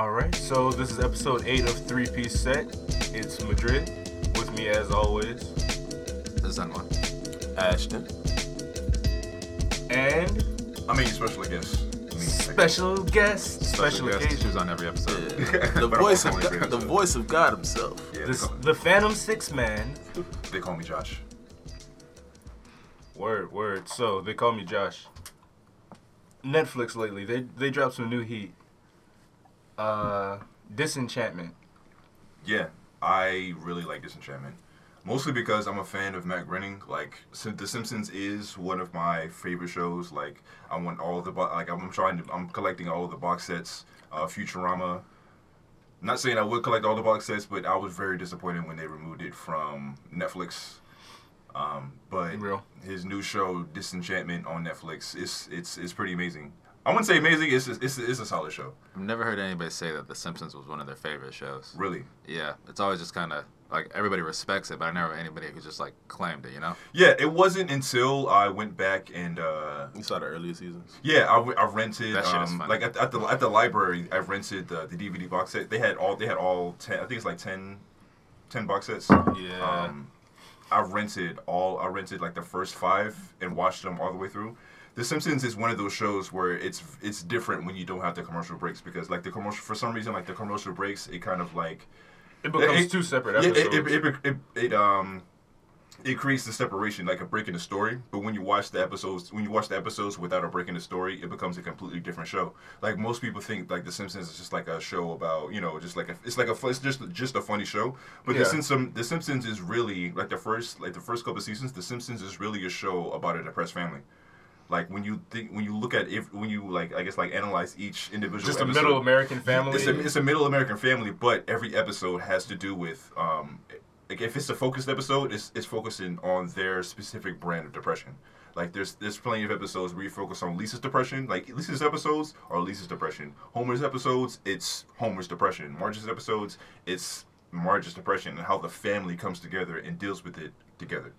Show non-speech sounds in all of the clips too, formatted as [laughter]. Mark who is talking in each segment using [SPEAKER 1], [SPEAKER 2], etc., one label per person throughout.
[SPEAKER 1] All right, so this is episode eight of Three Piece Set. It's Madrid with me as always,
[SPEAKER 2] Zenwa.
[SPEAKER 3] Ashton.
[SPEAKER 1] and
[SPEAKER 4] I mean, special guest. I mean,
[SPEAKER 1] special guest, special,
[SPEAKER 2] guest. She
[SPEAKER 1] occasion.
[SPEAKER 2] was on every episode. [laughs]
[SPEAKER 3] The
[SPEAKER 4] But I'm
[SPEAKER 3] voice of
[SPEAKER 4] only
[SPEAKER 3] God, the
[SPEAKER 4] three
[SPEAKER 3] voice of God himself.
[SPEAKER 4] Yeah, they,
[SPEAKER 1] This,
[SPEAKER 4] call,
[SPEAKER 1] the Phantom Six Man.
[SPEAKER 4] they call me Josh.
[SPEAKER 1] Word, word. So they call me Josh. Netflix lately, they they dropped some new heat. Uh, Disenchantment.
[SPEAKER 4] Yeah, I really like Disenchantment. Mostly because I'm a fan of Matt Groening. Like, The Simpsons is one of my favorite shows. Like, I want all the bo- like I'm trying to I'm collecting all the box sets. Uh, Futurama. Not saying I would collect all the box sets, but I was very disappointed when they removed it from Netflix. Um, but
[SPEAKER 1] Real.
[SPEAKER 4] his new show Disenchantment on Netflix is it's it's pretty amazing. I wouldn't say amazing. It's just, it's, it's a solid show.
[SPEAKER 2] I've never heard anybody say that The Simpsons was one of their favorite shows.
[SPEAKER 4] Really.
[SPEAKER 2] Yeah, it's always just kind of like everybody respects it, but I never heard anybody who just like claimed it. You know?
[SPEAKER 4] Yeah, it wasn't until I went back and uh,
[SPEAKER 3] You saw the earlier seasons.
[SPEAKER 4] yeah, I, w- I rented
[SPEAKER 2] That shit is
[SPEAKER 4] um,
[SPEAKER 2] funny.
[SPEAKER 4] like at, at the at the library. I rented the, the DVD box set. They had all they had all ten. I think it's like 10, 10 box sets.
[SPEAKER 1] Yeah.
[SPEAKER 4] Um, I rented all. I rented like the first five and watched them all the way through. The Simpsons is one of those shows where it's it's different when you don't have the commercial breaks because like the commercial for some reason like the commercial breaks it kind of like
[SPEAKER 1] it becomes
[SPEAKER 4] it-
[SPEAKER 1] two separate episodes.
[SPEAKER 4] it, it, it, it, um it creates the separation like a break in the story but when you watch the episodes when you watch the episodes without a break in the story it becomes a completely different show like most people think like the simpsons is just like a show about you know just like a, it's like a it's just just a funny show but
[SPEAKER 1] Yeah.
[SPEAKER 4] the simpsons the simpsons is really like the first like the first couple of seasons the simpsons is really a show about a depressed family like when you think when you look at if when you like i guess like analyze each individual
[SPEAKER 1] Just a middle American family.
[SPEAKER 4] it's a, it's a middle American family, but every episode has to do with um, like if it's a focused episode, it's, it's focusing on their specific brand of depression. Like there's there's plenty of episodes where you focus on Lisa's depression. Like Lisa's episodes are Lisa's depression. Homer's episodes, it's Homer's depression. Marge's episodes, it's Marge's depression and how the family comes together and deals with it together.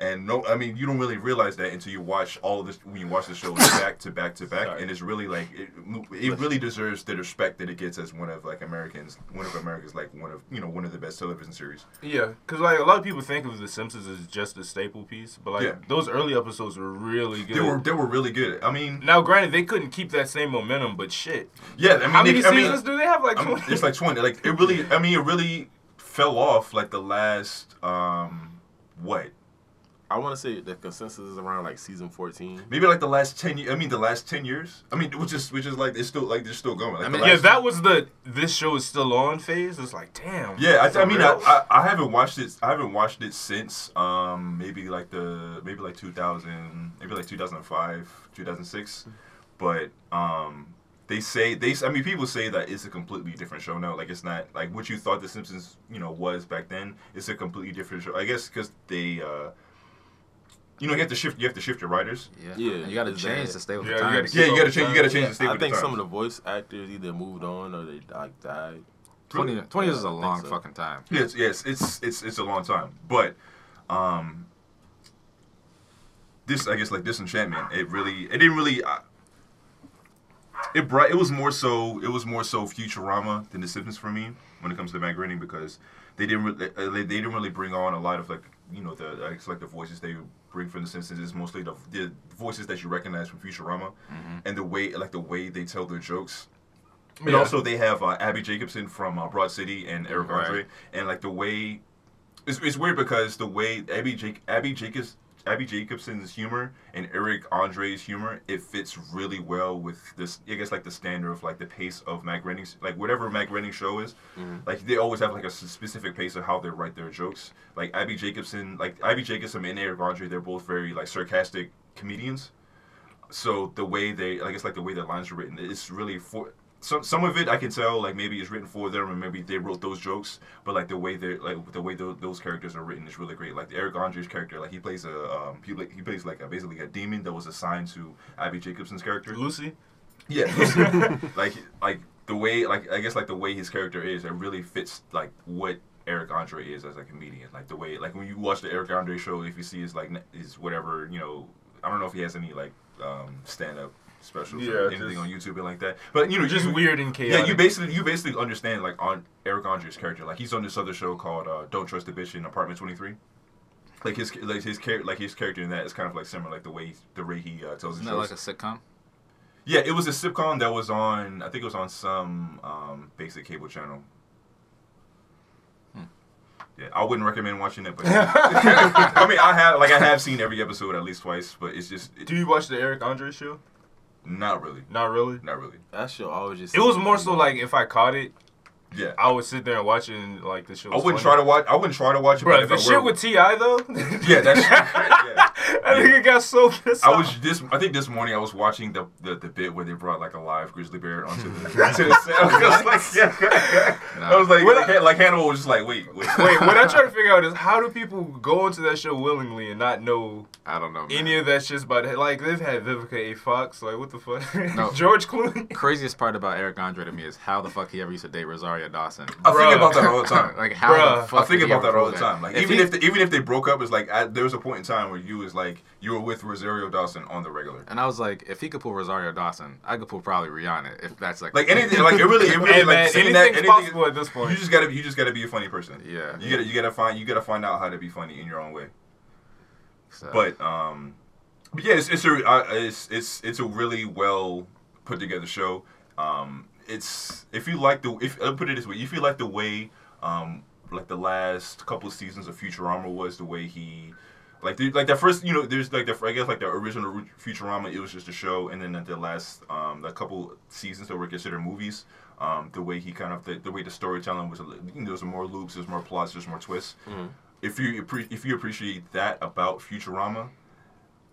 [SPEAKER 4] And no, I mean you don't really realize that until you watch all of this when you watch the show back to back to back,
[SPEAKER 1] Sorry.
[SPEAKER 4] and it's really like it, it really deserves the respect that it gets as one of like Americans, one of America's like one of you know one of the best television series.
[SPEAKER 1] Yeah, because like a lot of people think of The Simpsons as just a staple piece, but like
[SPEAKER 4] Yeah.
[SPEAKER 1] those early episodes were really good.
[SPEAKER 4] They were they were really good. I mean,
[SPEAKER 1] now, granted, they couldn't keep that same momentum, but shit.
[SPEAKER 4] yeah, I mean,
[SPEAKER 1] How many
[SPEAKER 4] they, I mean,
[SPEAKER 1] seasons do they have? Like,
[SPEAKER 4] I'm-
[SPEAKER 1] 20?
[SPEAKER 4] it's like twenty. Like it really, I mean, it really fell off like the last um what
[SPEAKER 3] I want to say the consensus is around like season 14.
[SPEAKER 4] maybe like the last ten. years. I mean, the last ten years. I mean, which is which is like it's still like they're still going. Like,
[SPEAKER 2] I mean,
[SPEAKER 1] yeah, that was the this show is still on phase. It's like, damn.
[SPEAKER 4] Yeah, I, I mean, I. I, I haven't watched it. I haven't watched it since um maybe like the maybe like 2000, maybe like 2005, 2006. But um they say they I mean people say that it's a completely different show now. Like it's not like what you thought The Simpsons you know was back then. It's a completely different show. I guess because they uh you know you have to shift you have to shift your writers.
[SPEAKER 2] Yeah.
[SPEAKER 3] Yeah,
[SPEAKER 2] You got to
[SPEAKER 3] is
[SPEAKER 2] change to stay with
[SPEAKER 1] Yeah,
[SPEAKER 2] the
[SPEAKER 1] you
[SPEAKER 2] times.
[SPEAKER 4] Yeah, you got to
[SPEAKER 1] with
[SPEAKER 4] change. You
[SPEAKER 1] times.
[SPEAKER 4] got to change the stay
[SPEAKER 3] I
[SPEAKER 4] with
[SPEAKER 3] think
[SPEAKER 4] the
[SPEAKER 3] some of the voice actors either moved on or they like died.
[SPEAKER 2] 20, 20 years is a long
[SPEAKER 3] so.
[SPEAKER 2] fucking time.
[SPEAKER 4] Yes, yes, it's it's it's a long time, but um, this I guess like disenchantment. It really, it didn't really. Uh, it brought. It was more so. It was more so Futurama than The Simpsons for me when it comes to Matt Groening because they didn't. Really, uh, they, they didn't really bring on a lot of like you know the I like the voices they bring from The Simpsons is mostly the the voices that you recognize from Futurama, and the way like the way they tell their jokes. And
[SPEAKER 1] Yeah.
[SPEAKER 4] also they have uh, Abby Jacobson from uh, Broad City and Eric
[SPEAKER 2] Right.
[SPEAKER 4] Andre, and like the way it's, it's weird because the way Abby Jake Abby Jacobs Abby Jacobson's humor and Eric Andre's humor it fits really well with this I guess like the standard of like the pace of Matt Groening's like whatever Matt Groening show is. Mm-hmm. Like they always have like a specific pace of how they write their jokes. Like Abby Jacobson like Abby Jacobson and Eric Andre they're both very like sarcastic comedians. So the way they I guess like the way their lines are written it's really for some some of it I can tell like maybe it's written for them and maybe they wrote those jokes but like the way they like the way tho- those characters are written is really great. Like Eric Andre's character like he plays a um he, he plays like a, basically a demon that was assigned to Abby Jacobson's character.
[SPEAKER 1] Lucy.
[SPEAKER 4] yeah [laughs] like like the way like I guess like the way his character is it really fits like what Eric Andre is as a comedian. Like the way like when you watch the Eric Andre show if you see his like his whatever you know I don't know if he has any like um stand up specials
[SPEAKER 1] Yeah,
[SPEAKER 4] or anything
[SPEAKER 1] just-
[SPEAKER 4] on YouTube and like that. But you know,
[SPEAKER 1] Just
[SPEAKER 4] you,
[SPEAKER 1] weird and chaotic.
[SPEAKER 4] Yeah, you basically you basically understand like on Eric Andre's character. Like he's on this other show called uh, Don't Trust the Bitch in Apartment Twenty Three. Like his like his character like his character in that is kind of like similar like the way the way he uh, tells his
[SPEAKER 2] Isn't that
[SPEAKER 4] jokes.
[SPEAKER 2] like a sitcom?
[SPEAKER 4] yeah, it was a sitcom that was on I think it was on some um, basic cable channel.
[SPEAKER 2] Hmm.
[SPEAKER 4] Yeah, I wouldn't recommend watching it, but [laughs] I mean, I have like I have seen every episode at least twice, but it's just it,
[SPEAKER 1] Do you watch the Eric Andre show?
[SPEAKER 4] Not really,
[SPEAKER 1] Not really.
[SPEAKER 4] not really.
[SPEAKER 3] That show always just.
[SPEAKER 1] It was more so like if I caught it,
[SPEAKER 4] Yeah,
[SPEAKER 1] I would sit there and watch it and like the show.
[SPEAKER 4] I wouldn't try to watch. I wouldn't try to watch it.
[SPEAKER 1] Bro,
[SPEAKER 4] but if
[SPEAKER 1] the shit
[SPEAKER 4] were-
[SPEAKER 1] with Ti though. [laughs]
[SPEAKER 4] Yeah, that's yeah.
[SPEAKER 1] I think it got so pissed
[SPEAKER 4] I
[SPEAKER 1] off.
[SPEAKER 4] was this. I think this morning I was watching the the, the bit where they brought like a live grizzly bear onto the [laughs] to the set. [laughs] I was like, yeah. I was like,
[SPEAKER 1] When
[SPEAKER 4] like, like Hannibal was just like, wait, wait,
[SPEAKER 1] Wait, what I'm trying to figure out is how do people go into that show willingly and not know
[SPEAKER 2] I don't know. Man.
[SPEAKER 1] any of that shit about it? Like they've had Vivica A. Fox, like what the fuck?
[SPEAKER 2] No.
[SPEAKER 1] George Clooney.
[SPEAKER 2] Craziest part about Eric Andre to me is how the fuck he ever used to date Rosario Dawson.
[SPEAKER 4] I think about that all the time. [laughs]
[SPEAKER 2] like how
[SPEAKER 1] Bruh.
[SPEAKER 2] the fuck
[SPEAKER 4] I think
[SPEAKER 2] did
[SPEAKER 4] about
[SPEAKER 2] ever
[SPEAKER 4] that all the time. Like
[SPEAKER 2] If
[SPEAKER 4] even
[SPEAKER 2] he-
[SPEAKER 4] if they, even if they broke up, it's like I, there was a point in time where you was like you were with Rosario Dawson on the regular.
[SPEAKER 2] and I was like, if he could pull Rosario Dawson, I could pull probably Rihanna. If that's like
[SPEAKER 4] Like anything, like it really, it really, [laughs]
[SPEAKER 1] Hey,
[SPEAKER 4] like
[SPEAKER 1] man, anything's
[SPEAKER 4] that,
[SPEAKER 1] possible at this point.
[SPEAKER 4] You just gotta, you just gotta be a funny person.
[SPEAKER 2] Yeah.
[SPEAKER 4] You gotta, you gotta find, you gotta find out how to be funny in your own way.
[SPEAKER 2] So,
[SPEAKER 4] But um, but yeah, it's it's a uh, it's it's it's a really well put together show. Um, it's if you like the if I'll put it this way, if you like the way um like the last couple of seasons of Futurama was the way he. Like, the, like that first, you know, there's like the I guess like the original Futurama, it was just a show, and then the last, um, the couple seasons that were considered movies, um, the way he kind of the, the way the storytelling was, you know, there was more loops, there's more plots, there's more twists. If you if you appreciate that about Futurama,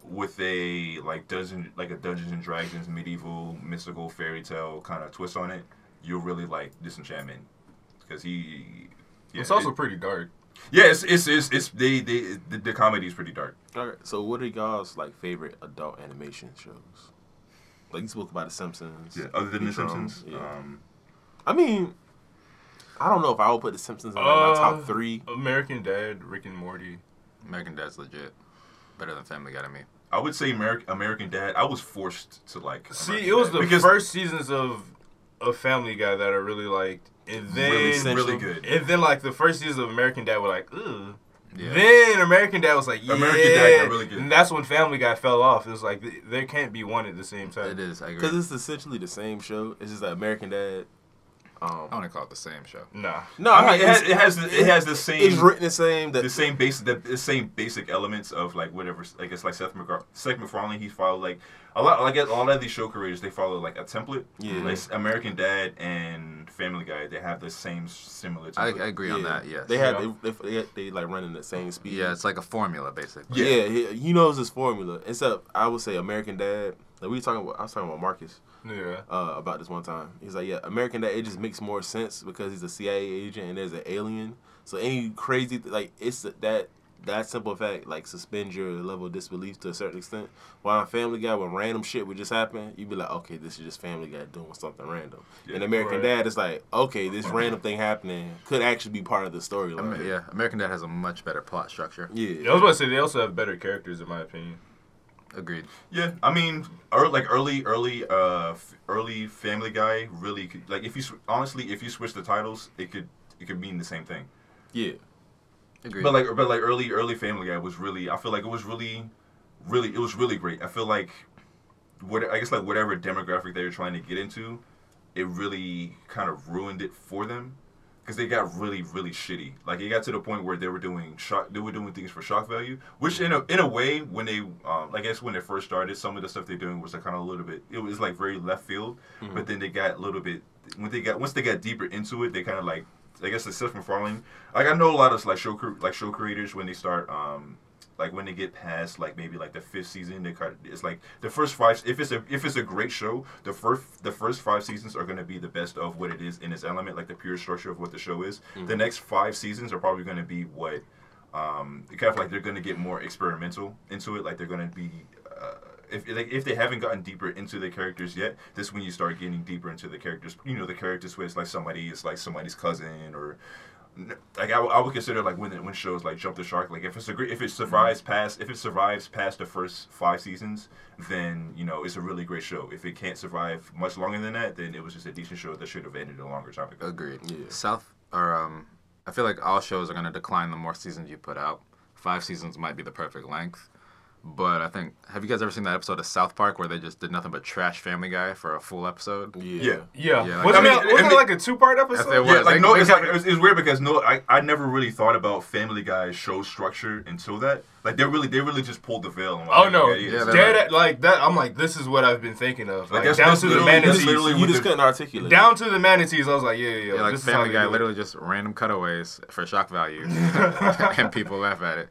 [SPEAKER 4] with a like Dungeon like a Dungeons and Dragons medieval mystical fairy tale kind of twist on it, you'll really like Disenchantment because he. Yeah,
[SPEAKER 1] it's also
[SPEAKER 4] it-
[SPEAKER 1] pretty dark.
[SPEAKER 4] yeah, it's it's it's, it's they, they the, the comedy is pretty dark.
[SPEAKER 3] Okay, so what are y'all's like favorite adult animation shows? Like you spoke about The Simpsons. Yeah.
[SPEAKER 4] Other than the Simpsons,
[SPEAKER 3] Yeah.
[SPEAKER 4] um,
[SPEAKER 3] I mean, I don't know if I would put The Simpsons in like,
[SPEAKER 1] Uh,
[SPEAKER 3] my top three.
[SPEAKER 1] American Dad, Rick and Morty.
[SPEAKER 2] American Dad's legit. Better than Family Guy to me.
[SPEAKER 4] I would say American American Dad. I was forced to like.
[SPEAKER 1] See,
[SPEAKER 4] American
[SPEAKER 1] it was
[SPEAKER 4] Dad
[SPEAKER 1] the
[SPEAKER 4] because
[SPEAKER 1] first seasons of of Family Guy that I really liked, and then
[SPEAKER 4] really really good.
[SPEAKER 1] and then like the first season of American Dad were like, ugh.
[SPEAKER 2] Yeah.
[SPEAKER 1] Then American Dad was like, yeah.
[SPEAKER 4] American Dad got really good.
[SPEAKER 1] And that's when Family Guy fell off. It was like th- there can't be one at the same time.
[SPEAKER 2] It is. I agree.
[SPEAKER 3] Because it's essentially the same show. It's just like American Dad. Um,
[SPEAKER 2] I want to call it the same show.
[SPEAKER 1] Nah.
[SPEAKER 3] no,
[SPEAKER 4] I mean, it has, it has the, it has the same.
[SPEAKER 3] It's written the same. That
[SPEAKER 4] the same basic the, the same basic elements of like whatever I guess like Seth MacFar- Seth MacFarlane he followed like a lot like a lot of these show creators they follow like a template
[SPEAKER 3] Yeah.
[SPEAKER 4] like American Dad and Family Guy they have the same similar
[SPEAKER 2] I, I
[SPEAKER 4] template
[SPEAKER 2] agree on that. Yes.
[SPEAKER 3] They had
[SPEAKER 1] Yeah.
[SPEAKER 3] they, they, they, they like running the same speed.
[SPEAKER 2] Yeah, it's like a formula basically.
[SPEAKER 3] Yeah, he, he knows his formula. Except I would say American Dad. Like we talking about, I was talking about Marcus
[SPEAKER 1] Yeah.
[SPEAKER 3] uh, about this one time. He's like, yeah, American Dad. It just makes more sense because he's a CIA agent and there's an alien. So any crazy th- like it's that that simple fact like suspend your level of disbelief to a certain extent. While on Family Guy, when random shit would just happen, you'd be like, okay, this is just Family Guy doing something random.
[SPEAKER 4] Yeah,
[SPEAKER 3] and American
[SPEAKER 1] right.
[SPEAKER 3] Dad is like, okay, this random thing happening could actually be part of the
[SPEAKER 2] I
[SPEAKER 3] storyline.
[SPEAKER 2] mean, yeah, American Dad has a much better plot structure.
[SPEAKER 3] Yeah.
[SPEAKER 1] I was about to say they also have better characters in my opinion.
[SPEAKER 2] Agreed.
[SPEAKER 4] yeah I mean early, like early early uh f- early Family Guy really could, like if you sw- honestly if you switch the titles it could it could mean the same thing
[SPEAKER 3] Yeah.
[SPEAKER 2] Agreed.
[SPEAKER 4] But like, but like early, early Family Guy was really. I feel like it was really, really, it was really great. I feel like, what I guess like whatever demographic they were trying to get into, it really kind of ruined it for them, because they got really, really shitty. Like it got to the point where they were doing shock, they were doing things for shock value, which in a in a way when they, um, I guess when they first started, some of the stuff they're doing was like kind of a little bit. It was like very left field, but then they got a little bit when they got once they got deeper into it, they kind of like I guess the Seth MacFarlane. Like I know a lot of like show like show creators when they start um like when they get past like maybe like the fifth season they kind of it's like the first five if it's a if it's a great show the first the first five seasons are going to be the best of what it is in its element like the pure structure of what the show is the next five seasons are probably going to be what um kind of like they're going to get more experimental into it like they're going to be uh, if like if they haven't gotten deeper into the characters yet, this is when you start getting deeper into the characters. You know, the characters where it's like somebody is like somebody's cousin or like I, I would consider like when when shows like Jump the Shark, like if it's a great, if it survives past if it survives past the first five seasons, then you know it's a really great show. If it can't survive much longer than that, then it was just a decent show that should have ended a longer time ago.
[SPEAKER 2] Agreed.
[SPEAKER 3] Yeah.
[SPEAKER 2] South or um, I feel like all shows are gonna decline the more seasons you put out. Five seasons might be the perfect length. But I think have you guys ever seen that episode of South Park where they just did nothing but trash Family Guy for a full episode?
[SPEAKER 3] Yeah.
[SPEAKER 4] Yeah.
[SPEAKER 1] Yeah,
[SPEAKER 2] Yeah, like-
[SPEAKER 1] wasn't,
[SPEAKER 4] I mean,
[SPEAKER 1] it, wasn't
[SPEAKER 4] I mean-
[SPEAKER 1] it like a two-part episode?
[SPEAKER 2] It was-
[SPEAKER 4] Yeah, like
[SPEAKER 2] they-
[SPEAKER 4] no,
[SPEAKER 2] they
[SPEAKER 4] it's like it was, it was weird because no, I, I never really thought about Family Guy's show structure until that. Like they really they really just pulled the veil. On what
[SPEAKER 1] Oh no,
[SPEAKER 4] Guy is.
[SPEAKER 2] Yeah, they're
[SPEAKER 1] dead
[SPEAKER 2] like-
[SPEAKER 1] at, like that. I'm like, this is what I've been thinking of. Like,
[SPEAKER 4] Like, that's-
[SPEAKER 1] down
[SPEAKER 4] that's
[SPEAKER 1] to the manatees.
[SPEAKER 3] You just
[SPEAKER 4] the-
[SPEAKER 3] couldn't articulate.
[SPEAKER 1] Down to the manatees. I was like, yeah, yeah, yeah.
[SPEAKER 2] Yeah, like
[SPEAKER 1] this is how
[SPEAKER 2] Family Guy, literally just random cutaways for shock value, [laughs] [laughs] and people laugh at it.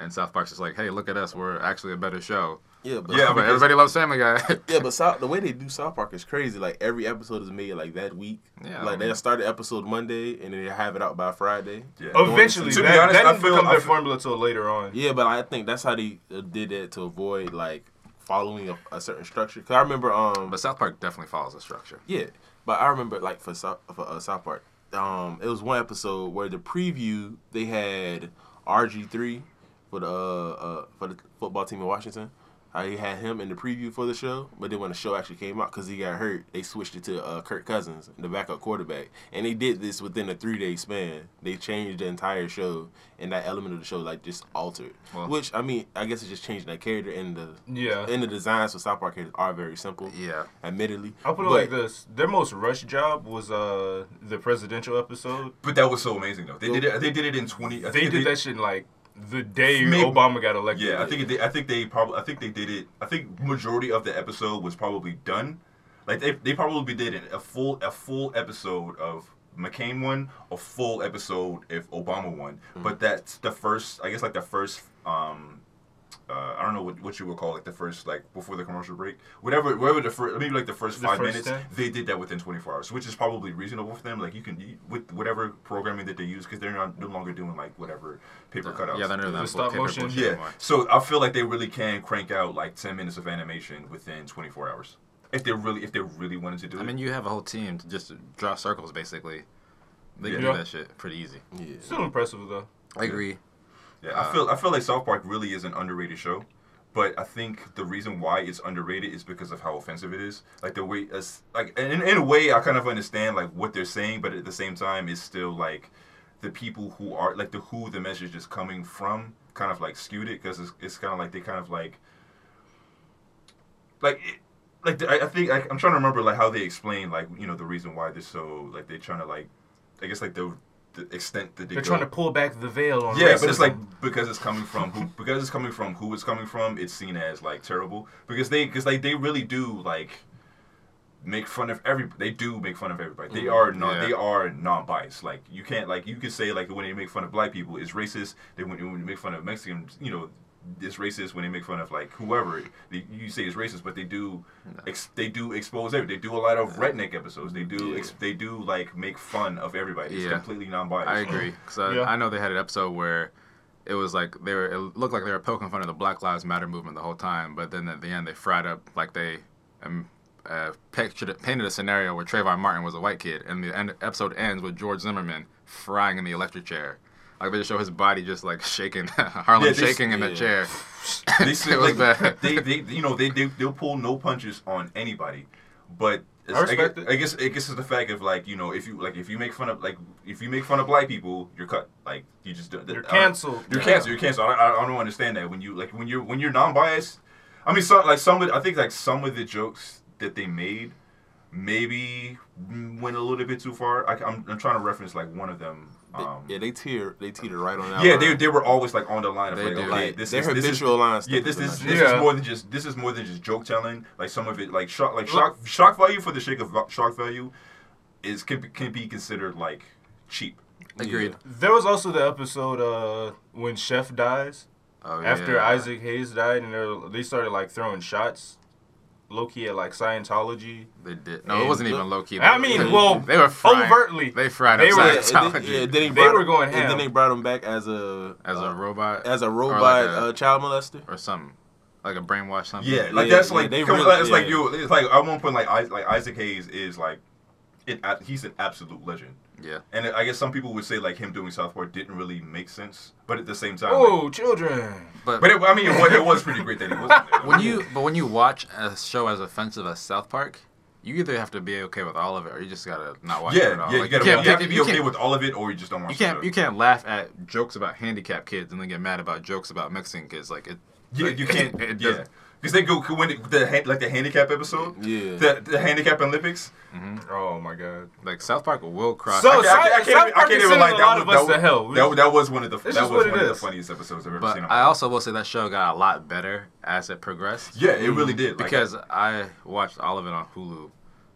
[SPEAKER 2] And South Park's just like, hey, look at us, we're actually a better show.
[SPEAKER 3] Yeah, but
[SPEAKER 4] Yeah,
[SPEAKER 2] but
[SPEAKER 4] because-
[SPEAKER 2] everybody loves Family Guy. [laughs]
[SPEAKER 3] Yeah, but South, the way they do South Park is crazy. Like every episode is made like that week.
[SPEAKER 2] Yeah,
[SPEAKER 3] like
[SPEAKER 2] I
[SPEAKER 3] they
[SPEAKER 2] mean-
[SPEAKER 3] start the episode Monday and then they have it out by Friday.
[SPEAKER 4] Yeah.
[SPEAKER 1] Eventually,
[SPEAKER 4] To be honest,
[SPEAKER 1] that
[SPEAKER 4] I
[SPEAKER 1] didn't
[SPEAKER 4] feel-
[SPEAKER 1] become their
[SPEAKER 4] feel-
[SPEAKER 1] formula till later on.
[SPEAKER 3] Yeah, but I think that's how they uh, did that to avoid like following a, a certain structure. Cause I remember, um,
[SPEAKER 2] but South Park definitely follows a structure.
[SPEAKER 3] yeah, but I remember like for South for uh, South Park, um, it was one episode where the preview they had RG three for the uh, uh for the football team in Washington. I had him in the preview for the show, but then when the show actually came out, because he got hurt, they switched it to uh, Kirk Cousins, the backup quarterback, and they did this within a three day span. They changed the entire show, and that element of the show like just altered.
[SPEAKER 2] Well-
[SPEAKER 3] Which I mean, I guess it's just changing that character, and the
[SPEAKER 1] Yeah.
[SPEAKER 3] and the designs for South Park characters are very simple.
[SPEAKER 2] Yeah.
[SPEAKER 3] admittedly.
[SPEAKER 1] I'll put it
[SPEAKER 3] But-
[SPEAKER 1] like this: their most rushed job was uh the presidential episode.
[SPEAKER 4] But that was so amazing though. They did it. They did it in twenty. I
[SPEAKER 1] They
[SPEAKER 4] think
[SPEAKER 1] did that shit in, like the day
[SPEAKER 4] Maybe-
[SPEAKER 1] Obama got elected.
[SPEAKER 4] Yeah, I think they, I think they probably I think they did it. I think majority of the episode was probably done. Like they, they probably did it a full a full episode of McCain won, a full episode if Obama won.
[SPEAKER 1] Mm-hmm.
[SPEAKER 4] But that's the first. I guess like the first. um uh, I don't know what, what you would call like the first like before the commercial break, whatever, whatever the first maybe like the first
[SPEAKER 1] The
[SPEAKER 4] five
[SPEAKER 1] first
[SPEAKER 4] minutes.
[SPEAKER 1] 10?
[SPEAKER 4] They did that within 24 hours, which is probably reasonable for them. Like you can you- with whatever programming that they use because they're not no longer doing like whatever paper cutouts.
[SPEAKER 2] Yeah, they're not doing
[SPEAKER 1] The stop
[SPEAKER 2] paper
[SPEAKER 1] motion?
[SPEAKER 4] Yeah,
[SPEAKER 2] anymore.
[SPEAKER 4] so I feel like they really can crank out like ten minutes of animation within twenty four hours if they really if they really wanted to do
[SPEAKER 2] I
[SPEAKER 4] it.
[SPEAKER 2] I mean, you have a whole team to just draw circles, basically. They can do that shit pretty easy.
[SPEAKER 3] Yeah.
[SPEAKER 1] Still impressive though.
[SPEAKER 2] I agree.
[SPEAKER 4] Yeah,
[SPEAKER 2] uh,
[SPEAKER 4] I feel I feel like South Park really is an underrated show, but I think the reason why it's underrated is because of how offensive it is. Like the way, as like in, in a way, I kind of understand like what they're saying, but at the same time, it's still like the people who are like the who the message is coming from kind of like skewed it because it's, it's kind of like they kind of like like it, like I, I think like, I'm trying to remember like how they explain like you know the reason why they're so like they're trying to like I guess like the the extent that they
[SPEAKER 1] They're
[SPEAKER 4] go.
[SPEAKER 1] trying to pull back the veil on
[SPEAKER 4] Yeah, but it's like because it's coming from who [laughs] because it's coming from who it's coming from, it's seen as like terrible because they because like they really do like make fun of every they do make fun of everybody. They mm, are not
[SPEAKER 2] Yeah.
[SPEAKER 4] they are non-biased. Like you can't like you could say like when they make fun of black people it's racist. They when, when they make fun of Mexicans, you know, it's racist when they make fun of like whoever they, you say is racist, but they do ex, they do expose every. They do a lot of redneck episodes. They do ex, they do like make fun of everybody. It's
[SPEAKER 2] Yeah.
[SPEAKER 4] completely non-biased.
[SPEAKER 2] I agree. Because I,
[SPEAKER 1] Yeah.
[SPEAKER 2] I know they had an episode where it was like they were. It looked like they were poking fun of the Black Lives Matter movement the whole time, but then at the end they fried up like they um, uh, pictured painted a scenario where Trayvon Martin was a white kid, and the end, episode ends with George Zimmerman frying in the electric chair. Like they just show his body just like shaking, [laughs] Harlem
[SPEAKER 4] Yeah, they-
[SPEAKER 2] shaking in the
[SPEAKER 3] yeah.
[SPEAKER 2] chair. [laughs]
[SPEAKER 4] they [laughs]
[SPEAKER 2] It
[SPEAKER 4] say,
[SPEAKER 2] was
[SPEAKER 4] like,
[SPEAKER 2] bad.
[SPEAKER 4] they, they, you know, they, they, they'll pull no punches on anybody, but it's-
[SPEAKER 1] I respect
[SPEAKER 4] guess,
[SPEAKER 1] it.
[SPEAKER 4] I guess, I guess it's the fact of like, you know, if you like, if you make fun of like, if you make fun of black people, you're cut. Like, you just don't-
[SPEAKER 1] You're
[SPEAKER 4] I don't-
[SPEAKER 1] canceled.
[SPEAKER 4] You're
[SPEAKER 1] Yeah.
[SPEAKER 4] canceled. You're canceled. I, I, I don't understand that when you like when you're when you're non-biased. I mean, some like some of I think like some of the jokes that they made maybe went a little bit too far. I, am I'm trying to reference like one of them. Um,
[SPEAKER 3] yeah, they teeter they teeter right on that.
[SPEAKER 4] yeah,
[SPEAKER 3] line.
[SPEAKER 4] they, they were always like on the line of
[SPEAKER 2] They
[SPEAKER 4] like,
[SPEAKER 2] do.
[SPEAKER 4] okay,
[SPEAKER 3] like
[SPEAKER 4] this
[SPEAKER 3] their
[SPEAKER 4] is this is
[SPEAKER 3] habitual line.
[SPEAKER 4] yeah, this this, this
[SPEAKER 1] Yeah.
[SPEAKER 4] is more than just this is more than just joke telling. Like some of it, like shock, like shock, shock value for the sake of shock value, is can be, can be considered like cheap.
[SPEAKER 2] Agreed.
[SPEAKER 1] There was also the episode uh, when Chef dies
[SPEAKER 2] Oh,
[SPEAKER 1] after
[SPEAKER 2] yeah.
[SPEAKER 1] Isaac Hayes died, and they started like throwing shots, low key at like Scientology.
[SPEAKER 2] They did. No, it wasn't even low key.
[SPEAKER 1] I mean,
[SPEAKER 2] they,
[SPEAKER 1] well,
[SPEAKER 2] they were frying,
[SPEAKER 1] overtly.
[SPEAKER 2] They fried
[SPEAKER 1] They
[SPEAKER 2] up
[SPEAKER 1] were-
[SPEAKER 2] Scientology
[SPEAKER 3] then, yeah, then he
[SPEAKER 1] They were going
[SPEAKER 3] And
[SPEAKER 1] ham.
[SPEAKER 3] then they brought him back as a
[SPEAKER 2] as a
[SPEAKER 3] uh,
[SPEAKER 2] robot,
[SPEAKER 3] as a robot
[SPEAKER 2] like a-
[SPEAKER 3] uh, child molester.
[SPEAKER 2] or something, like a brainwash something.
[SPEAKER 4] Yeah, like
[SPEAKER 3] Yeah,
[SPEAKER 4] that's
[SPEAKER 3] yeah,
[SPEAKER 4] like
[SPEAKER 3] they
[SPEAKER 4] come-
[SPEAKER 3] really-
[SPEAKER 4] it's like you. It's like at one point like I, like Isaac Hayes is like, it, he's an absolute legend.
[SPEAKER 2] Yeah.
[SPEAKER 4] And I guess some people would say like him doing South Park didn't really make sense, but at the same time,
[SPEAKER 1] Oh,
[SPEAKER 4] like-
[SPEAKER 1] children.
[SPEAKER 2] But,
[SPEAKER 4] but it, I mean, it was, it was pretty great that he wasn't [laughs]
[SPEAKER 2] when you but when you watch a show as offensive as South Park, you either have to be okay with all of it, or you just gotta not watch it at
[SPEAKER 4] yeah,
[SPEAKER 2] all.
[SPEAKER 4] yeah,
[SPEAKER 2] Like,
[SPEAKER 4] you, gotta,
[SPEAKER 2] can't
[SPEAKER 4] you have to be
[SPEAKER 2] you
[SPEAKER 4] okay with all of it, or you just don't watch.
[SPEAKER 2] You can't
[SPEAKER 4] the
[SPEAKER 2] you can't laugh at jokes about handicapped kids and then get mad about jokes about Mexican kids. Like it.
[SPEAKER 4] Yeah,
[SPEAKER 2] like,
[SPEAKER 4] you can't.
[SPEAKER 2] It, it
[SPEAKER 4] yeah,
[SPEAKER 2] doesn't-
[SPEAKER 4] because they go when it, the like the handicap episode,
[SPEAKER 3] Yeah.
[SPEAKER 4] the the handicap Olympics. Mm-hmm.
[SPEAKER 1] Oh my god.
[SPEAKER 2] like South Park will cry.
[SPEAKER 1] So,
[SPEAKER 4] I, can't- I,
[SPEAKER 1] South-
[SPEAKER 4] can't, I can't even like that. Was, that,
[SPEAKER 1] us to
[SPEAKER 4] was-
[SPEAKER 1] hell.
[SPEAKER 4] that, that was one of the that was one of the funniest episodes I've ever
[SPEAKER 2] but
[SPEAKER 4] seen.
[SPEAKER 2] I also will say that show got a lot better as it progressed.
[SPEAKER 4] yeah, it really did. Like,
[SPEAKER 2] because I watched all of it on Hulu.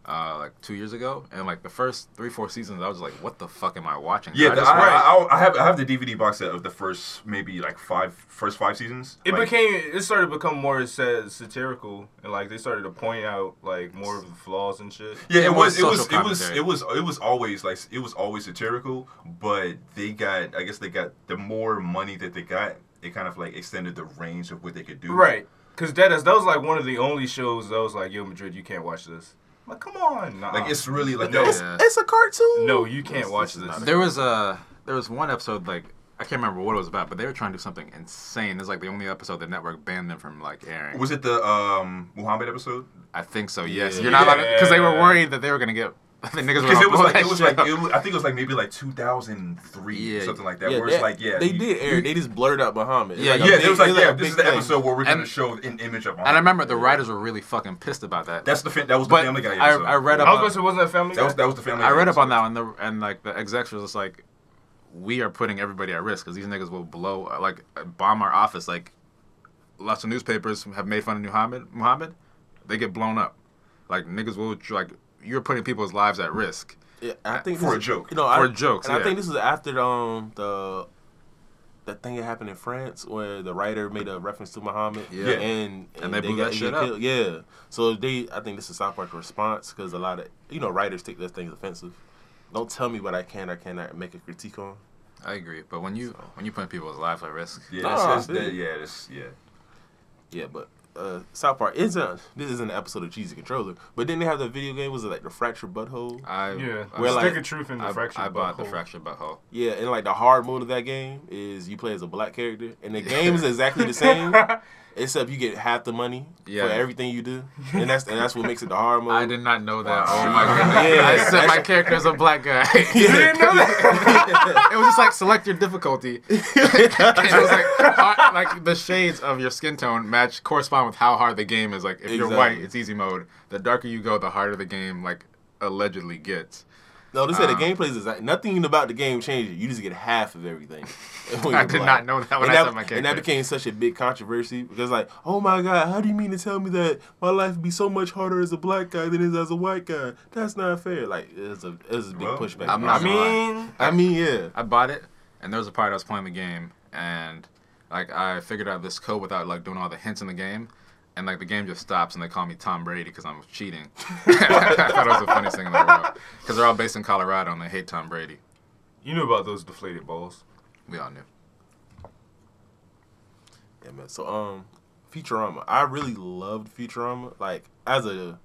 [SPEAKER 2] Uh, like two years ago, and like the first three, four seasons, I was like, "What the fuck am I watching?"
[SPEAKER 4] yeah,
[SPEAKER 2] I
[SPEAKER 4] the,
[SPEAKER 2] just
[SPEAKER 4] I, I, I have I have the DVD box set of the first maybe like five first five seasons.
[SPEAKER 1] It
[SPEAKER 4] Like,
[SPEAKER 1] became. It started to become more sa- satirical, and like they started to point out like more of the flaws and shit.
[SPEAKER 4] Yeah,
[SPEAKER 2] It
[SPEAKER 4] it
[SPEAKER 2] was
[SPEAKER 4] was, it was,
[SPEAKER 2] social
[SPEAKER 4] it was, it was, it was always like it was always satirical, but they got, I guess they got the more money that they got, it kind of like extended the range of what they could do.
[SPEAKER 1] Right. Cause that is that was like one of the only shows that was like, yo, Madrid, you can't watch this. I'm like, come on, nah.
[SPEAKER 4] Like it's really like
[SPEAKER 1] No.
[SPEAKER 4] no,
[SPEAKER 3] It's,
[SPEAKER 2] Yeah.
[SPEAKER 3] it's a cartoon.
[SPEAKER 1] no, you can't
[SPEAKER 3] This-
[SPEAKER 1] watch
[SPEAKER 3] this
[SPEAKER 1] this.
[SPEAKER 2] There was a there was one episode like I can't remember what it was about, but they were trying to do something insane. It's like the only episode the network banned them from like airing.
[SPEAKER 4] Was it the um Muhammad episode?
[SPEAKER 2] I think so. Yes,
[SPEAKER 3] Yeah.
[SPEAKER 2] you're not because they were worried that they were gonna get [laughs] the niggas were
[SPEAKER 4] Because
[SPEAKER 2] gonna
[SPEAKER 4] it was like it was like it was, I think it was like maybe like 2003
[SPEAKER 2] Yeah.
[SPEAKER 4] something like that.
[SPEAKER 3] Yeah,
[SPEAKER 4] where
[SPEAKER 3] they,
[SPEAKER 4] it's like yeah,
[SPEAKER 3] they
[SPEAKER 4] you-
[SPEAKER 3] did air. They just blurred out Muhammad.
[SPEAKER 2] Yeah,
[SPEAKER 3] like
[SPEAKER 4] Yeah,
[SPEAKER 3] big-
[SPEAKER 4] it was like
[SPEAKER 3] it's
[SPEAKER 4] yeah,
[SPEAKER 3] a
[SPEAKER 4] this is the
[SPEAKER 3] thing.
[SPEAKER 4] episode where we're gonna show an image of. Muhammad.
[SPEAKER 2] and I remember the writers were really fucking pissed about that.
[SPEAKER 4] That's the fa- that was the
[SPEAKER 2] But
[SPEAKER 4] Family Guy.
[SPEAKER 2] I-
[SPEAKER 4] Episode.
[SPEAKER 2] I read up.
[SPEAKER 1] I
[SPEAKER 2] up
[SPEAKER 1] was
[SPEAKER 2] on-
[SPEAKER 1] gonna say, wasn't that Family
[SPEAKER 4] that was that was the Family.
[SPEAKER 2] I read up on that one, and, the, and like the execs was just like, we are putting everybody at risk because these niggas will blow like bomb our office. Like lots of newspapers have made fun of Muhammad. Muhammad, they get blown up. Like niggas will like you're putting people's lives at risk.
[SPEAKER 3] Yeah, I think
[SPEAKER 4] For a joke.
[SPEAKER 3] You know,
[SPEAKER 2] For
[SPEAKER 3] I,
[SPEAKER 2] jokes,
[SPEAKER 3] And I think this is after um the that thing that happened in France where the writer made a reference to Muhammad.
[SPEAKER 2] Yeah.
[SPEAKER 3] And
[SPEAKER 2] And they blew that shit up.
[SPEAKER 3] killed. Yeah. So they, I think this is a South Park's response because a lot of you know writers take those things offensive. Don't tell me what I can or cannot make a critique on.
[SPEAKER 2] I agree, but when you when you put people's lives at risk,
[SPEAKER 4] Yeah,
[SPEAKER 3] Nah,
[SPEAKER 4] that's, that's,
[SPEAKER 3] dude.
[SPEAKER 4] that, yeah, that's, yeah.
[SPEAKER 3] Yeah, but uh, South Park isn't. This isn't an episode of Cheesy Controller, but then they have the video game. Was it like the fractured butthole?
[SPEAKER 2] I
[SPEAKER 1] Yeah.
[SPEAKER 2] I,
[SPEAKER 3] Where,
[SPEAKER 1] Stick of truth in the
[SPEAKER 2] I,
[SPEAKER 1] fractured
[SPEAKER 2] I bought the fractured butthole.
[SPEAKER 3] Yeah, and like the hard mode of that game is you play as a black character, and the game is exactly the [laughs] same, except you get half the money
[SPEAKER 2] Yeah.
[SPEAKER 3] for everything you do, and that's and that's what makes it the hard [laughs] mode.
[SPEAKER 2] I did not know that. Oh my goodness! [laughs]
[SPEAKER 3] Yeah.
[SPEAKER 2] I set my character as a black guy. [laughs]
[SPEAKER 3] You
[SPEAKER 1] didn't know that?
[SPEAKER 2] it was just like select your difficulty. it was like hard, like the shades of your skin tone match correspond with how hard the game is. Like if you're white, it's easy mode. The darker you go, the harder the game like allegedly gets.
[SPEAKER 3] No, they said
[SPEAKER 2] Uh,
[SPEAKER 3] the gameplay is exact. Nothing about the game changes. You just get half of everything. [laughs]
[SPEAKER 2] I did not know that when
[SPEAKER 3] and
[SPEAKER 2] I
[SPEAKER 3] that,
[SPEAKER 2] my character.
[SPEAKER 3] and that became such a big controversy because, like, oh my god, how do you mean to tell me that my life would be so much harder as a black guy than it is as a white guy? That's not fair. Like, it's a it's a big
[SPEAKER 4] Well,
[SPEAKER 3] pushback.
[SPEAKER 2] I'm
[SPEAKER 1] I
[SPEAKER 2] not gonna lie.
[SPEAKER 1] mean,
[SPEAKER 3] I mean, yeah.
[SPEAKER 2] I bought it, and there was a part I was playing the game, and like I figured out this code without like doing all the hints in the game, and like the game just stops, and they call me Tom Brady because I'm cheating. [laughs] [laughs] I thought it was the funniest thing in the world because they're all based in Colorado and they hate Tom Brady.
[SPEAKER 1] you knew about those deflated balls.
[SPEAKER 2] We all knew.
[SPEAKER 3] Yeah, man. So um, Futurama. I really loved Futurama. Like as a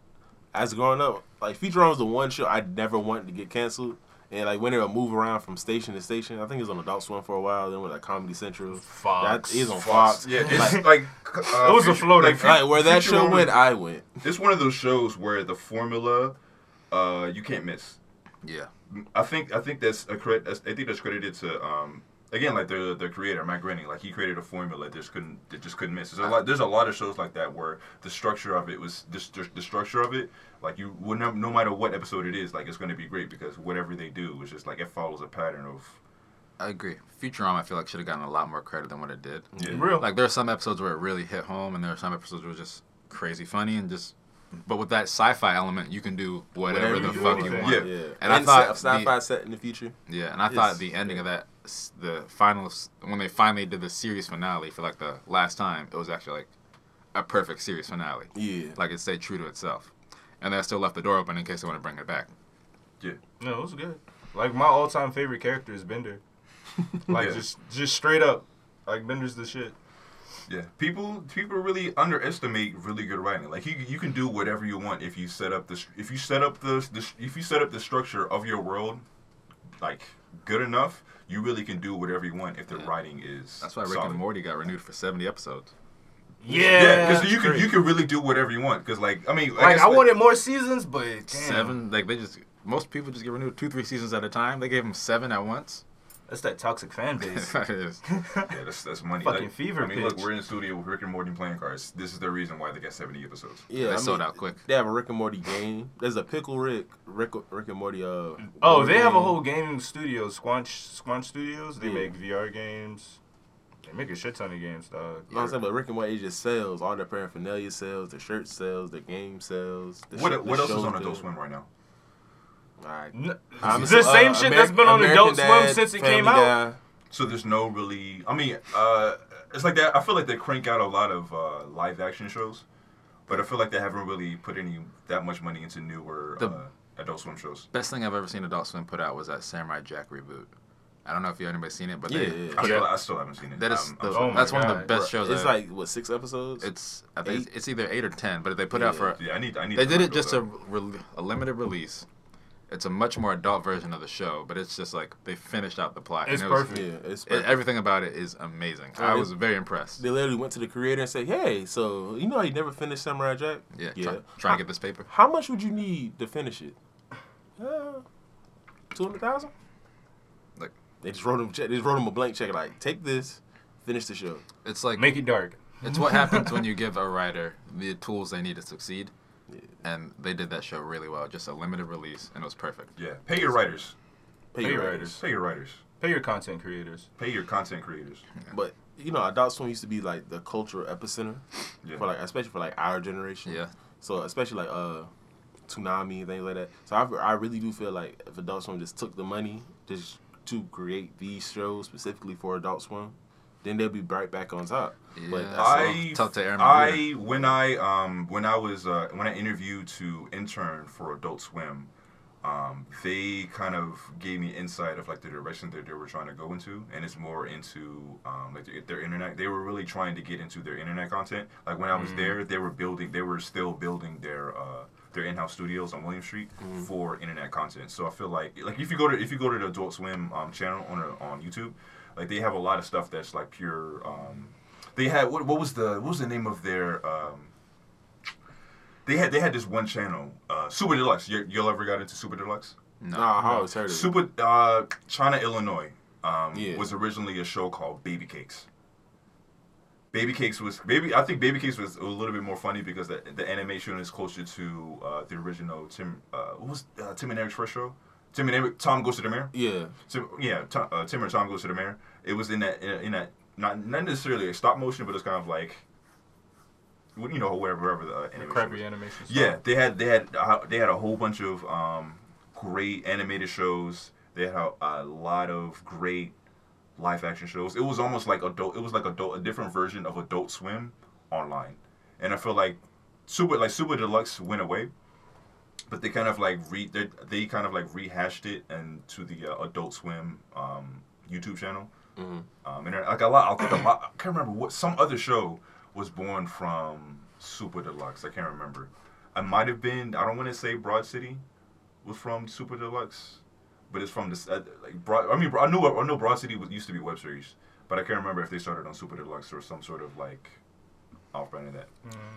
[SPEAKER 3] as growing up, like Futurama was the one show I never wanted to get canceled. And like when they would move around from station to station, I think it was on Adult Swim for a while. Then with like Comedy Central,
[SPEAKER 1] Fox.
[SPEAKER 3] that is on Fox.
[SPEAKER 4] Yeah, it's like uh,
[SPEAKER 1] It was a
[SPEAKER 4] Future-
[SPEAKER 1] floating-
[SPEAKER 4] Fu-
[SPEAKER 3] like, where that show
[SPEAKER 4] Futurama-
[SPEAKER 3] went, I went.
[SPEAKER 4] It's one of those shows where the formula, uh, you can't miss.
[SPEAKER 2] Yeah.
[SPEAKER 4] I think I think that's a credit. I think that's credited to um again like the the creator Matt Groening. Like he created a formula that just couldn't that just couldn't miss. There's a lot. There's a lot of shows like that where the structure of it was just the, the structure of it. Like you would no, no matter what episode it is, like it's going to be great because whatever they do is just like it follows a pattern of.
[SPEAKER 2] I agree. Futurama, I feel like should have gotten a lot more credit than what it did.
[SPEAKER 4] Yeah.
[SPEAKER 1] Real.
[SPEAKER 2] Like there are some episodes where it really hit home, and there are some episodes where it was just crazy funny and just. But with that sci-fi element, you can do whatever,
[SPEAKER 3] Whatever
[SPEAKER 2] the
[SPEAKER 3] you
[SPEAKER 2] fuck you want.
[SPEAKER 3] Yeah,
[SPEAKER 2] And I thought
[SPEAKER 3] set- sci-fi
[SPEAKER 2] the-
[SPEAKER 3] set in the future.
[SPEAKER 2] Yeah, and I
[SPEAKER 3] It's-
[SPEAKER 2] thought the ending of that, s- the final, when they finally did the series finale for like the last time, it was actually like a perfect series finale.
[SPEAKER 3] Yeah,
[SPEAKER 2] Like it stayed true to itself, and they still left the door open in case they want to bring it back. Yeah.
[SPEAKER 1] No, it was good. Like my all-time favorite character is Bender. [laughs] Like
[SPEAKER 4] Yeah.
[SPEAKER 1] just just straight up, like Bender's the shit.
[SPEAKER 4] Yeah, people people really underestimate really good writing. Like you you can do whatever you want if you set up the if you set up the, the if you set up the structure of your world like good enough, you really can do whatever you want if the
[SPEAKER 2] Yeah.
[SPEAKER 4] writing is.
[SPEAKER 2] That's why Rick
[SPEAKER 4] solid.
[SPEAKER 2] and Morty got renewed for 70 episodes.
[SPEAKER 1] Yeah,
[SPEAKER 4] Yeah, because you
[SPEAKER 1] that's
[SPEAKER 4] can you can really do whatever you want. Because like I mean,
[SPEAKER 1] Like
[SPEAKER 4] guess,
[SPEAKER 1] I wanted more seasons, but damn.
[SPEAKER 2] Seven, like they just most people just get renewed two, three seasons at a time. They gave him seven at once.
[SPEAKER 1] That's that toxic fan [laughs] base.
[SPEAKER 2] That is- [laughs]
[SPEAKER 4] Yeah, that's that's money.
[SPEAKER 1] Fucking
[SPEAKER 4] Like,
[SPEAKER 1] fever
[SPEAKER 4] I mean, look, we're in the studio with Rick and Morty playing cards. This is the reason why they got seventy episodes.
[SPEAKER 3] Yeah,
[SPEAKER 2] they
[SPEAKER 3] I
[SPEAKER 2] sold
[SPEAKER 3] mean,
[SPEAKER 2] out quick.
[SPEAKER 3] They have a Rick and Morty game. There's a Pickle Rick, Rick, Rick and Morty. Uh,
[SPEAKER 1] oh,
[SPEAKER 3] board
[SPEAKER 1] they have a whole gaming studio, Squanch Squanch Studios. They
[SPEAKER 3] Yeah.
[SPEAKER 1] make VR games. They make a shit ton of games, dog.
[SPEAKER 3] You know what I'm saying? But Rick and Morty just sells. All their paraphernalia sells. the shirt sells. the game sells. The
[SPEAKER 4] What
[SPEAKER 3] sh-
[SPEAKER 4] what
[SPEAKER 3] the
[SPEAKER 4] else is on. Adult Swim right now?
[SPEAKER 3] Alright.
[SPEAKER 1] N-
[SPEAKER 3] I'm
[SPEAKER 1] the
[SPEAKER 3] so-
[SPEAKER 1] same
[SPEAKER 3] uh,
[SPEAKER 1] shit
[SPEAKER 3] Ameri-
[SPEAKER 1] that's been on
[SPEAKER 3] American
[SPEAKER 1] Adult Swim since it
[SPEAKER 3] Family
[SPEAKER 1] came out.
[SPEAKER 3] Guy.
[SPEAKER 4] So there's no really. I mean, uh, it's like that. I feel like they crank out a lot of uh, live action shows, but I feel like they haven't really put any that much money into newer
[SPEAKER 2] The-
[SPEAKER 4] uh, Adult Swim shows.
[SPEAKER 2] Best thing I've ever seen Adult Swim put out was that Samurai Jack reboot. I don't know if you anybody seen it, but
[SPEAKER 3] Yeah,
[SPEAKER 2] they
[SPEAKER 3] yeah, yeah.
[SPEAKER 4] I still,
[SPEAKER 2] out.
[SPEAKER 4] I still haven't seen it.
[SPEAKER 2] That is
[SPEAKER 4] I'm-
[SPEAKER 2] the,
[SPEAKER 4] I'm
[SPEAKER 1] Oh my
[SPEAKER 2] that's one of the
[SPEAKER 1] God.
[SPEAKER 2] best shows.
[SPEAKER 3] It's
[SPEAKER 2] I've-
[SPEAKER 3] like what six episodes?
[SPEAKER 2] it's I think
[SPEAKER 3] eight?
[SPEAKER 2] it's either eight or ten, but they put out for
[SPEAKER 4] yeah, I need. I need.
[SPEAKER 2] they
[SPEAKER 4] to
[SPEAKER 2] did it just a,
[SPEAKER 4] up.
[SPEAKER 2] re- a limited release. It's a much more adult version of the show, but it's just like they finished out the plot.
[SPEAKER 1] It's
[SPEAKER 2] and it was-
[SPEAKER 1] perfect.
[SPEAKER 3] yeah, it's
[SPEAKER 2] it- everything about it is amazing.
[SPEAKER 3] Oh,
[SPEAKER 2] I
[SPEAKER 3] it-
[SPEAKER 2] was very impressed.
[SPEAKER 3] They literally went to the creator and said, "Hey, so you know how you never finished Samurai Jack?
[SPEAKER 2] Yeah,
[SPEAKER 3] yeah.
[SPEAKER 2] Try, trying to get this paper.
[SPEAKER 3] How much would you need to finish it? Uh, Two hundred thousand.
[SPEAKER 2] Like-
[SPEAKER 3] they just wrote him. They just wrote him a blank check. Like, take this, finish the show.
[SPEAKER 2] It's like
[SPEAKER 1] Make it dark.
[SPEAKER 2] It's what happens when you give a writer the tools they need to succeed.
[SPEAKER 3] Yeah.
[SPEAKER 2] And they did that show really well. Just a limited release, and it was perfect.
[SPEAKER 4] Yeah, pay your writers.
[SPEAKER 3] Pay,
[SPEAKER 1] Pay
[SPEAKER 3] your
[SPEAKER 1] your
[SPEAKER 3] writers.
[SPEAKER 1] writers.
[SPEAKER 4] Pay your writers.
[SPEAKER 1] Pay your content creators.
[SPEAKER 4] Pay your content creators.
[SPEAKER 3] But you know, Adult Swim used to be like the cultural epicenter
[SPEAKER 4] Yeah.
[SPEAKER 3] for like, especially for like our generation.
[SPEAKER 2] Yeah.
[SPEAKER 3] So especially like uh, Toonami and things like that. So I, I really do feel like if Adult Swim just took the money just to create these shows specifically for Adult Swim, then they'll be right back on top. But
[SPEAKER 2] Yeah.
[SPEAKER 3] that's all.
[SPEAKER 4] I
[SPEAKER 2] Talk to Aaron
[SPEAKER 4] I
[SPEAKER 2] McGruder.
[SPEAKER 4] when I um when I was uh, when I interviewed to intern for Adult Swim, um, they kind of gave me insight of like the direction that they were trying to go into, and it's more into um, like their, their internet. They were really trying to get into their internet content. Like when I was there, they were building, they were still building their uh, their in-house studios on William Street for internet content. So I feel like like if you go to if you go to the Adult Swim um, channel on uh, on YouTube, like they have a lot of stuff that's like pure. Um, they had what, what was the what was the name of their um, they had they had this one channel uh, Super Deluxe. You, y'all ever got into Super Deluxe?
[SPEAKER 2] No.
[SPEAKER 3] Nah, I always heard of it.
[SPEAKER 4] Super uh, China Illinois um,
[SPEAKER 3] Yeah.
[SPEAKER 4] was originally a show called Baby Cakes. Baby Cakes was baby. I think Baby Cakes was a little bit more funny because the, the animation is closer to uh, the original Tim. Uh, what was uh, Tim and Eric's first show? Tim and Eric. Tom goes to the mayor.
[SPEAKER 3] Yeah.
[SPEAKER 4] Tim, yeah, Tom, uh, Tim and Tom goes to the mayor. It was in that in, that not not necessarily a stop motion, but it's kind of like you know wherever wherever the uh, animation was.
[SPEAKER 1] Crappy animation. Stuff.
[SPEAKER 4] Yeah, they had they had uh, they had a whole bunch of um, great animated shows. They had a, a lot of great live action shows. It was almost like adult. It was like adult, a different version of Adult Swim online. And I feel like Super like Super Deluxe went away, but they kind of like re they, they kind of like rehashed it and to the uh, Adult Swim um, YouTube channel.
[SPEAKER 3] Mhm.
[SPEAKER 4] Um, and like a lot, I think a lot. I can't remember what some other show was born from Super Deluxe. I can't remember. I might have been. I don't want to say Broad City was from Super Deluxe, but it's from this uh, like Broad. I mean, I knew I know Broad City was, used to be web series, but I can't remember if they started on Super Deluxe or some sort of like off brand of that.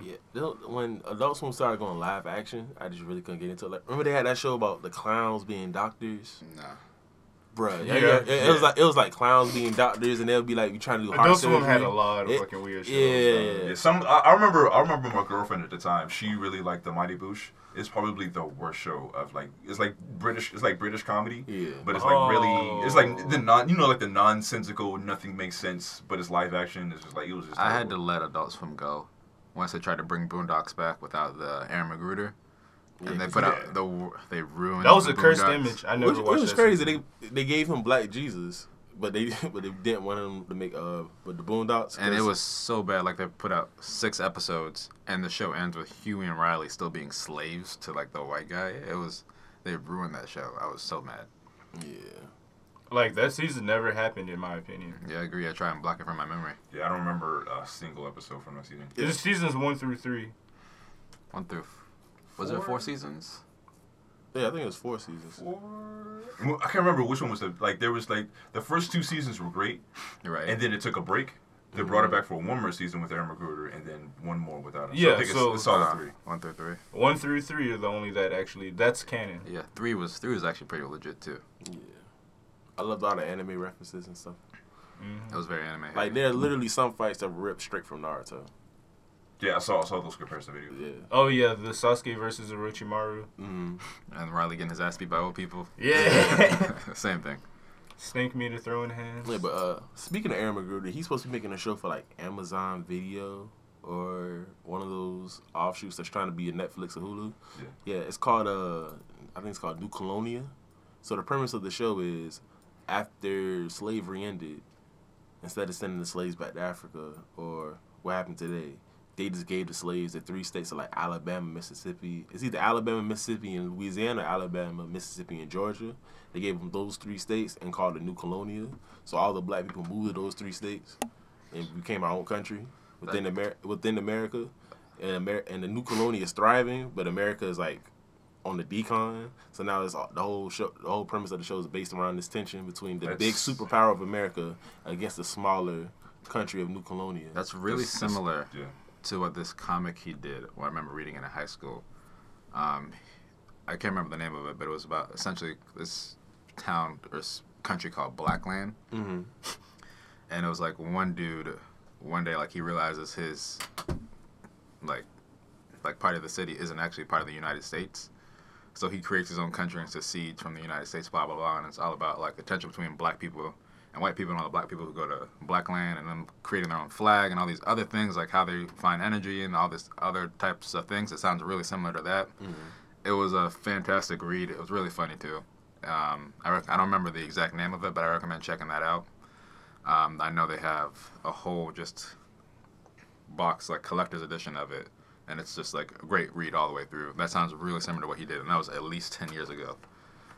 [SPEAKER 3] Yeah, when Adult Swim started going live action, I just really couldn't get into it. Like, remember they had that show about the clowns being doctors,
[SPEAKER 2] No.
[SPEAKER 3] Bruh,
[SPEAKER 1] Yeah,
[SPEAKER 3] Yeah, it, it was like it was like clowns being doctors, and they'll be like, "You trying to do heart
[SPEAKER 1] Adult Swim had a lot of
[SPEAKER 3] It-
[SPEAKER 1] fucking weird shows.
[SPEAKER 3] yeah.
[SPEAKER 1] dog.
[SPEAKER 4] Yeah, some I, I remember. I remember my girlfriend at the time. She really liked the Mighty Boosh. It's probably the worst show of like. It's like British. It's like British comedy.
[SPEAKER 3] Yeah.
[SPEAKER 4] But it's like really. It's like
[SPEAKER 1] Oh.
[SPEAKER 4] the non. You know, like the nonsensical. Nothing makes sense. But it's live action. It's just like it was just.
[SPEAKER 2] I had to let Adult Swim go once they tried to bring Boondocks back without the Aaron McGruder. And they put
[SPEAKER 4] Yeah.
[SPEAKER 2] out the they ruined.
[SPEAKER 1] That was
[SPEAKER 2] the
[SPEAKER 1] a cursed
[SPEAKER 2] Boondocks.
[SPEAKER 1] image. I never
[SPEAKER 3] Which,
[SPEAKER 1] watched
[SPEAKER 3] which was
[SPEAKER 1] that
[SPEAKER 3] crazy.
[SPEAKER 1] season.
[SPEAKER 3] They they gave him Black Jesus, but they [laughs] but they didn't want him to make uh with the Boondocks.
[SPEAKER 2] And it was so bad. Like they put out six episodes, and the show ends with Huey and Riley still being slaves to like the white guy. It was they ruined that show. I was so mad.
[SPEAKER 3] yeah.
[SPEAKER 1] Like that season never happened in my opinion.
[SPEAKER 2] Yeah, I agree. I try and block it from my memory.
[SPEAKER 4] Yeah, I don't remember a single episode from that season.
[SPEAKER 1] It's seasons one through three.
[SPEAKER 2] One through. Was there
[SPEAKER 1] Four?
[SPEAKER 2] four seasons?
[SPEAKER 3] Yeah, I think it was four seasons.
[SPEAKER 4] Well, I can't remember which one was the like. There was like the first two seasons were great,
[SPEAKER 2] right.
[SPEAKER 4] and then it took a break. They brought it back for one more season with Aaron McGruder, and then one more without him. so
[SPEAKER 1] Yeah,
[SPEAKER 4] I think
[SPEAKER 1] so-
[SPEAKER 4] it's, it's solid
[SPEAKER 2] Uh,
[SPEAKER 4] three.
[SPEAKER 2] One through three.
[SPEAKER 1] One through three are the only that actually that's canon.
[SPEAKER 2] Yeah, three was three was actually pretty legit too.
[SPEAKER 3] Yeah. I loved all the anime references and stuff.
[SPEAKER 2] It was very anime.
[SPEAKER 3] Like there are literally some fights that ripped straight from Naruto.
[SPEAKER 4] Yeah, I saw I saw those comparison videos.
[SPEAKER 3] Yeah.
[SPEAKER 1] Oh yeah, the Sasuke versus Orochimaru.
[SPEAKER 3] Mm.
[SPEAKER 2] and Riley getting his ass beat by old people.
[SPEAKER 1] Yeah. [laughs]
[SPEAKER 2] Same thing.
[SPEAKER 1] Snake meter throwing hands.
[SPEAKER 3] Yeah, but uh, speaking of Aaron McGruder, he's supposed to be making a show for like Amazon Video or one of those offshoots that's trying to be a Netflix or Hulu.
[SPEAKER 4] Yeah.
[SPEAKER 3] Yeah, it's called uh, I think it's called New Colonia. So the premise of the show is after slavery ended, instead of sending the slaves back to Africa or what happened today, they just gave the slaves the three states of like Alabama, Mississippi. It's either Alabama, Mississippi, and Louisiana, Alabama, Mississippi, and Georgia. They gave them those three states and called it New Colonia. So all the black people moved to those three states and became our own country within Amer- within America. And Amer- and the New Colonia is thriving, but America is like on the decline. So now it's all, the whole show. The whole premise of the show is based around this tension between the big superpower of America against the smaller country of New Colonia.
[SPEAKER 2] That's really
[SPEAKER 4] This- this-
[SPEAKER 2] similar
[SPEAKER 4] Yeah.
[SPEAKER 2] To what this comic he did. What I remember reading in high school. Um, I can't remember the name of it, but it was about essentially this town or country called Blackland,
[SPEAKER 3] hmm [laughs]
[SPEAKER 2] and it was like one dude, one day like he realizes his like like part of the city isn't actually part of the United States. So he creates his own country and secedes from the United States, blah blah blah, and it's all about like the tension between black people and white people and all the black people who go to black land and them creating their own flag and all these other things like how they find energy and all this other types of things. It sounds really similar to that. It was a fantastic read. It was really funny too. Um, I, rec- I don't remember the exact name of it, but I recommend checking that out. Um, I know they have a whole just box like collector's edition of it, and it's just like a great read all the way through. That sounds really similar to what he did, and that was at least ten years ago.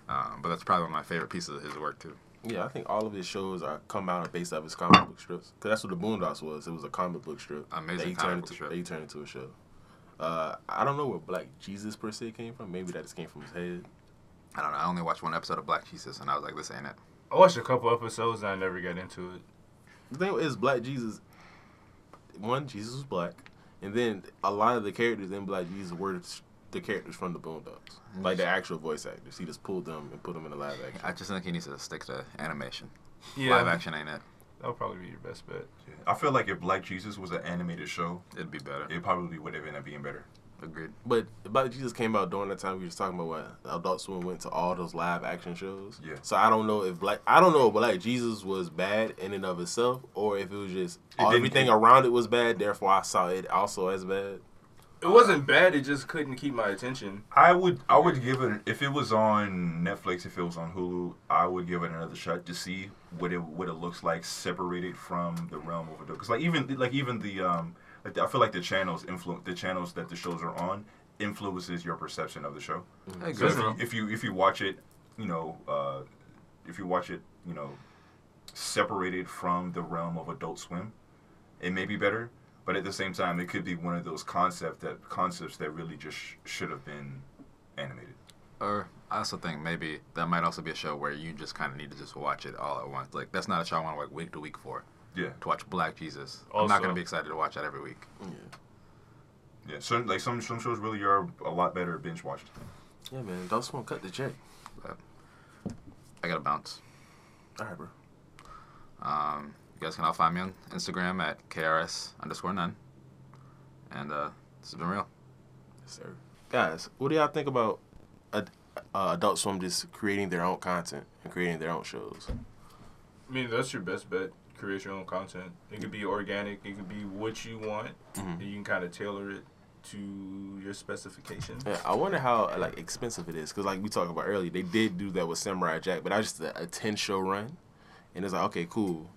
[SPEAKER 2] Um, but that's probably one of my favorite pieces of his work too.
[SPEAKER 3] Yeah, I think all of his shows are come out based off his comic book strips. Cause that's what the Boondocks was. It was a comic book strip.
[SPEAKER 2] Amazing
[SPEAKER 3] that he
[SPEAKER 2] comic
[SPEAKER 3] turned
[SPEAKER 2] book
[SPEAKER 3] into,
[SPEAKER 2] strip.
[SPEAKER 3] that he turned into a show. Uh, I don't know where Black Jesus per se came from. Maybe that just came from his head.
[SPEAKER 2] I don't know. I only watched one episode of Black Jesus, and I was like, this ain't it.
[SPEAKER 1] I watched a couple episodes and I never got into it.
[SPEAKER 3] The thing is, Black Jesus. One, Jesus was black, and then a lot of the characters in Black Jesus were the characters from the Boondocks, like the actual voice actors. He just pulled them and put them in the live action.
[SPEAKER 2] I just think he needs to stick to animation.
[SPEAKER 1] Yeah,
[SPEAKER 2] Live action ain't it.
[SPEAKER 1] that'll probably be your best bet.
[SPEAKER 4] Yeah. I feel like if Black Jesus was an animated show,
[SPEAKER 2] It'd be better.
[SPEAKER 4] it probably would have ended up being better.
[SPEAKER 2] Agreed.
[SPEAKER 3] But Black Jesus came out during the time we was talking about what Adult Swim went to all those live action shows.
[SPEAKER 4] Yeah.
[SPEAKER 3] So I don't know if Black I don't know if Black Jesus was bad in and of itself, or if it was just
[SPEAKER 4] It
[SPEAKER 3] all, everything
[SPEAKER 4] it-
[SPEAKER 3] around it was bad. Therefore, I saw it also as bad.
[SPEAKER 1] It wasn't bad. It just couldn't keep my attention.
[SPEAKER 4] I would I would give it if it was on Netflix, if it was on Hulu, I would give it another shot to see what it what it looks like separated from the realm of adult. Because like even like even the um like the, I feel like the channels influence the channels that the shows are on influences your perception of the show.
[SPEAKER 2] I
[SPEAKER 4] So if you, if you if you watch it, you know, uh, if you watch it, you know, separated from the realm of Adult Swim, it may be better. But at the same time, it could be one of those concept that concepts that really just sh- should have been animated.
[SPEAKER 2] Or I also think maybe that might also be a show where you just kind of need to just watch it all at once. Like that's not a show I want to like week to week for.
[SPEAKER 4] Yeah,
[SPEAKER 2] To watch Black Jesus, I'm not gonna be excited to watch that every week.
[SPEAKER 3] Yeah.
[SPEAKER 4] yeah. So like some some shows really are a lot better binge watched.
[SPEAKER 3] Yeah, man. Adult Swim cut the check.
[SPEAKER 2] I gotta bounce.
[SPEAKER 3] All right, bro.
[SPEAKER 2] Um, you guys can all find me on Instagram at krs underscore none. And uh, this has been real.
[SPEAKER 3] Yes, sir. Guys, what do y'all think about uh, uh, Adult Swim just creating their own content and creating their own shows?
[SPEAKER 1] I mean, that's your best bet. Create your own content. It could be organic. It could be what you want.
[SPEAKER 3] Mhm.
[SPEAKER 1] And you can kind of tailor it to your specifications.
[SPEAKER 3] Yeah, I wonder how like expensive it is because like we talked about earlier, they did do that with Samurai Jack, but that was just a, a ten show run, and it's like okay, cool,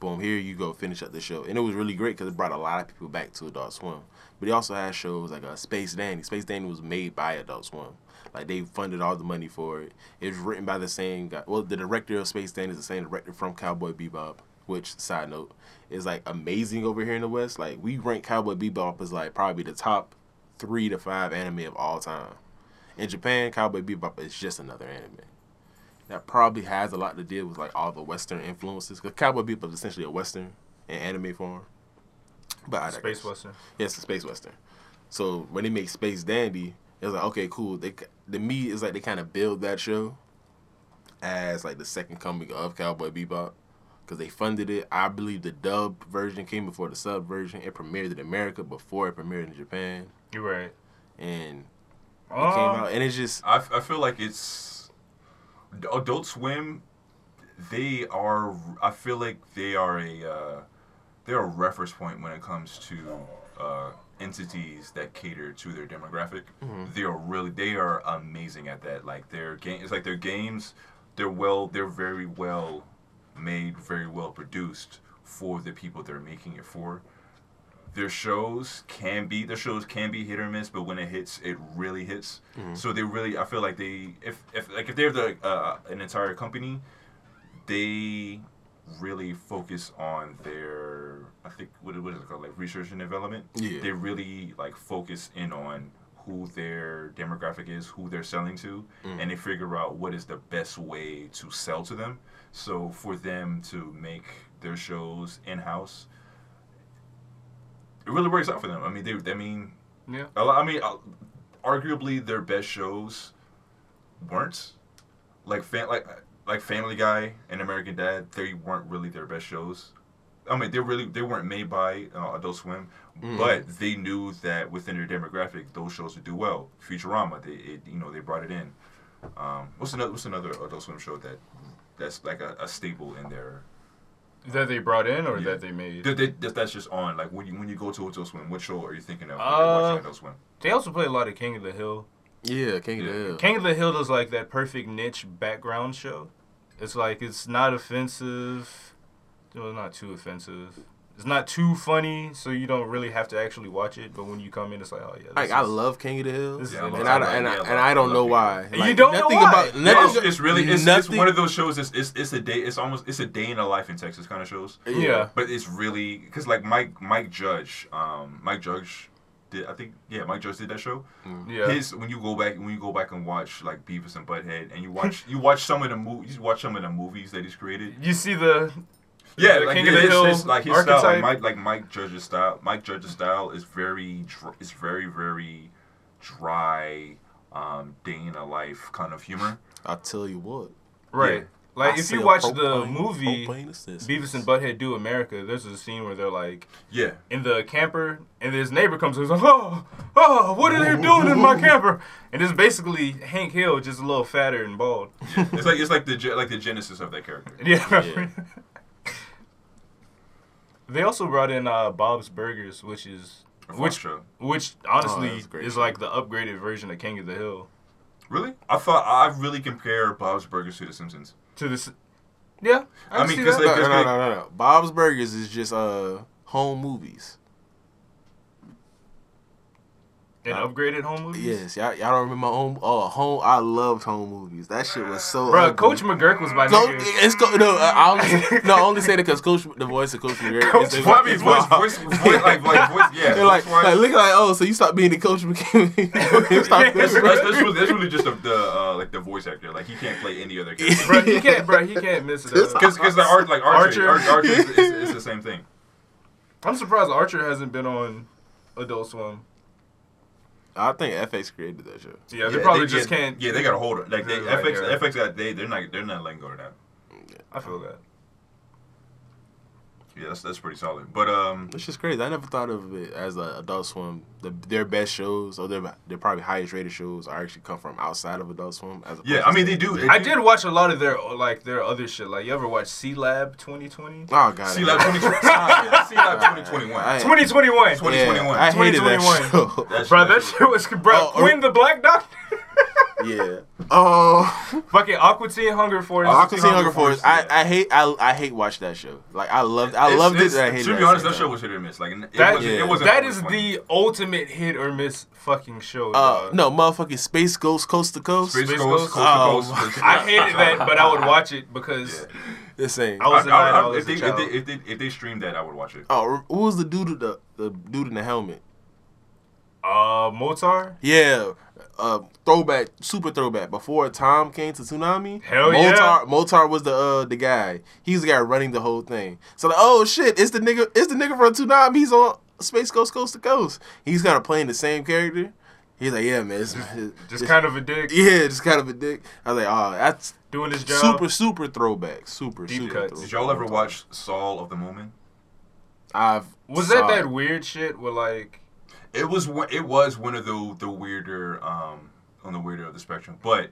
[SPEAKER 3] boom, here you go, finish up the show, and it was really great because it brought a lot of people back to Adult Swim. But he also had shows like uh, Space Dandy. Space Dandy was made by Adult Swim, like they funded all the money for it. It was written by the same guy. Well, the director of Space Dandy is the same director from Cowboy Bebop. Which side note is like amazing over here in the West. Like we rank Cowboy Bebop as like probably the top three to five anime of all time. In Japan, Cowboy Bebop is just another anime. That probably has a lot to do with like all the Western influences. Because Cowboy Bebop is essentially a Western in anime form. But I
[SPEAKER 1] Space. Western.
[SPEAKER 3] Yeah, it's space western. So when they make Space Dandy, it was like okay, cool. They the me is like they kind of build that show as like the second coming of Cowboy Bebop because they funded it. I believe the dub version came before the sub version. It premiered in America before it premiered in Japan,
[SPEAKER 1] You're right.
[SPEAKER 3] and it
[SPEAKER 1] Uh,
[SPEAKER 3] came out. And it's just
[SPEAKER 4] I, I feel like it's Adult Swim. They are. I feel like they are a. Uh, they're a reference point when it comes to uh, entities that cater to their demographic. They are really. They are amazing at that. Like their game. It's like their games. They're well. They're very well made. Very well produced for the people they're making it for their shows can be their shows can be hit or miss, but when it hits, it really hits. So they really, I feel like they, if if like if they're the uh, an entire company, they really focus on their I think what what is it called like research and development.
[SPEAKER 3] Yeah.
[SPEAKER 4] They really like focus in on who their demographic is, who they're selling to, and they figure out what is the best way to sell to them. So for them to make their shows in house, it really works out for them. I mean, they, I mean,
[SPEAKER 1] Yeah.
[SPEAKER 4] a lot, I mean, uh, arguably their best shows weren't like fan, like like Family Guy and American Dad. They weren't really their best shows. I mean, they really they weren't made by uh, Adult Swim, but they knew that within their demographic, those shows would do well. Futurama, they it, you know they brought it in. Um, what's another what's another Adult Swim show that that's like a, a staple in their
[SPEAKER 1] That they brought in or
[SPEAKER 4] Yeah.
[SPEAKER 1] that they made?
[SPEAKER 4] that, that, that- that's just on like when you when you go to Adult Swim, what show are you thinking of when
[SPEAKER 1] Uh,
[SPEAKER 4] you're Adult Swim?
[SPEAKER 1] They also play a lot of King of the Hill.
[SPEAKER 3] yeah, King of the Hill.
[SPEAKER 1] King of the Hill is like that perfect niche background show. It's like it's not offensive. Well, not too offensive. It's not too funny, so you don't really have to actually watch it. But when you come in, it's like, oh yeah.
[SPEAKER 3] Like
[SPEAKER 1] this
[SPEAKER 3] I love King of the Hill,
[SPEAKER 1] This is
[SPEAKER 3] and I
[SPEAKER 1] amazing.
[SPEAKER 3] don't- and I,
[SPEAKER 4] Yeah,
[SPEAKER 3] and I don't know
[SPEAKER 4] love
[SPEAKER 3] why.
[SPEAKER 1] You don't know why.
[SPEAKER 3] about
[SPEAKER 1] No,
[SPEAKER 4] No,
[SPEAKER 3] nothing.
[SPEAKER 4] it's, it's really it's, it's one of those shows. It's, it's it's a day. It's almost it's a day in a life in Texas kind of shows.
[SPEAKER 1] Yeah.
[SPEAKER 4] But it's really because like Mike Mike Judge, um, Mike Judge did I think yeah Mike Judge did that show.
[SPEAKER 1] Yeah.
[SPEAKER 4] His when you go back when you go back and watch like Beavis and Butthead and you watch you watch some of the movies you watch some of the movies that he's created.
[SPEAKER 1] you see the
[SPEAKER 4] Yeah, like
[SPEAKER 1] King
[SPEAKER 4] his,
[SPEAKER 1] of the
[SPEAKER 4] his-
[SPEAKER 1] Hill
[SPEAKER 4] his- like his style, like. Mike like Mike Judge's style. Mike Judge's style is very dr- is very very dry, um, day in a life kind of humor.
[SPEAKER 3] I'll tell you what.
[SPEAKER 1] right.
[SPEAKER 4] Yeah.
[SPEAKER 1] Like
[SPEAKER 3] I
[SPEAKER 1] if you
[SPEAKER 3] sell
[SPEAKER 1] watch the
[SPEAKER 3] propane-
[SPEAKER 1] movie. Beavis and Butthead Do America, there's a scene where they're like
[SPEAKER 4] Yeah,
[SPEAKER 1] in the camper, and this neighbor comes and he's like, "Oh, oh, what are they doing in my camper?" And it's basically Hank Hill, just a little fatter and bald.
[SPEAKER 4] it's like it's like the like the genesis of that character.
[SPEAKER 1] Yeah.
[SPEAKER 3] Yeah.
[SPEAKER 1] They also brought in uh, Bob's Burgers, which is
[SPEAKER 4] A
[SPEAKER 1] which
[SPEAKER 4] show.
[SPEAKER 1] which honestly
[SPEAKER 3] that's a great
[SPEAKER 1] is like the upgraded version of King of the Hill.
[SPEAKER 4] Really? I thought I really compare Bob's Burgers to The Simpsons.
[SPEAKER 1] To this, yeah. I,
[SPEAKER 4] I mean,
[SPEAKER 1] see
[SPEAKER 4] 'cause
[SPEAKER 1] that.
[SPEAKER 4] like-
[SPEAKER 3] no, no, no, no, no. Bob's Burgers is just uh home movies.
[SPEAKER 1] An upgraded home movies.
[SPEAKER 3] Yes, y'all, y'all don't remember home? Oh, home. I loved home movies. That shit was so.
[SPEAKER 1] Bro,
[SPEAKER 3] ugly.
[SPEAKER 1] Coach McGurk was my
[SPEAKER 3] Coach, it's co- no. I only, no, I only say that because Coach, the voice of Coach McGurk.
[SPEAKER 1] Coach
[SPEAKER 3] is,
[SPEAKER 4] Well, I voice,
[SPEAKER 3] Bob.
[SPEAKER 4] voice, voice, like, like voice, yeah. [laughs]
[SPEAKER 3] They're like,
[SPEAKER 4] voice-wise.
[SPEAKER 3] like, look like, oh, so you stopped being the Coach McKinley. [laughs] You stopped
[SPEAKER 4] that's, [laughs]
[SPEAKER 3] being-
[SPEAKER 4] that's, that's, really, that's really just the, the uh, like the voice actor. Like he can't play any other character.
[SPEAKER 1] bro, he can't, bro, he can't miss it.
[SPEAKER 4] Because because the art like Archer
[SPEAKER 1] Archer.
[SPEAKER 4] Archer, Archer is, is, is the same thing.
[SPEAKER 1] I'm surprised Archer hasn't been on Adult Swim.
[SPEAKER 3] I think FX created that show.
[SPEAKER 1] Yeah, they probably just
[SPEAKER 4] yeah,
[SPEAKER 1] can't.
[SPEAKER 4] Yeah, they got to hold it. Like they, FX
[SPEAKER 1] yeah.
[SPEAKER 4] FX got they they're not they're not letting go of that.
[SPEAKER 1] I feel that.
[SPEAKER 4] Yeah, that's that's pretty solid. But um,
[SPEAKER 3] It's just crazy. I never thought of it as a Adult Swim. The, their best shows, or their their probably highest rated shows, are actually come from outside of Adult Swim. As
[SPEAKER 4] yeah, I mean they do. They
[SPEAKER 1] I
[SPEAKER 4] do-
[SPEAKER 1] did watch a lot of their like their other shit. Like you ever watch Sealab 2020?
[SPEAKER 3] Oh god.
[SPEAKER 4] Sealab 2020. Sealab 2021.
[SPEAKER 3] I-
[SPEAKER 1] 2021. [laughs]
[SPEAKER 4] 2021.
[SPEAKER 3] I hated that
[SPEAKER 1] 2021.
[SPEAKER 3] show.
[SPEAKER 4] That's-
[SPEAKER 1] Bro, that shit was bro.
[SPEAKER 3] Oh, or-
[SPEAKER 1] the Black Doctor.
[SPEAKER 3] Yeah. Oh,
[SPEAKER 1] Fucking Aqua Teen Hunger Force.
[SPEAKER 3] Aqua Teen
[SPEAKER 4] Hunger
[SPEAKER 3] Hunger Force.
[SPEAKER 4] Force,
[SPEAKER 3] I,
[SPEAKER 4] yeah.
[SPEAKER 3] I hate I, I hate watch that show. Like I loved I
[SPEAKER 4] It's-
[SPEAKER 3] loved it.
[SPEAKER 4] it's-
[SPEAKER 3] and I hated
[SPEAKER 4] To
[SPEAKER 3] it
[SPEAKER 4] be
[SPEAKER 3] at
[SPEAKER 4] honest,
[SPEAKER 3] the
[SPEAKER 4] that show was hit or miss. Like it
[SPEAKER 1] That,
[SPEAKER 4] wasn't.
[SPEAKER 3] yeah.
[SPEAKER 4] It wasn't.
[SPEAKER 1] that
[SPEAKER 4] funny.
[SPEAKER 1] the ultimate hit or miss fucking show.
[SPEAKER 3] Uh, no, motherfucking Space Ghost Coast to Coast.
[SPEAKER 4] Space
[SPEAKER 1] Space
[SPEAKER 4] Ghost,
[SPEAKER 1] Ghost?
[SPEAKER 4] Coast to
[SPEAKER 3] Oh,
[SPEAKER 4] Coast.
[SPEAKER 1] I hated that, but I would watch it because
[SPEAKER 3] The same.
[SPEAKER 1] I was
[SPEAKER 4] I-
[SPEAKER 1] a
[SPEAKER 4] I-
[SPEAKER 1] night
[SPEAKER 4] I-
[SPEAKER 1] owl
[SPEAKER 4] if, they, if, they, if, they, if they streamed that, I would watch it.
[SPEAKER 3] Oh, who was the dude the the dude in the helmet?
[SPEAKER 1] Uh, Moltar.
[SPEAKER 3] Yeah, uh, throwback, super throwback. Before Tom came to Toonami,
[SPEAKER 1] Hell
[SPEAKER 3] Moltar,
[SPEAKER 1] yeah.
[SPEAKER 3] Moltar was the uh the guy. He's the guy running the whole thing. So like, oh shit, it's the nigga, it's the nigga from Toonami. He's on Space Coast Coast to Coast. He's kind of playing the same character. He's like, yeah, man, it's,
[SPEAKER 1] Just
[SPEAKER 3] it's-
[SPEAKER 1] kind of a dick.
[SPEAKER 3] yeah, just kind of a dick. I was like, oh, that's
[SPEAKER 1] Doing his job.
[SPEAKER 3] super, super throwback, super,
[SPEAKER 1] Deep
[SPEAKER 3] super.
[SPEAKER 1] cuts.
[SPEAKER 3] throwback.
[SPEAKER 4] Did y'all ever watch Saul of the Mole Men?
[SPEAKER 3] I've
[SPEAKER 1] Was
[SPEAKER 3] saw
[SPEAKER 1] that
[SPEAKER 3] it.
[SPEAKER 1] that weird shit where like
[SPEAKER 4] It was one- it was one of the the weirder um on the weirder of the spectrum, but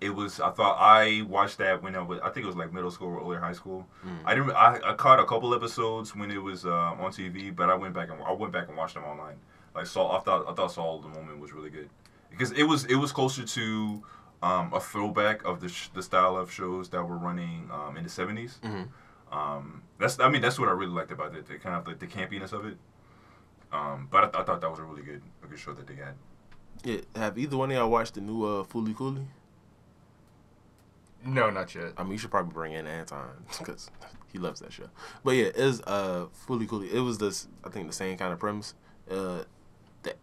[SPEAKER 4] it was I thought I watched that when I was I think it was like middle school or early high school. I didn't I, I caught a couple episodes when it was um, on TV, but I went back and I went back and watched them online. Like Saul, I thought I thought Saul the Mole Men was really good because it was it was closer to um, a throwback of the sh- the style of shows that were running um, in the 70s
[SPEAKER 3] Mhm.
[SPEAKER 4] Um, that's I mean that's what I really liked about it, the kind of like the campiness of it. Um, but I, th- I thought that was a really good a good show that they had.
[SPEAKER 3] Yeah, have either one of y'all watched the new uh, Fooly Cooly?
[SPEAKER 1] no, not yet.
[SPEAKER 3] I mean, you should probably bring in Anton [laughs] because he loves that show. But yeah, it's uh fully cool. It was this, I think, the same kind of premise. Uh, the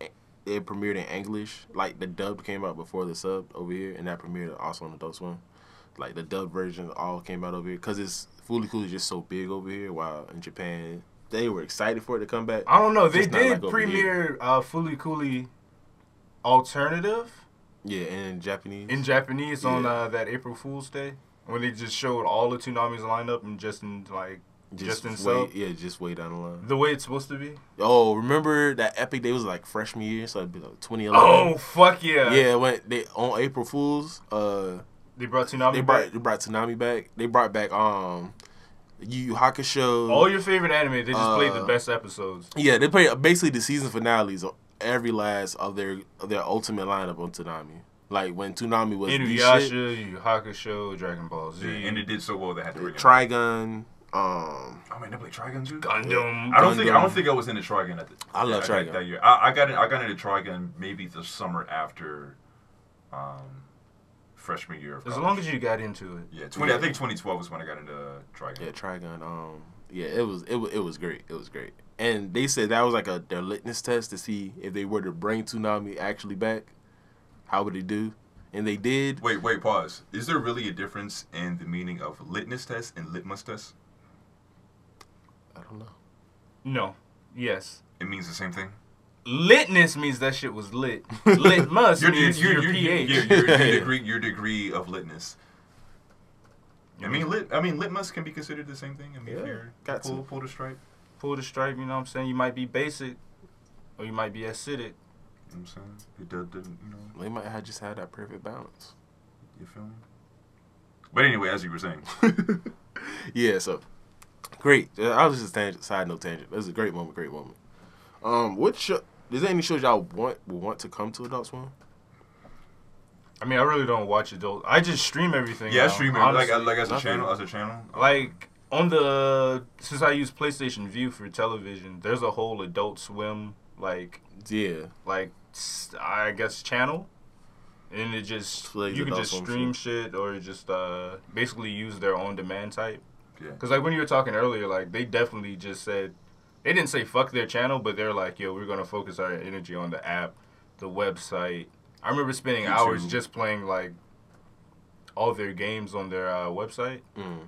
[SPEAKER 3] it premiered in English. Like the dub came out before the sub over here, and that premiered also on Adult Swim. Like the dub version all came out over here because it's Fooly Cooly just so big over here. While in Japan, they were excited for it to come back.
[SPEAKER 1] I don't know. They did
[SPEAKER 3] like
[SPEAKER 1] premiere uh, Fooly Cooly Alternative
[SPEAKER 3] Yeah, in Japanese.
[SPEAKER 1] in Japanese on uh, that April Fool's Day when they just showed all the Toonamis lined up and just in like just in
[SPEAKER 3] way,
[SPEAKER 1] sub.
[SPEAKER 3] yeah, just way down the line.
[SPEAKER 1] the way it's supposed to be.
[SPEAKER 3] Oh, remember that epic day was like freshman year, so it'd be like 2011.
[SPEAKER 1] Oh fuck yeah!
[SPEAKER 3] Yeah, when they on April Fools, uh,
[SPEAKER 1] They brought Toonami
[SPEAKER 3] they
[SPEAKER 1] back.
[SPEAKER 3] brought they brought Toonami back. They brought back um, Yu Yu Hakusho.
[SPEAKER 1] All your favorite anime. They just played the
[SPEAKER 3] Uh,
[SPEAKER 1] best episodes.
[SPEAKER 3] yeah, they play basically the season finales of every last of their of their ultimate lineup on Toonami. Like when Toonami was the
[SPEAKER 1] Inuyasha, Yu Yu Hakusho, Dragon Ball Z,
[SPEAKER 4] Yeah, and it did so well they had to bring it. back.
[SPEAKER 3] Trigun. Um,
[SPEAKER 4] Oh man, they played Trigun too.
[SPEAKER 1] Gundam.
[SPEAKER 4] I don't think I don't think I was into Trigun at the.
[SPEAKER 3] I love
[SPEAKER 4] yeah,
[SPEAKER 3] Trigun.
[SPEAKER 4] that year. I, I got in, I got into Trigun maybe the summer after, um, freshman year of
[SPEAKER 1] As long as you got into it.
[SPEAKER 4] yeah, twenty. I think twenty twelve was when I got into Trigun.
[SPEAKER 3] yeah, Trigun. Um, yeah, it was it was it was great. It was great. And they said that was like a their litmus test to see if they were to bring Toonami actually back, how would they do? And they did.
[SPEAKER 4] Wait, wait, pause. Is there really a difference in the meaning of litmus test and litmus test?
[SPEAKER 3] I don't know.
[SPEAKER 1] No. Yes.
[SPEAKER 4] It means the same thing.
[SPEAKER 1] Litness means that shit was lit. [laughs] Litmus means your, pH.
[SPEAKER 4] Your, your, your [laughs] degree, your degree of litness. I mean, lit. I mean, litmus can be considered the same thing. I mean, if
[SPEAKER 3] Yeah,
[SPEAKER 4] you're
[SPEAKER 3] got
[SPEAKER 4] pull,
[SPEAKER 3] to.
[SPEAKER 4] pull the stripe.
[SPEAKER 1] Pull the stripe, you know what I'm saying? You might be basic, or you might be acidic.
[SPEAKER 4] You know what I'm saying it does, doesn't, you know,
[SPEAKER 3] They might have just had that perfect balance.
[SPEAKER 4] you feel me? But anyway, as you were saying, [laughs]
[SPEAKER 3] yeah, so great. Uh, I was just tangent, side note tangent. It was a great moment, great moment. Um, what show? Is there any shows y'all want would want to come to Adult Swim?
[SPEAKER 1] I mean, I really don't watch adult. I just stream everything.
[SPEAKER 4] yeah,
[SPEAKER 1] now,
[SPEAKER 4] streaming like
[SPEAKER 1] honestly.
[SPEAKER 4] like as a
[SPEAKER 3] Nothing.
[SPEAKER 4] channel, as a channel.
[SPEAKER 1] like on the since I use PlayStation Vue for television, there's a whole Adult Swim like
[SPEAKER 3] Yeah,
[SPEAKER 1] like I guess channel, and it just
[SPEAKER 3] Plays
[SPEAKER 1] you can just
[SPEAKER 3] Swim
[SPEAKER 1] stream shit or just uh basically use their own demand type.
[SPEAKER 4] yeah.
[SPEAKER 1] Cause like when you were talking earlier, like they definitely just said they didn't say fuck their channel, but they're like, yo, we're gonna focus our energy on the app, the website. I remember spending hours just playing like all their games on their uh, website.
[SPEAKER 3] mm.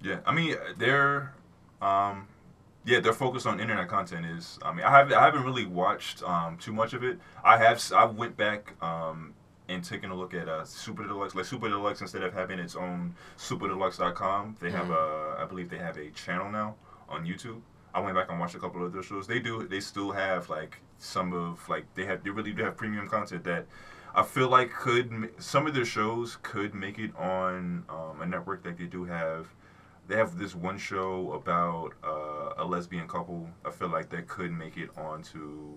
[SPEAKER 4] Yeah, I mean they're, um, yeah, their focus on internet content is. I mean, I haven't I haven't really watched um, too much of it. I have I went back um, and taking a look at uh, Super Deluxe. Like Super Deluxe, instead of having its own SuperDeluxe.com, they have a I believe they have a channel now on YouTube. I went back and watched a couple of their shows. They do they still have like some of like they have they really do have premium content that I feel like could some of their shows could make it on um, a network that they do have. They have this one show about uh, a lesbian couple. I feel like that could make it onto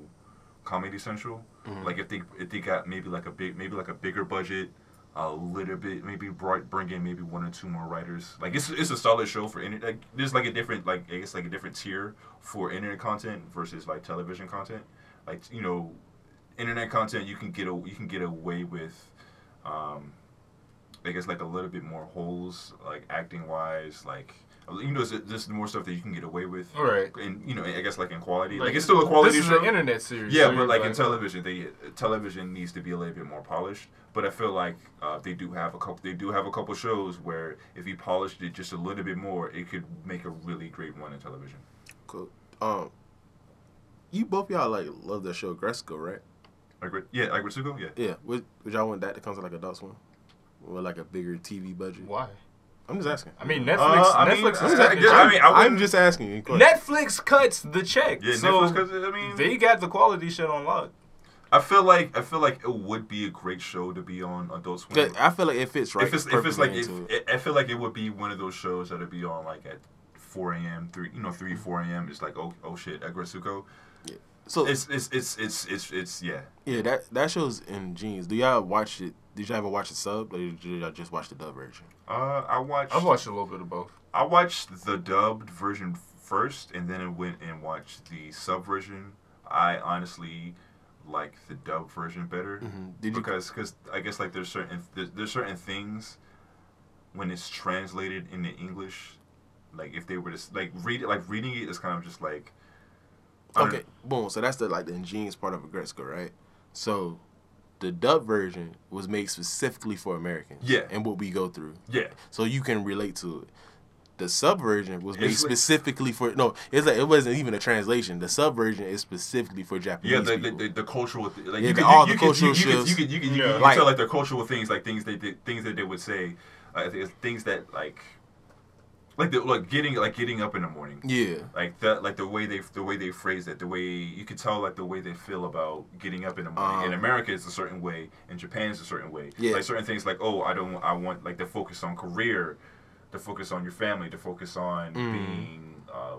[SPEAKER 4] Comedy Central. Like if they if they got maybe like a big maybe like a bigger budget, a little bit maybe bring in maybe one or two more writers. Like it's it's a solid show for internet. Like, there's like a different like I guess like a different tier for internet content versus like television content. Like you know, internet content you can get a you can get away with. Um, I guess like a little bit more holes, like acting wise. Like You know, this is more stuff that you can get away with.
[SPEAKER 1] All right.
[SPEAKER 4] And you know, I guess like in quality, like, it's still a quality
[SPEAKER 1] this
[SPEAKER 4] show.
[SPEAKER 1] is an internet series.
[SPEAKER 4] Yeah,
[SPEAKER 1] so
[SPEAKER 4] but
[SPEAKER 1] you're
[SPEAKER 4] like in television, they television needs to be a little bit more polished. But I feel like uh, they do have a couple. They do have a couple shows where if you polished it just a little bit more, it could make a really great one in television.
[SPEAKER 3] Cool. Um, you both y'all like love that show Aggretsuko, right?
[SPEAKER 4] Like yeah, like Retsuko, yeah.
[SPEAKER 3] Yeah. Would, would y'all want that to come to like Adult Swim, with like a bigger TV budget?
[SPEAKER 1] Why?
[SPEAKER 3] I'm just asking.
[SPEAKER 1] I mean, Netflix.
[SPEAKER 4] Uh, I mean,
[SPEAKER 1] Netflix.
[SPEAKER 4] I
[SPEAKER 1] is
[SPEAKER 4] mean,
[SPEAKER 1] cutting
[SPEAKER 4] I
[SPEAKER 1] the
[SPEAKER 4] guess- I
[SPEAKER 1] check.
[SPEAKER 4] mean, I
[SPEAKER 3] I'm
[SPEAKER 4] wouldn't-
[SPEAKER 3] just asking. Go ahead.
[SPEAKER 1] Netflix cuts the check.
[SPEAKER 4] Yeah,
[SPEAKER 1] so
[SPEAKER 4] Netflix. Cause, I mean,
[SPEAKER 1] they got the quality shit on lock.
[SPEAKER 4] I feel like I feel like it would be a great show to be on Adult Swim.
[SPEAKER 3] Yeah, I feel like it fits right.
[SPEAKER 4] if it's if it's like
[SPEAKER 3] perfectly
[SPEAKER 4] if,
[SPEAKER 3] into it.
[SPEAKER 4] I feel like it would be one of those shows that'd be on like at 4 a.m. three you know
[SPEAKER 3] Mm-hmm.
[SPEAKER 4] 3 4 a.m. It's like oh oh shit Aggretsuko.
[SPEAKER 3] so
[SPEAKER 4] It's it's it's it's it's it's yeah.
[SPEAKER 3] yeah, that that show's ingenious. Do y'all watch it? Did y'all ever watch the sub, or did y'all just watch the dub version?
[SPEAKER 4] Uh, I watched
[SPEAKER 1] I've watched a little bit of both.
[SPEAKER 4] I watched the dubbed version first, and then I went and watched the sub version. I honestly like the dub version better
[SPEAKER 3] Mm-hmm.
[SPEAKER 4] Because cause I guess like there's certain there's, there's certain things when it's translated into English, like if they were to like read it like reading it is kind of just like
[SPEAKER 3] Okay, boom. So that's the like the ingenious part of Aggretsuko, right? So the dub version was made specifically for Americans.
[SPEAKER 4] Yeah.
[SPEAKER 3] And what we go through.
[SPEAKER 4] yeah
[SPEAKER 3] So you can relate to it. The sub version was made
[SPEAKER 4] It's like-
[SPEAKER 3] specifically for no. It's like it wasn't even a translation. The sub version is specifically for Japanese
[SPEAKER 4] Yeah, the, the, the, the cultural, th- like
[SPEAKER 3] Yeah,
[SPEAKER 4] you
[SPEAKER 3] the- all
[SPEAKER 4] you,
[SPEAKER 3] the
[SPEAKER 4] you
[SPEAKER 3] cultural
[SPEAKER 4] could, you, you,
[SPEAKER 3] shifts.
[SPEAKER 4] you could, you could, you,
[SPEAKER 3] Like-
[SPEAKER 4] tell like their cultural things, like things they did, things that they would say, uh, things that like, like the like getting like getting up in the morning,
[SPEAKER 3] yeah.
[SPEAKER 4] like that, like the way they the way they phrase it, the way you could tell like the way they feel about getting up in the morning. in
[SPEAKER 3] Um,
[SPEAKER 4] America, it's a certain way. In Japan, it's a certain way.
[SPEAKER 3] Yeah.
[SPEAKER 4] Like certain things, like oh, I don't, I want like to focus on career, to focus on your family, to focus on
[SPEAKER 3] Mm.
[SPEAKER 4] being uh,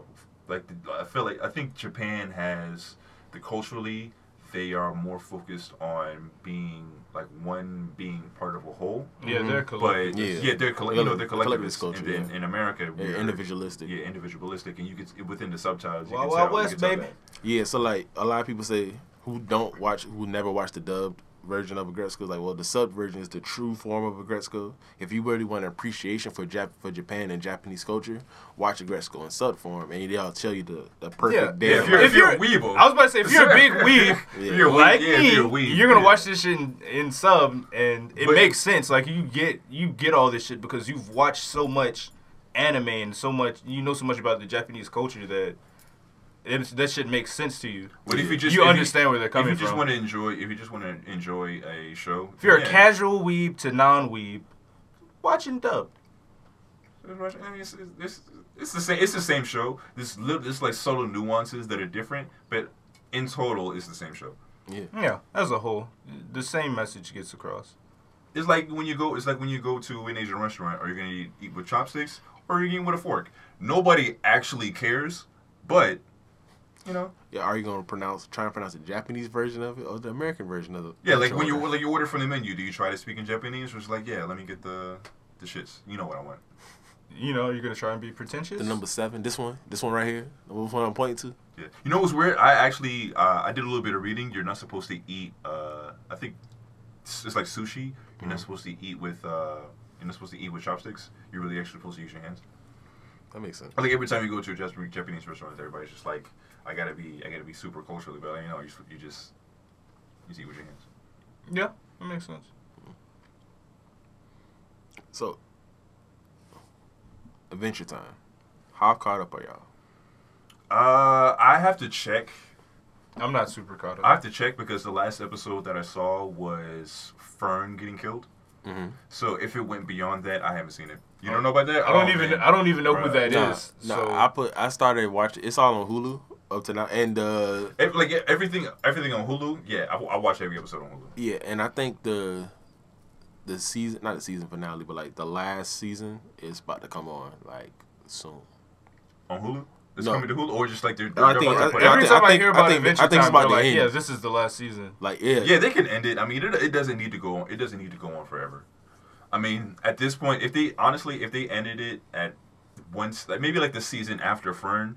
[SPEAKER 4] like the, I feel like I think Japan has the culturally they are more focused on being like one being part of a whole.
[SPEAKER 1] Yeah,
[SPEAKER 3] Mhm.
[SPEAKER 1] they're
[SPEAKER 4] But.
[SPEAKER 3] Yeah.
[SPEAKER 4] yeah, they're coll- you know they're
[SPEAKER 3] Collectivist culture,
[SPEAKER 4] and then
[SPEAKER 3] yeah.
[SPEAKER 4] in America
[SPEAKER 3] They're
[SPEAKER 4] we're-
[SPEAKER 3] individualistic.
[SPEAKER 4] Yeah, individualistic, and you could within the subtitles. You
[SPEAKER 1] Wild
[SPEAKER 4] can
[SPEAKER 1] Wild
[SPEAKER 4] tell, you
[SPEAKER 1] West,
[SPEAKER 4] can tell
[SPEAKER 1] baby.
[SPEAKER 4] that.
[SPEAKER 3] Yeah, so like a lot of people say who don't watch, who never watched the dubbed version of Aggretsuko, is like, well, the sub version is the true form of Aggretsuko. If you really want an appreciation for Jap- for Japan and Japanese culture, watch Aggretsuko in sub form, and they'll tell you the, the perfect
[SPEAKER 1] Yeah,
[SPEAKER 3] damn.
[SPEAKER 4] if you're-
[SPEAKER 3] like-
[SPEAKER 4] if you're a weeble.
[SPEAKER 1] I was about to say, if you're a big [laughs] weeb, [laughs]
[SPEAKER 3] Yeah.
[SPEAKER 4] You're a weeb,
[SPEAKER 1] like
[SPEAKER 4] yeah,
[SPEAKER 1] me,
[SPEAKER 4] you're weeb,
[SPEAKER 1] you're gonna
[SPEAKER 4] yeah.
[SPEAKER 1] watch this shit in, in sub, and it
[SPEAKER 4] But-
[SPEAKER 1] makes sense. Like you get you get all this shit because you've watched so much anime and so much, you know so much about the Japanese culture that it, that shit makes sense to you.
[SPEAKER 4] But if you just
[SPEAKER 1] You
[SPEAKER 4] if
[SPEAKER 1] understand where they're coming from.
[SPEAKER 4] If you just want to enjoy, if you just want to enjoy a show,
[SPEAKER 1] If you're
[SPEAKER 4] yeah.
[SPEAKER 1] a casual weeb to non-weeb, watching dub.
[SPEAKER 4] I mean, it's, it's, it's the same. It's the same show. There's little, there's like subtle nuances that are different, but in total, it's the same show.
[SPEAKER 3] yeah.
[SPEAKER 1] Yeah, as a whole, the same message gets across.
[SPEAKER 4] It's like when you go. It's like when you go to an Asian restaurant. Are you gonna eat, eat with chopsticks or are you eating with a fork? Nobody actually cares, but you know,
[SPEAKER 3] Yeah, are you gonna pronounce try and pronounce the Japanese version of it or the American version of it?
[SPEAKER 4] yeah. Like when you like you order from the menu, do you try to speak in Japanese or is it like, yeah, let me get the the shits. You know what I want.
[SPEAKER 1] You know, you're gonna try and be pretentious.
[SPEAKER 3] the number seven, this one, this one right here, the one I'm pointing to.
[SPEAKER 4] Yeah. You know what's weird? I actually uh, I did a little bit of reading. You're not supposed to eat. Uh, I think it's, it's like sushi. You're not supposed to eat with. Uh, you're not supposed to eat with chopsticks. You're really actually supposed to use your hands.
[SPEAKER 3] That makes sense.
[SPEAKER 4] I think every time you go to a Japanese Japanese restaurant, everybody's just like, I gotta be, I gotta be super culturally, but you know, you, just- you just, you just eat with your hands.
[SPEAKER 1] Yeah, that makes sense.
[SPEAKER 3] So, Adventure Time. How caught up are y'all?
[SPEAKER 4] Uh, I have to check.
[SPEAKER 1] I'm not super caught up.
[SPEAKER 4] I have to check because the last episode that I saw was Fern getting killed.
[SPEAKER 3] Mm-hmm.
[SPEAKER 4] So if it went beyond that, I haven't seen it. You don't know about that?
[SPEAKER 1] I don't
[SPEAKER 4] Oh,
[SPEAKER 1] even
[SPEAKER 4] man.
[SPEAKER 1] I don't even know who
[SPEAKER 4] Bruh.
[SPEAKER 1] that
[SPEAKER 3] Nah,
[SPEAKER 1] is.
[SPEAKER 3] nah,
[SPEAKER 1] so
[SPEAKER 3] I put I started watching. It's all on Hulu up to now, and uh,
[SPEAKER 4] Ev- like everything, everything on Hulu. Yeah, I, I watch every episode on Hulu.
[SPEAKER 3] yeah, and I think the the season, not the season finale, but like the last season is about to come on like soon.
[SPEAKER 4] On Hulu, it's
[SPEAKER 3] No.
[SPEAKER 4] coming to Hulu, or just like they're.
[SPEAKER 3] I
[SPEAKER 4] they're
[SPEAKER 3] think-
[SPEAKER 4] about to
[SPEAKER 3] I-
[SPEAKER 4] put
[SPEAKER 3] I
[SPEAKER 4] it out.
[SPEAKER 1] every
[SPEAKER 3] think-
[SPEAKER 1] time I,
[SPEAKER 3] think-
[SPEAKER 1] hear
[SPEAKER 3] I
[SPEAKER 1] about
[SPEAKER 3] think-
[SPEAKER 1] Adventure
[SPEAKER 3] I think it's
[SPEAKER 1] Time,
[SPEAKER 3] about
[SPEAKER 1] they're
[SPEAKER 3] to
[SPEAKER 1] like,
[SPEAKER 3] end.
[SPEAKER 1] yeah, this is the last season.
[SPEAKER 3] Like yeah,
[SPEAKER 4] Yeah, they can end it. I mean, it, it doesn't need to go on. It doesn't need to go on forever. I mean, at this point, if they honestly, if they ended it at once, like maybe like the season after Fern,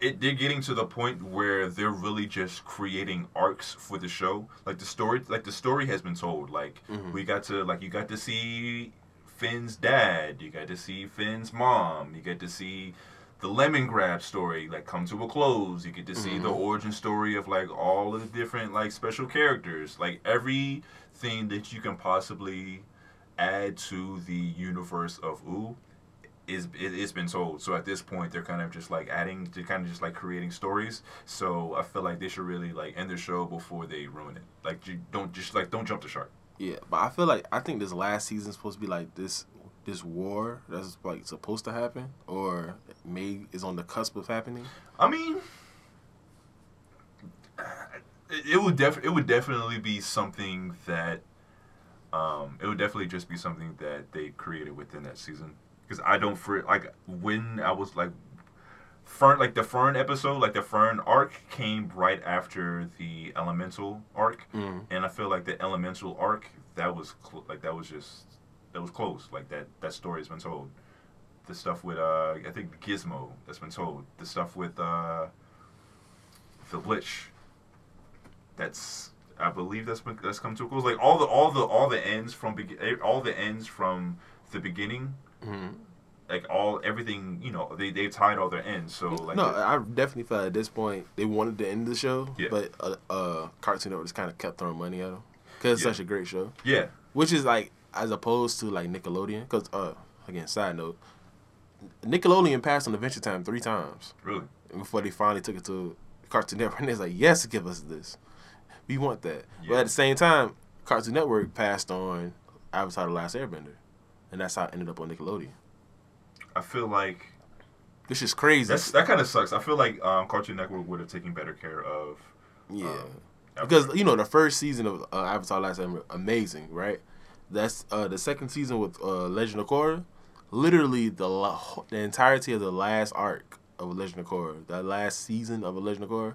[SPEAKER 4] it they're getting to the point where they're really just creating arcs for the show. Like the story, like the story has been told. Like
[SPEAKER 3] Mhm.
[SPEAKER 4] we got to, like you got to see Finn's dad. You got to see Finn's mom. You get to see the Lemongrab story like come to a close. You get to see the origin story of like all of the different like special characters. Like everything that you can possibly add to the universe of Ooo is it, it's been told. So at this point, they're kind of just like adding, to kind of just like creating stories. So I feel like they should really like end the show before they ruin it. Like you don't just like don't jump the shark.
[SPEAKER 3] Yeah, but I feel like I think this last season's supposed to be like this this war that's like supposed to happen or may is on the cusp of happening.
[SPEAKER 4] I mean, it, it would def it would definitely be something that, um, it would definitely just be something that they created within that season. Because I don't for like when I was like, Fern like the Fern episode, like the Fern arc came right after the Elemental arc,
[SPEAKER 3] Mm.
[SPEAKER 4] and I feel like the Elemental arc that was cl- like that was just that was closed. Like that that story has been told. The stuff with uh I think Gizmo that's been told. The stuff with uh the Lich. That's I believe that's been, that's come to a close. Like all the all the all the ends from be- all the ends from the beginning.
[SPEAKER 3] Mhm.
[SPEAKER 4] Like all everything you know they they tied all their ends. So like
[SPEAKER 3] no, I definitely felt at this point they wanted to end the show,
[SPEAKER 4] Yeah.
[SPEAKER 3] but uh, uh, Cartoon Network just kind of kept throwing money at them because it's
[SPEAKER 4] Yeah.
[SPEAKER 3] such a great show.
[SPEAKER 4] yeah
[SPEAKER 3] Which is like as opposed to like Nickelodeon, because uh, again, side note, Nickelodeon passed on Adventure Time three times
[SPEAKER 4] really
[SPEAKER 3] before they finally took it to Cartoon Network, [laughs] and they're like, yes, give us this, we want that. But at the same time, Cartoon Network passed on Avatar: The Last Airbender, and that's how I ended up on Nickelodeon.
[SPEAKER 4] I feel like
[SPEAKER 3] this is crazy.
[SPEAKER 4] that's that kind of sucks. I feel like um, Cartoon Network would have taken better care of
[SPEAKER 3] yeah.
[SPEAKER 4] um,
[SPEAKER 3] because you know the first season of uh, Avatar: Last Airbender, amazing, right? That's uh, the second season with uh, Legend of Korra. Literally the la- the entirety of the last arc of Legend of Korra, that last season of Legend of Korra,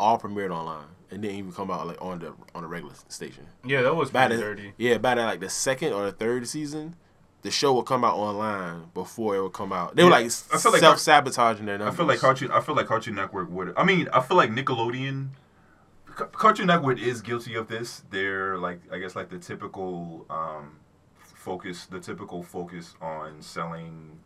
[SPEAKER 3] all premiered online and didn't even come out like on the on the regular station.
[SPEAKER 1] Yeah, that was
[SPEAKER 3] By
[SPEAKER 1] pretty
[SPEAKER 3] the,
[SPEAKER 1] dirty.
[SPEAKER 3] yeah, by the, like the second or the third season, the show would come out online before it would come out. They were like
[SPEAKER 4] I feel like
[SPEAKER 3] self sabotaging their
[SPEAKER 4] I feel like Cartoon. I feel like Cartoon Network would. I mean, I feel like Nickelodeon. Cartoon Network is guilty of this. They're like, I guess, like the typical um, focus, the typical focus on selling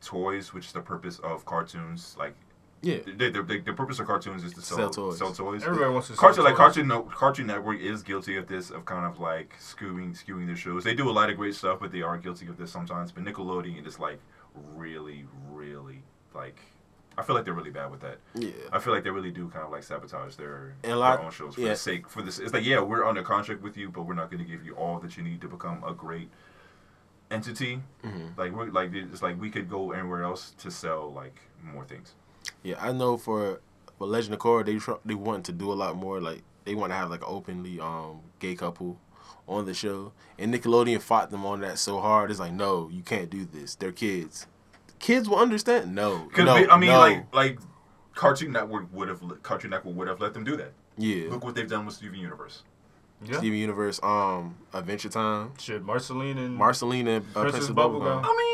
[SPEAKER 4] toys, which is the purpose of cartoons. Like,
[SPEAKER 3] yeah,
[SPEAKER 4] they, they, they, the purpose of cartoons is to sell,
[SPEAKER 3] Sell toys.
[SPEAKER 4] Sell toys.
[SPEAKER 1] Everybody wants to.
[SPEAKER 4] Cartoon
[SPEAKER 1] sell
[SPEAKER 4] like
[SPEAKER 1] toys.
[SPEAKER 4] Cartoon No- Cartoon Network is guilty of this of kind of like skewing skewing their shows. They do a lot of great stuff, but they are guilty of this sometimes. But Nickelodeon is like really, really like I feel like they're really bad with that.
[SPEAKER 3] yeah.
[SPEAKER 4] I feel like they really do kind of like sabotage their,
[SPEAKER 3] And a lot-
[SPEAKER 4] their own shows for
[SPEAKER 3] yeah.
[SPEAKER 4] the sake for this. It's like yeah, we're under contract with you, but we're not going to give you all that you need to become a great entity.
[SPEAKER 3] Mhm.
[SPEAKER 4] Like we're like it's like we could go anywhere else to sell like more things.
[SPEAKER 3] Yeah, I know for for Legend of Korra, they tr- they want to do a lot more. Like they want to have like an openly um gay couple on the show, and Nickelodeon fought them on that so hard. It's like, no, you can't do this. They're kids. Kids will understand. No,
[SPEAKER 4] Because
[SPEAKER 3] no,
[SPEAKER 4] I mean,
[SPEAKER 3] no.
[SPEAKER 4] like like Cartoon Network would have Cartoon Network would have let them do that.
[SPEAKER 3] yeah,
[SPEAKER 4] Look what they've done with Steven Universe.
[SPEAKER 1] Yeah.
[SPEAKER 3] Steven Universe, um, Adventure Time,
[SPEAKER 1] Shit, Marceline and
[SPEAKER 3] Marceline and uh,
[SPEAKER 1] Princess
[SPEAKER 3] Princess
[SPEAKER 1] Bubblegum.
[SPEAKER 3] Bubblegum.
[SPEAKER 4] I mean, they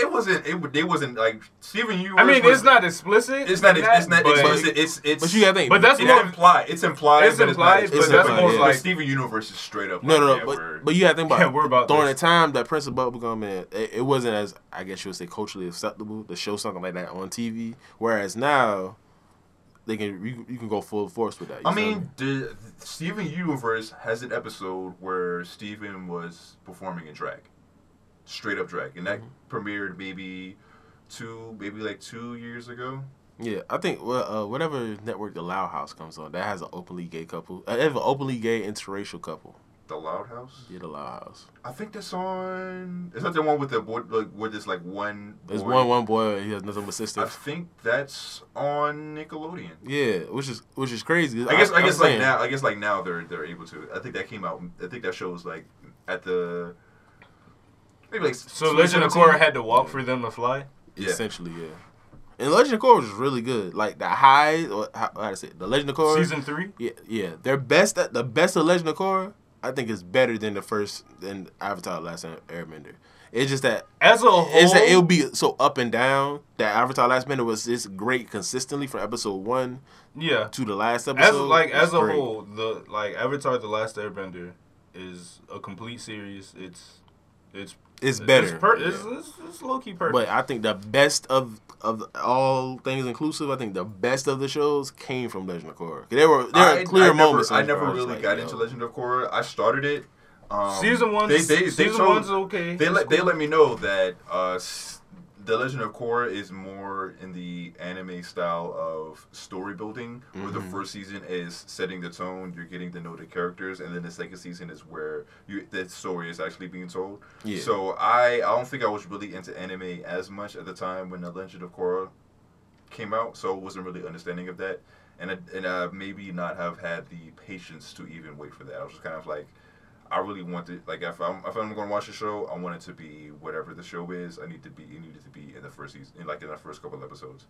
[SPEAKER 4] it wasn't it they wasn't like Steven Universe.
[SPEAKER 1] I mean,
[SPEAKER 4] was-
[SPEAKER 1] it's not explicit.
[SPEAKER 4] it's not
[SPEAKER 1] that,
[SPEAKER 4] it's not
[SPEAKER 1] but-
[SPEAKER 4] explicit. It's it's
[SPEAKER 3] But you gotta think.
[SPEAKER 1] But that's
[SPEAKER 4] it's
[SPEAKER 1] more-
[SPEAKER 4] implied. It's implied.
[SPEAKER 1] It's
[SPEAKER 4] but
[SPEAKER 1] implied,
[SPEAKER 4] it's
[SPEAKER 3] but
[SPEAKER 4] not
[SPEAKER 3] that's
[SPEAKER 4] explicit.
[SPEAKER 3] more
[SPEAKER 4] But
[SPEAKER 1] like-
[SPEAKER 4] Steven Universe is straight up.
[SPEAKER 3] No,
[SPEAKER 4] like,
[SPEAKER 3] no, no,
[SPEAKER 4] yeah,
[SPEAKER 3] but,
[SPEAKER 4] we're-
[SPEAKER 3] but you gotta think about
[SPEAKER 1] Yeah, we're about
[SPEAKER 3] during
[SPEAKER 1] this.
[SPEAKER 3] the time that Prince of Bubblegum, man, it, it wasn't as I guess you would say culturally acceptable to show something like that on TV. Whereas now, they can you, you can go full force with that.
[SPEAKER 4] I mean, the Steven Universe has an episode where Steven was performing in drag, straight up drag, and that
[SPEAKER 3] Mm-hmm.
[SPEAKER 4] premiered maybe two, maybe like two years ago.
[SPEAKER 3] yeah, I think well, uh, whatever network the Loud House comes on, that has an openly gay couple. Uh, have an openly gay interracial couple.
[SPEAKER 4] The Loud House.
[SPEAKER 3] Yeah, the Loud House.
[SPEAKER 4] I think that's on. Is that the one with the boy? Like where there's like one.
[SPEAKER 3] There's
[SPEAKER 4] boy?
[SPEAKER 3] one one boy. He has nothing but sisters.
[SPEAKER 4] I think that's on Nickelodeon.
[SPEAKER 3] Yeah, which is which is crazy.
[SPEAKER 4] I guess I,
[SPEAKER 3] I'm
[SPEAKER 4] guess like
[SPEAKER 3] saying,
[SPEAKER 4] now I guess like now they're they're able to. I think that came out. I think that show was like at the maybe like
[SPEAKER 1] So Legend of Korra had to walk for them to fly.
[SPEAKER 4] Yeah.
[SPEAKER 3] essentially, yeah. And Legend of Korra was really good. Like the high, or how, how to say it, the Legend of Korra
[SPEAKER 1] Season three.
[SPEAKER 3] Yeah, yeah. Their best, the best of Legend of Korra, I think is better than the first than Avatar: The Last Airbender. It's just that
[SPEAKER 1] As a whole,
[SPEAKER 3] it's that it'll be so up and down. That Avatar: Last Airbender was just great consistently from episode one
[SPEAKER 1] yeah.
[SPEAKER 3] to the last episode.
[SPEAKER 1] As like as a
[SPEAKER 3] great.
[SPEAKER 1] whole, the like Avatar: The Last Airbender is a complete series. It's It's
[SPEAKER 3] It's better.
[SPEAKER 1] It's, per-
[SPEAKER 3] Yeah.
[SPEAKER 1] it's, it's, it's low key perfect.
[SPEAKER 3] But I think the best of of all things inclusive, I think the best of the shows came from Legend of Korra. There were there
[SPEAKER 4] I,
[SPEAKER 3] are clear
[SPEAKER 4] I
[SPEAKER 3] moments.
[SPEAKER 4] Never, I never really
[SPEAKER 3] like,
[SPEAKER 4] got
[SPEAKER 3] yo.
[SPEAKER 4] into Legend of Korra. I started it. Um,
[SPEAKER 1] season one,
[SPEAKER 4] They, they, they
[SPEAKER 1] season
[SPEAKER 4] told-
[SPEAKER 1] one's okay.
[SPEAKER 4] They
[SPEAKER 1] It's
[SPEAKER 4] let they let me know that uh, s- the Legend of Korra is more in the anime style of story building, where the
[SPEAKER 3] Mhm.
[SPEAKER 4] first season is setting the tone, you're getting to know the characters, and then the second season is where you the story is actually being told.
[SPEAKER 3] Yeah.
[SPEAKER 4] So I I don't think I was really into anime as much at the time when the Legend of Korra came out, so I wasn't really understanding of that, and I, and uh, maybe not have had the patience to even wait for that. I was just kind of like. I really wanted like if I'm if I'm going to watch a show, I want it to be whatever the show is. I need to be it needed to be in the first season, in like in the first couple episodes.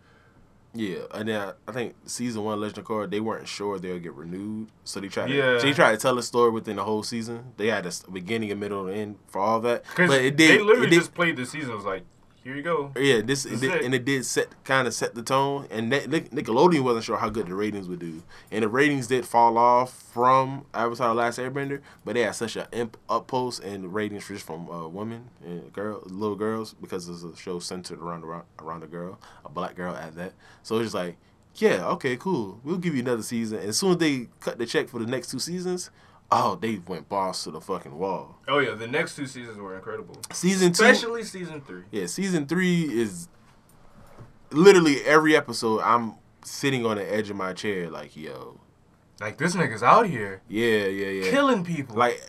[SPEAKER 3] Yeah, and then I, I think season one Legend of Korra they weren't sure they'll get renewed, so they tried.
[SPEAKER 1] Yeah.
[SPEAKER 3] to, they tried to tell a story within the whole season. They had a s- beginning, a middle, and end for all that.
[SPEAKER 1] Because
[SPEAKER 3] But it did.
[SPEAKER 1] they literally
[SPEAKER 3] it did,
[SPEAKER 1] just played the season. It was like, here you go.
[SPEAKER 3] Yeah, this it did,
[SPEAKER 1] it.
[SPEAKER 3] and it did set kind of set the tone. And Nic- Nickelodeon wasn't sure how good the ratings would do, and the ratings did fall off from Avatar: The Last Airbender, but they had such an imp up post and ratings just from uh, women and girl, little girls because it's a show centered around around, around a girl, a black girl at that. So it's just like, yeah, okay, cool, we'll give you another season. And as soon as they cut the check for the next two seasons, oh, they went boss to the fucking wall.
[SPEAKER 1] Oh yeah, the next two seasons were incredible.
[SPEAKER 3] Season two,
[SPEAKER 1] Especially season three.
[SPEAKER 3] yeah, season three is literally every episode. I'm sitting on the edge of my chair, like, yo,
[SPEAKER 1] Like this nigga's out here
[SPEAKER 3] yeah, yeah, yeah.
[SPEAKER 1] killing people.
[SPEAKER 3] Like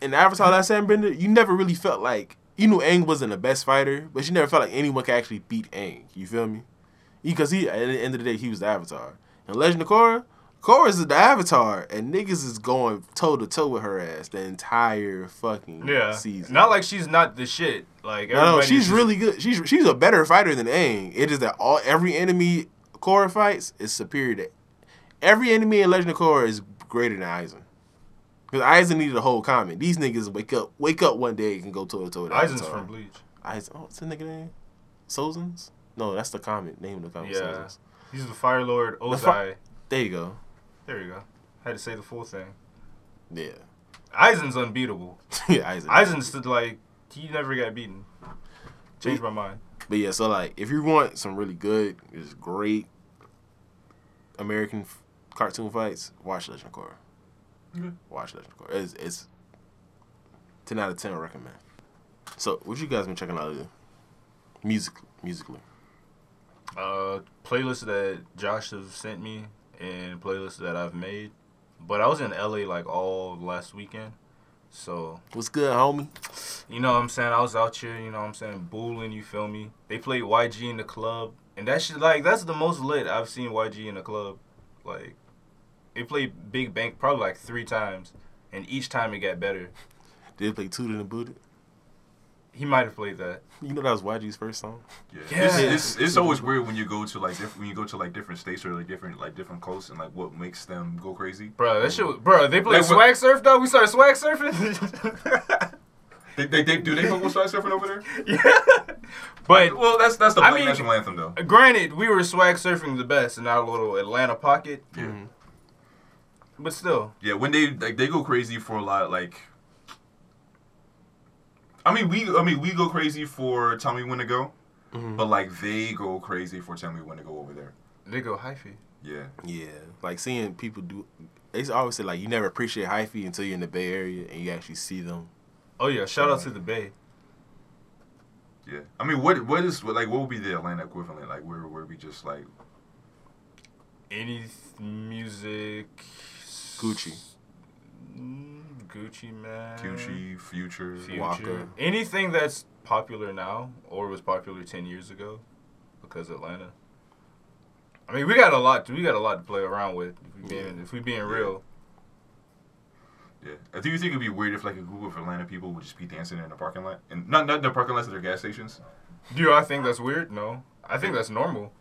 [SPEAKER 3] in Avatar: Last Airbender, you never really felt like you knew Aang wasn't the best fighter, but you never felt like anyone could actually beat Aang. You feel me? Because he, at the end of the day, he was the Avatar. And Legend of Korra, Korra is the Avatar, and niggas is going toe to toe with her ass the entire fucking
[SPEAKER 1] yeah,
[SPEAKER 3] season.
[SPEAKER 1] not like she's not the shit. Like
[SPEAKER 3] No, no, she's
[SPEAKER 1] just-
[SPEAKER 3] really good. She's she's a better fighter than Aang. It is that all every enemy Korra fights is superior to every enemy in Legend of Korra is greater than Aizen. Because Aizen needed a whole comment. These niggas wake up wake up one day and can go toe to toe with
[SPEAKER 1] Aizen's from Bleach.
[SPEAKER 3] Aizen. Oh, what's the nigga name? Sozin's? No, that's the comment. Name of the comment.
[SPEAKER 1] Yeah.
[SPEAKER 3] Sozin's.
[SPEAKER 1] He's the Fire Lord Ozai.
[SPEAKER 3] fi- There you go.
[SPEAKER 1] There you go. I Had to say the full thing.
[SPEAKER 3] Yeah.
[SPEAKER 1] Aizen's unbeatable. [laughs]
[SPEAKER 3] yeah, Aizen.
[SPEAKER 1] Aizen's stood like he never got beaten. Changed my mind.
[SPEAKER 3] But yeah, so like, if you want some really good, just great American f- cartoon fights, watch Legend of Korra.
[SPEAKER 4] Okay.
[SPEAKER 3] Watch Legend of Korra. It's, it's ten out of ten. I recommend. So, what you guys been checking out? Of music, musically.
[SPEAKER 1] Uh, playlist that Josh have sent me and playlists that I've made. But I was in LA like all last weekend. So,
[SPEAKER 3] What's good, homie?
[SPEAKER 1] you know what I'm saying? I was out here, you know what I'm saying, booling, you feel me? They played YG in the club. And that shit, like, that's the most lit I've seen YG in the club. Like, they played Big Bank probably like three times. And each time it got better.
[SPEAKER 3] Did they play Toot It and Boot It?
[SPEAKER 1] He might have played that.
[SPEAKER 3] You know that was YG's first song.
[SPEAKER 4] Yeah,
[SPEAKER 1] Yeah.
[SPEAKER 4] It's, it's [laughs] it's always weird when you go to like diff- when you go to like different states or like different like different coasts and like what makes them go crazy.
[SPEAKER 1] Bro, that shit, was- bro, they play
[SPEAKER 4] Like,
[SPEAKER 1] swag
[SPEAKER 4] what-
[SPEAKER 1] surf though. We started swag surfing. [laughs]
[SPEAKER 4] They, they, they do they fuck with swag surfing over there?
[SPEAKER 1] yeah, [laughs] but
[SPEAKER 4] Well, that's that's the
[SPEAKER 1] I
[SPEAKER 4] black
[SPEAKER 1] mean-
[SPEAKER 4] national anthem though.
[SPEAKER 1] granted, we were swag surfing the best in our little Atlanta pocket.
[SPEAKER 4] Yeah.
[SPEAKER 3] Mhm.
[SPEAKER 1] But still,
[SPEAKER 4] Yeah, when they like they go crazy for a lot like. I mean we I mean we go crazy for tell me when to go,
[SPEAKER 3] Mhm.
[SPEAKER 4] but like they go crazy for tell me when to go over there.
[SPEAKER 1] they go hyphy.
[SPEAKER 4] Yeah.
[SPEAKER 3] Yeah, like seeing people do. They always say like you never appreciate hyphy until you're in the Bay Area and you actually see them.
[SPEAKER 1] Oh yeah, shout out to the Bay.
[SPEAKER 4] Yeah. I mean what what is what, like what would be the Atlanta equivalent like where where we just like
[SPEAKER 1] Any music.
[SPEAKER 3] Gucci.
[SPEAKER 1] Mm, Gucci Mane.
[SPEAKER 4] Gucci, Future,
[SPEAKER 1] Future.
[SPEAKER 3] Walker.
[SPEAKER 1] Anything that's popular now or was popular ten years ago, because Atlanta. I mean, we got a lot. We got a lot to play around with. If we being, if we being real.
[SPEAKER 4] Yeah. Do you think it'd be weird if like a group of Atlanta people would just be dancing in the parking lot and not not the parking lots of their gas stations?
[SPEAKER 1] Do I think that's weird? No, I think that's normal.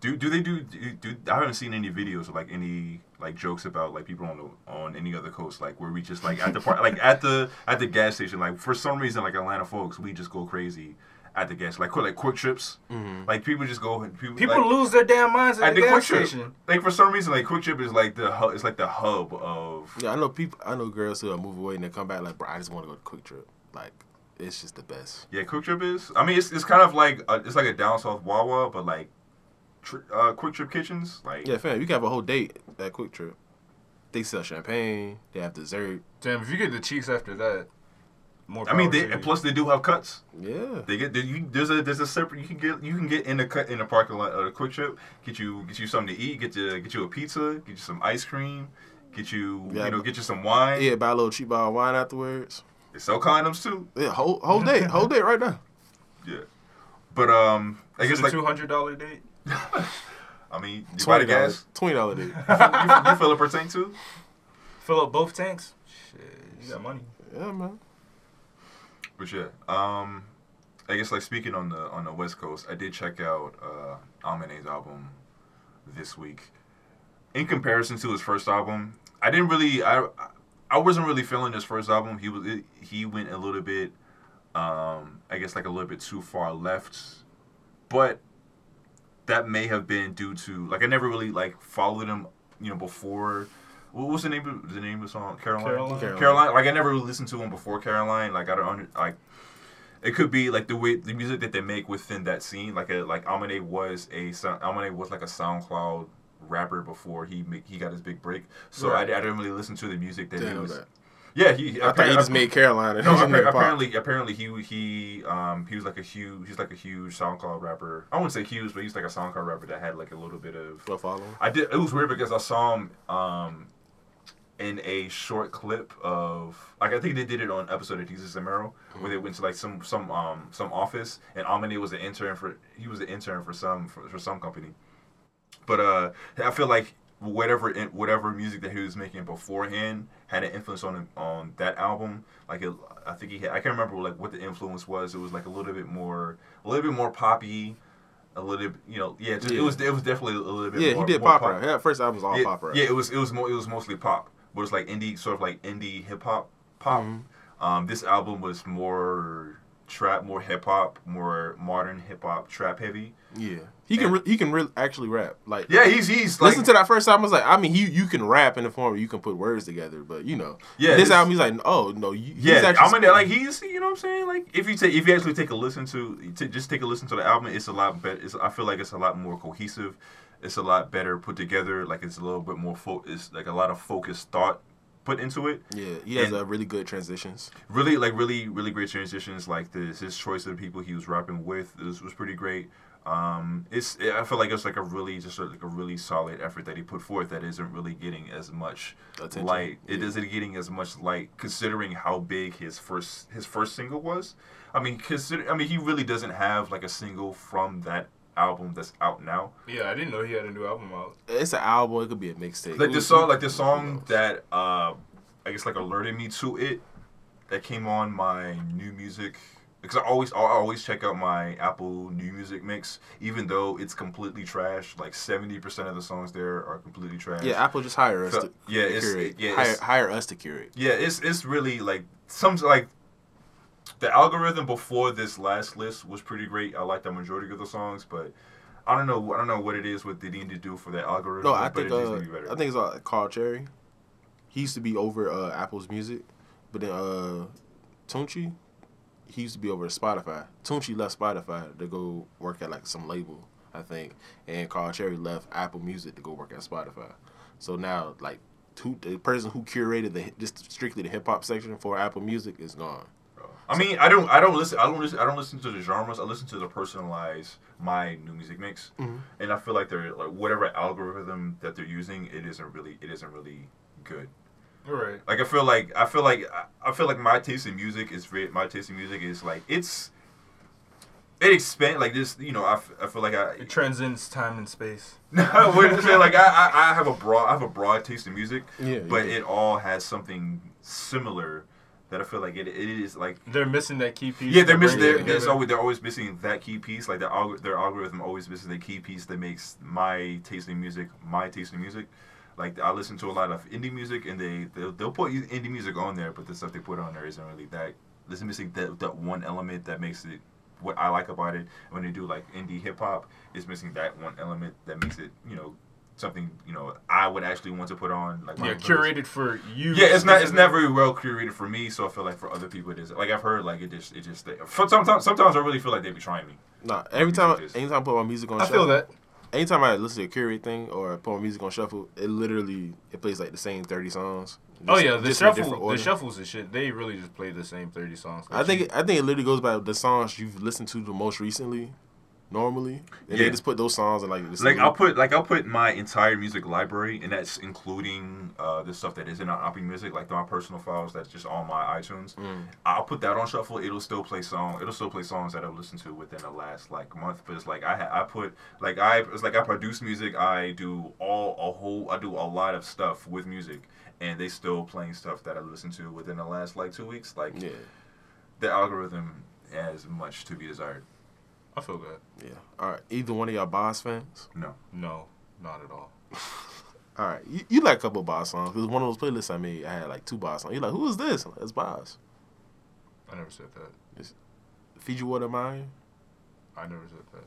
[SPEAKER 4] Do do they do, do do I haven't seen any videos of like any like jokes about like people on the on any other coast like where we just like at the par- like at the at the gas station like for some reason like Atlanta folks we just go crazy at the gas like quick like QuikTrips
[SPEAKER 3] Mm-hmm.
[SPEAKER 4] like people just go people,
[SPEAKER 1] People
[SPEAKER 4] like,
[SPEAKER 1] lose their damn minds at
[SPEAKER 4] at
[SPEAKER 1] the,
[SPEAKER 4] the
[SPEAKER 1] gas
[SPEAKER 4] quick trip
[SPEAKER 1] station.
[SPEAKER 4] like for some reason like QuikTrip is like the hub it's like the hub of
[SPEAKER 3] Yeah, I know people. I know girls who move away and they come back like, bro, I just want to go to QuikTrip. Like, it's just the best.
[SPEAKER 4] Yeah, QuikTrip is. I mean, it's, it's kind of like a, it's like a down south Wawa, but like tri- uh, QuikTrip kitchens. Like
[SPEAKER 3] Yeah, fam, you can have a whole date at QuikTrip. They sell champagne. They have dessert.
[SPEAKER 1] Damn, if you get the cheeks after that, more.
[SPEAKER 4] I mean, they, and plus they do have cuts.
[SPEAKER 3] Yeah.
[SPEAKER 4] They get they, you, there's a there's a separate you can get you can get in the cut in the parking lot of a QuikTrip. Get you get you something to eat. Get you get you a pizza. Get you some ice cream. Get you
[SPEAKER 3] Yeah,
[SPEAKER 4] you know get you some wine.
[SPEAKER 3] Yeah, buy a little cheap bottle of wine afterwards.
[SPEAKER 4] They sell condoms too.
[SPEAKER 3] Yeah, whole whole day, [laughs] whole day right now.
[SPEAKER 4] Yeah, but um, I
[SPEAKER 1] Is
[SPEAKER 4] guess
[SPEAKER 1] it a
[SPEAKER 4] like
[SPEAKER 1] two hundred dollar date. [laughs]
[SPEAKER 4] I mean you buy the gas.
[SPEAKER 3] Twenty dollar [laughs] day.
[SPEAKER 4] you, you, you fill up her tank too.
[SPEAKER 1] Fill up both tanks. Shit, you got money.
[SPEAKER 3] Yeah, man.
[SPEAKER 4] But yeah, um, I guess like speaking on the on the West Coast, I did check out uh, Amine's album this week. In comparison to his first album, I didn't really I I wasn't really feeling his first album. He was it, he went a little bit, um, I guess like a little bit too far left, but that may have been due to like I never really like followed him, you know, before. What was the name of the name of the song? Caroline.
[SPEAKER 1] Caroline.
[SPEAKER 3] Caroline.
[SPEAKER 4] Caroline. Like I never really listened to him before Caroline. Like I don't under, like. It could be like the way the music that they make within that scene. Like a like Amine was a sou- Amine was like a SoundCloud rapper before he make, he got his big break. So I, I didn't really listen to the music that
[SPEAKER 3] Didn't
[SPEAKER 4] he was.
[SPEAKER 3] that.
[SPEAKER 4] Yeah, he.
[SPEAKER 3] I thought he just made Carolina.
[SPEAKER 4] No,
[SPEAKER 3] He
[SPEAKER 4] appa- apparently, apparently he he um he was like a huge he's like a huge song SoundCloud rapper. I wouldn't say huge, but he's like a song SoundCloud rapper that had like a little bit of
[SPEAKER 3] Go follow.
[SPEAKER 4] I did. It was weird because I saw him um, in a short clip of like I think they did it on episode of Desus and Mero where they went to like some some um some office and Amine was an intern for he was an intern for some for, for some company. But uh, I feel like whatever in, whatever music that he was making beforehand had an influence on him, on that album. Like it, I think he had, I can't remember like what the influence was. It was like a little bit more a little bit more poppy. A little, bit, you know, yeah, just,
[SPEAKER 3] Yeah.
[SPEAKER 4] it was it was definitely a little bit.
[SPEAKER 3] Yeah,
[SPEAKER 4] more,
[SPEAKER 3] he did pop rap. Yeah, first album was all
[SPEAKER 4] yeah,
[SPEAKER 3] pop rap.
[SPEAKER 4] Yeah, it was it was more it was mostly pop, but it was like indie sort of like indie hip hop pop.
[SPEAKER 3] Mhm.
[SPEAKER 4] Um, this album was more trap, more hip hop, more modern hip hop, trap heavy.
[SPEAKER 3] Yeah, he can re- he can really actually rap. Like
[SPEAKER 4] Yeah, he's he's like
[SPEAKER 3] listen to that first album. I was like, I mean, he you can rap in the form where you can put words together, but you know,
[SPEAKER 4] Yeah,
[SPEAKER 3] this
[SPEAKER 4] this-
[SPEAKER 3] album he's like, oh no, you, he's
[SPEAKER 4] yeah.
[SPEAKER 3] actually
[SPEAKER 4] I'm in there like he's you know what I'm saying like if you take if you actually take a listen to to just take a listen to the album, it's a lot better. It's, I feel like it's a lot more cohesive. It's a lot better put together. Like it's a little bit more fo- It's like a lot of focused thought put into it.
[SPEAKER 3] yeah, he has uh, really good transitions.
[SPEAKER 4] really like really really great transitions like this his choice of the people he was rapping with this was pretty great um it's i feel like it's like a really just like a really solid effort that he put forth that isn't really getting as much
[SPEAKER 3] Attention.
[SPEAKER 4] light it
[SPEAKER 3] Yeah.
[SPEAKER 4] isn't getting as much light considering how big his first his first single was i mean consider i mean he really doesn't have like a single from that album that's out now
[SPEAKER 1] Yeah, I didn't know he had a new album out.
[SPEAKER 3] It's an album. It could be a mixtape.
[SPEAKER 4] like
[SPEAKER 3] Who-
[SPEAKER 4] the song like the song that uh i guess like alerted me to it that came on my new music because i always i always check out my apple new music mix even though it's completely trash like 70% of the songs there are completely trash
[SPEAKER 3] Yeah, Apple just hire us.
[SPEAKER 4] So-
[SPEAKER 3] to
[SPEAKER 4] yeah, it's-
[SPEAKER 3] curate.
[SPEAKER 4] yeah,
[SPEAKER 3] hire,
[SPEAKER 4] it's-
[SPEAKER 3] hire us to curate.
[SPEAKER 4] yeah it's it's really like some like the algorithm before this last list was pretty great i like the majority of the songs but I don't know. I don't know what it is. What they need to do for that algorithm.
[SPEAKER 3] No, I think uh,
[SPEAKER 4] to be better.
[SPEAKER 3] I think it's uh, Carl Chery. He used to be over uh, Apple's music, but then uh, Tunchi, he used to be over Spotify. Tunchi left Spotify to go work at like some label, I think, and Carl Chery left Apple Music to go work at Spotify. So now, like, who, the person who curated the just strictly the hip hop section for Apple Music is gone.
[SPEAKER 4] I mean, I don't, I don't listen, I don't listen, I don't listen to the genres. I listen to the personalized my new music mix,
[SPEAKER 3] Mhm.
[SPEAKER 4] and I feel like they're like whatever algorithm that they're using, it isn't really, it isn't really good.
[SPEAKER 1] All right.
[SPEAKER 4] Like I feel like, I feel like, I- I feel like my taste in music is very, my taste in music is like it's, it expand like this. You know, I, f- I feel like I,
[SPEAKER 1] It transcends time and space. [laughs]
[SPEAKER 4] I wouldn't say like I, I, I have a broad, I have a broad taste in music,
[SPEAKER 3] Yeah,
[SPEAKER 4] but
[SPEAKER 3] yeah.
[SPEAKER 4] it all has something similar that I feel like it, it is like
[SPEAKER 1] They're missing that key piece.
[SPEAKER 4] Yeah, they're missing. They're, there's
[SPEAKER 1] together.
[SPEAKER 4] always they're always missing that key piece. Like their alg- their algorithm always missing the key piece that makes my taste in music my taste in music. Like I listen to a lot of indie music, and they they'll, they'll put indie music on there, but the stuff they put on there isn't really that. It's missing that that one element that makes it what I like about it. When they do like indie hip hop, it's missing that one element that makes it you know something you know I would actually want to put on. Like my
[SPEAKER 1] Yeah,
[SPEAKER 4] playlist.
[SPEAKER 1] curated for you.
[SPEAKER 4] Yeah, it's not it's
[SPEAKER 1] specifically.
[SPEAKER 4] not very well curated for me, so I feel like for other people it is. Like I've heard like it just it just for sometimes sometimes I really feel like they be trying me.
[SPEAKER 3] Nah, every time,
[SPEAKER 4] Music is-
[SPEAKER 3] anytime I put my music on
[SPEAKER 1] I
[SPEAKER 3] shuffle,
[SPEAKER 1] feel that.
[SPEAKER 3] anytime I listen to a curate thing or put my music on shuffle, it literally it plays like the same thirty songs.
[SPEAKER 1] Oh yeah, the
[SPEAKER 3] just in a different
[SPEAKER 1] shuffle, the shuffles and shit. They really just play the same thirty songs.
[SPEAKER 3] I think it, I think it literally goes by the songs you've listened to the most recently, normally, and
[SPEAKER 4] Yeah.
[SPEAKER 3] they just put those songs in like.
[SPEAKER 4] Like I'll put like I'll put my entire music library, and that's including uh, the stuff that isn't on Apple Music, like my personal files. That's just on my iTunes.
[SPEAKER 3] Mm.
[SPEAKER 4] I'll put that on shuffle. It'll still play song. It'll still play songs that I've listened to within the last like month. But it's like I ha- I put like I it's like I produce music. I do all a whole I do a lot of stuff with music, and they still playing stuff that I listened to within the last like two weeks. Like
[SPEAKER 3] yeah,
[SPEAKER 4] the algorithm has much to be desired.
[SPEAKER 1] I feel good.
[SPEAKER 3] yeah. All right, either one of y'all Bas fans.
[SPEAKER 4] No.
[SPEAKER 1] No, not at all. [laughs]
[SPEAKER 3] All right, you, you like a couple of Bas songs because one of those playlists I made, I had like two Bas songs. You're like, who is this? I'm like, It's Bas.
[SPEAKER 1] I never said that.
[SPEAKER 3] It's Fiji Water Mine.
[SPEAKER 1] I never said that.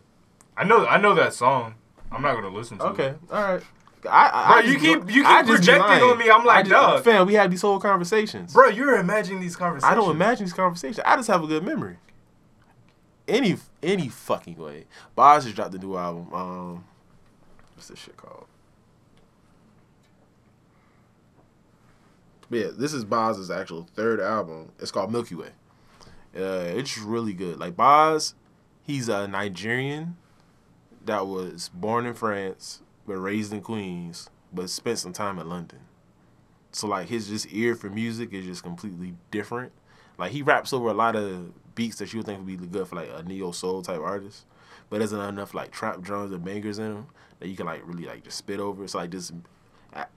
[SPEAKER 1] I know. I know that song. I'm not gonna listen to
[SPEAKER 3] Okay,
[SPEAKER 1] it. Okay.
[SPEAKER 3] All right. I, I,
[SPEAKER 1] Bro,
[SPEAKER 3] I
[SPEAKER 1] you
[SPEAKER 3] just
[SPEAKER 1] keep-
[SPEAKER 3] go-
[SPEAKER 1] you keep
[SPEAKER 3] I
[SPEAKER 1] projecting on me. I'm like,
[SPEAKER 3] I just,
[SPEAKER 1] dog.
[SPEAKER 3] Fam, we had these whole conversations.
[SPEAKER 1] Bro, you're imagining these conversations.
[SPEAKER 3] I don't imagine these conversations. I just have a good memory. Any any fucking way. Bas just dropped the new album. Um, what's this shit called? But yeah, this is Bas's actual third album. It's called Milky Way. Uh, it's really good. Like Bas, he's a Nigerian that was born in France but raised in Queens, but spent some time in London. So like his just ear for music is just completely different. Like he raps over a lot of beats that you would think would be good for like a neo soul type artist, but there's not enough like trap drums and bangers in them that you can like really like just spit over. So like just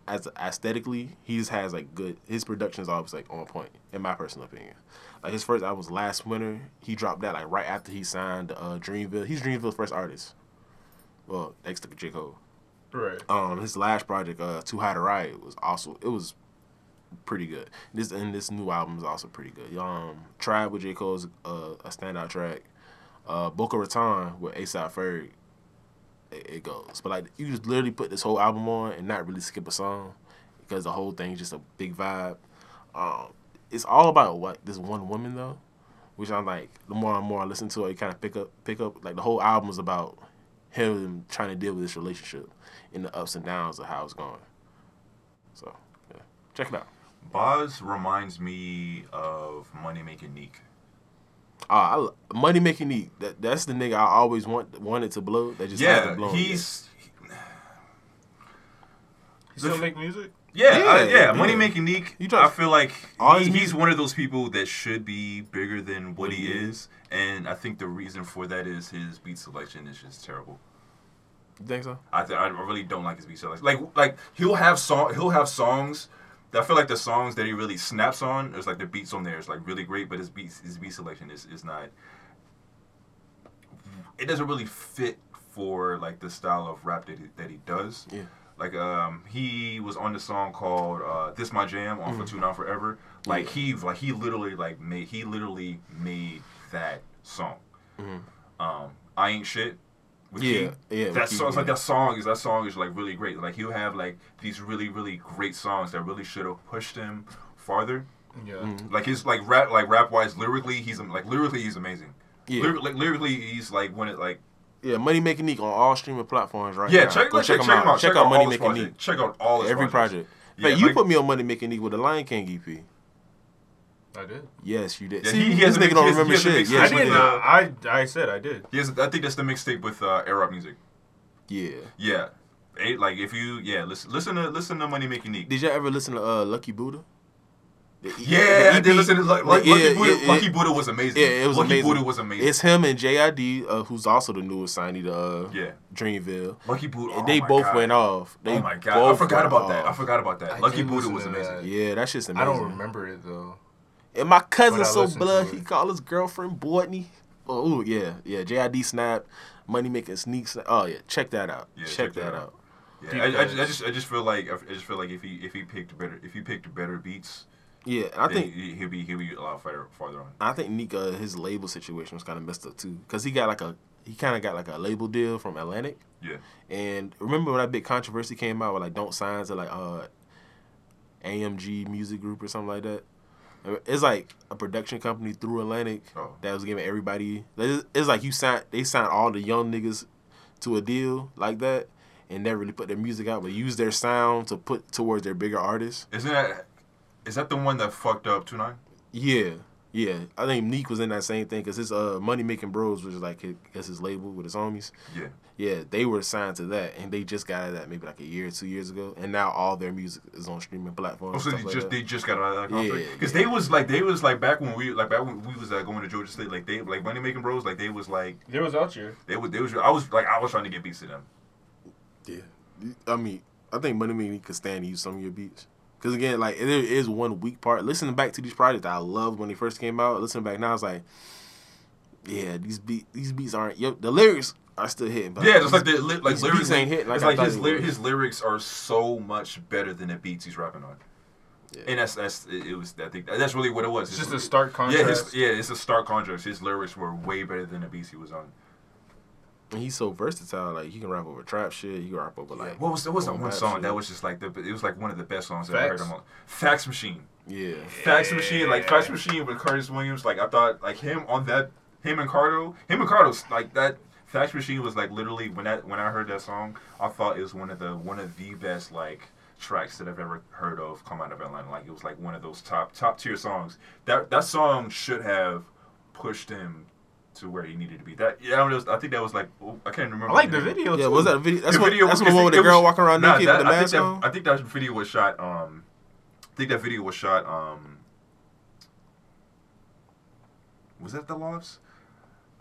[SPEAKER 3] as aesthetically, he just has like good. His production is always like on point, in my personal opinion. Like his first album was last winter. He dropped that like right after he signed uh, Dreamville. He's Dreamville's first artist. Well, next to J Cole.
[SPEAKER 1] Right.
[SPEAKER 3] Um, his last project, uh, Too High to Riot, was also it was pretty good. This and this new album is also pretty good. Um, Tribe with J Cole is uh, a standout track. Uh, Boca Raton with ASAP Ferg, it, it goes. But like you just literally put this whole album on and not really skip a song because the whole thing's just a big vibe. Um, it's all about what this one woman though, which I'm like the more and more I listen to it, kind of pick up pick up like the whole album is about him trying to deal with this relationship and the ups and downs of how it's going. So yeah, check it out.
[SPEAKER 4] Bas reminds me of Money Making Nique.
[SPEAKER 3] Ah, I, money making Nique. That that's the nigga I always want wanted to blow. That just hasn't
[SPEAKER 4] Yeah,
[SPEAKER 3] blown yet.
[SPEAKER 4] he's
[SPEAKER 1] He still make music?
[SPEAKER 4] yeah,
[SPEAKER 3] Yeah,
[SPEAKER 4] uh, yeah.
[SPEAKER 3] yeah.
[SPEAKER 4] Money Making
[SPEAKER 3] Nique.
[SPEAKER 4] I feel like he, he's one of those people that should be bigger than what he
[SPEAKER 3] Mhm.
[SPEAKER 4] is, and I think the reason for that is his beat selection is just terrible.
[SPEAKER 3] You think so?
[SPEAKER 4] I th- I really don't like his beat selection. Like like he'll have song he'll have songs. I feel like the songs that he really snaps on, there's like the beats on there is like really great, but his beats his beat selection is, is not. It doesn't really fit for like the style of rap that he, that he does.
[SPEAKER 3] Yeah.
[SPEAKER 4] Like um he was on the song called uh, "This My Jam" on for Two Now Forever. Like he like he literally like made he literally made that song. Um, I ain't shit. With
[SPEAKER 3] Yeah,
[SPEAKER 4] King.
[SPEAKER 3] yeah,
[SPEAKER 4] That
[SPEAKER 3] King,
[SPEAKER 4] song, it's like that song is that song is like really great. Like he'll have like these really really great songs that really should have pushed him farther.
[SPEAKER 1] Yeah.
[SPEAKER 3] Mm-hmm.
[SPEAKER 4] Like his like rap like rap wise lyrically he's like lyrically he's amazing.
[SPEAKER 3] Yeah.
[SPEAKER 4] Lyri- like lyrically he's like when it like
[SPEAKER 3] Yeah, Money Making Nique on all streaming platforms right
[SPEAKER 4] yeah
[SPEAKER 3] now.
[SPEAKER 4] check,
[SPEAKER 3] Go
[SPEAKER 4] like, check, check him out
[SPEAKER 3] Check,
[SPEAKER 4] check
[SPEAKER 3] out
[SPEAKER 4] out
[SPEAKER 3] Money Making
[SPEAKER 4] project.
[SPEAKER 3] Nique.
[SPEAKER 4] check out all his
[SPEAKER 3] Every
[SPEAKER 4] projects.
[SPEAKER 3] project.
[SPEAKER 4] Yeah,
[SPEAKER 3] Hey, you put me on Money Making Nique with the Lion King EP.
[SPEAKER 1] I did.
[SPEAKER 3] Yes, you did.
[SPEAKER 4] Yeah,
[SPEAKER 3] See,
[SPEAKER 4] he- he has
[SPEAKER 3] this
[SPEAKER 4] a
[SPEAKER 3] nigga
[SPEAKER 4] mix-
[SPEAKER 3] don't
[SPEAKER 4] he has-
[SPEAKER 3] remember
[SPEAKER 4] he has a
[SPEAKER 3] shit.
[SPEAKER 4] mix-
[SPEAKER 3] Yes,
[SPEAKER 1] I did.
[SPEAKER 3] did.
[SPEAKER 1] not I I said I did.
[SPEAKER 4] He has, I think that's the mixtape with uh, Arab music.
[SPEAKER 3] Yeah.
[SPEAKER 4] Yeah, Eight, like if you yeah listen listen to listen to Money Making Nique.
[SPEAKER 3] Did you ever listen to uh, Lucky Buddha? The
[SPEAKER 4] Yeah,
[SPEAKER 3] the
[SPEAKER 4] I did listen to like, like
[SPEAKER 3] Yeah,
[SPEAKER 4] Lucky, Buddha,
[SPEAKER 3] yeah,
[SPEAKER 4] Lucky
[SPEAKER 3] yeah.
[SPEAKER 4] Buddha was amazing.
[SPEAKER 3] Yeah, it was
[SPEAKER 4] Lucky
[SPEAKER 3] amazing.
[SPEAKER 4] Buddha was amazing.
[SPEAKER 3] It's him and JID, uh, who's also the newest signee to uh,
[SPEAKER 4] yeah,
[SPEAKER 3] Dreamville.
[SPEAKER 4] Lucky Buddha. Oh
[SPEAKER 3] they
[SPEAKER 4] my
[SPEAKER 3] both
[SPEAKER 4] God.
[SPEAKER 3] went off. They
[SPEAKER 4] oh my god, I forgot
[SPEAKER 3] went
[SPEAKER 4] about that. I forgot about that.
[SPEAKER 1] I
[SPEAKER 4] Lucky Buddha was amazing.
[SPEAKER 1] that.
[SPEAKER 3] Yeah, that shit's amazing.
[SPEAKER 1] I don't remember it though.
[SPEAKER 3] And my cousin so
[SPEAKER 1] listened
[SPEAKER 3] blood, he called his girlfriend Bortney. Oh ooh, yeah, yeah. JID snap, money making sneaks. Oh yeah, check that out.
[SPEAKER 4] Yeah,
[SPEAKER 3] check, that, out.
[SPEAKER 4] Yeah, I, I, just, I just I just feel like I just feel like if he if he picked better if he picked better beats,
[SPEAKER 3] Yeah, I think
[SPEAKER 4] he, he'll be he'll be a lot farther farther on.
[SPEAKER 3] I think Nika his label situation was kind of messed up too, cause he got like a he kind of got like a label deal from Atlantic.
[SPEAKER 4] Yeah.
[SPEAKER 3] And remember when that big controversy came out with like don't sign to like uh AMG Music Group or something like that. It's like a production company through Atlantic
[SPEAKER 4] Oh.
[SPEAKER 3] that was giving everybody. It's like you sign they signed all the young niggas to a deal like that and never really put their music out, but use their sound to put towards their bigger artists.
[SPEAKER 4] Isn't that is that the one that fucked up two nine?
[SPEAKER 3] Yeah, yeah. I think Nique was in that same thing because his uh Money Making Bros was like his, I his label with his homies.
[SPEAKER 4] Yeah.
[SPEAKER 3] Yeah, they were signed to that, and they just got out of that maybe like a year or two years ago, and now all their music is on streaming platforms.
[SPEAKER 4] Oh, so they
[SPEAKER 3] stuff
[SPEAKER 4] just
[SPEAKER 3] like
[SPEAKER 4] they just got out of that
[SPEAKER 3] Yeah,
[SPEAKER 4] contract
[SPEAKER 3] yeah.
[SPEAKER 4] because they was like they was like back when we like back when we was uh, going to Georgia State like they like money making bros like they was like
[SPEAKER 1] they was out here.
[SPEAKER 4] they was they was I was like I was trying to get beats to them.
[SPEAKER 3] Yeah, I mean, I think Money Making could stand to use some of your beats. Because again, like there is one weak part. Listening back to these projects that I loved when they first came out, listening back now, it's like, yeah, these beat these beats aren't. Yo, the lyrics are still hitting. But
[SPEAKER 4] Yeah, just like the li- like lyrics
[SPEAKER 3] ain't hitting. Like
[SPEAKER 4] it's like his
[SPEAKER 3] they
[SPEAKER 4] ly- his lyrics are so much better than the beats he's rapping on.
[SPEAKER 3] Yeah.
[SPEAKER 4] And that's that's it it was I think that's really what it was.
[SPEAKER 1] It's
[SPEAKER 4] His-
[SPEAKER 1] just a stark
[SPEAKER 4] Yeah,
[SPEAKER 1] contrast.
[SPEAKER 4] his, yeah, it's a stark contrast. His lyrics were way better than the beats he was on.
[SPEAKER 3] And he's so versatile. Like he can rap over trap shit. He can rap over like
[SPEAKER 4] what was what was that one song
[SPEAKER 3] shit.
[SPEAKER 4] that was just like the it was like one of the best songs I've ever heard him on. Fax Machine.
[SPEAKER 3] yeah.
[SPEAKER 4] Fax Machine, like Fax Machine with Curtis Williams, like I thought, like him on that, him and Cardo, him and Cardo's like that. Fax Machine was like literally when that when I heard that song, I thought it was one of the one of the best like tracks that I've ever heard of come out of Atlanta. Like it was like one of those top top tier songs. That that song should have pushed him to where he needed to be. That yeah, I, was, I think that was like oh, I can't remember.
[SPEAKER 1] I like the
[SPEAKER 4] name.
[SPEAKER 1] video
[SPEAKER 3] Yeah,
[SPEAKER 1] too.
[SPEAKER 3] was that a video? That's
[SPEAKER 4] The
[SPEAKER 3] what,
[SPEAKER 4] video
[SPEAKER 3] that's
[SPEAKER 4] was-
[SPEAKER 3] the one with the girl
[SPEAKER 4] was-
[SPEAKER 3] walking around
[SPEAKER 4] nah,
[SPEAKER 3] naked
[SPEAKER 4] that-
[SPEAKER 3] with the
[SPEAKER 4] I think
[SPEAKER 3] mask
[SPEAKER 4] that,
[SPEAKER 3] on.
[SPEAKER 4] I think that video was shot. Um, I think that video was shot. Um, was that the lofts?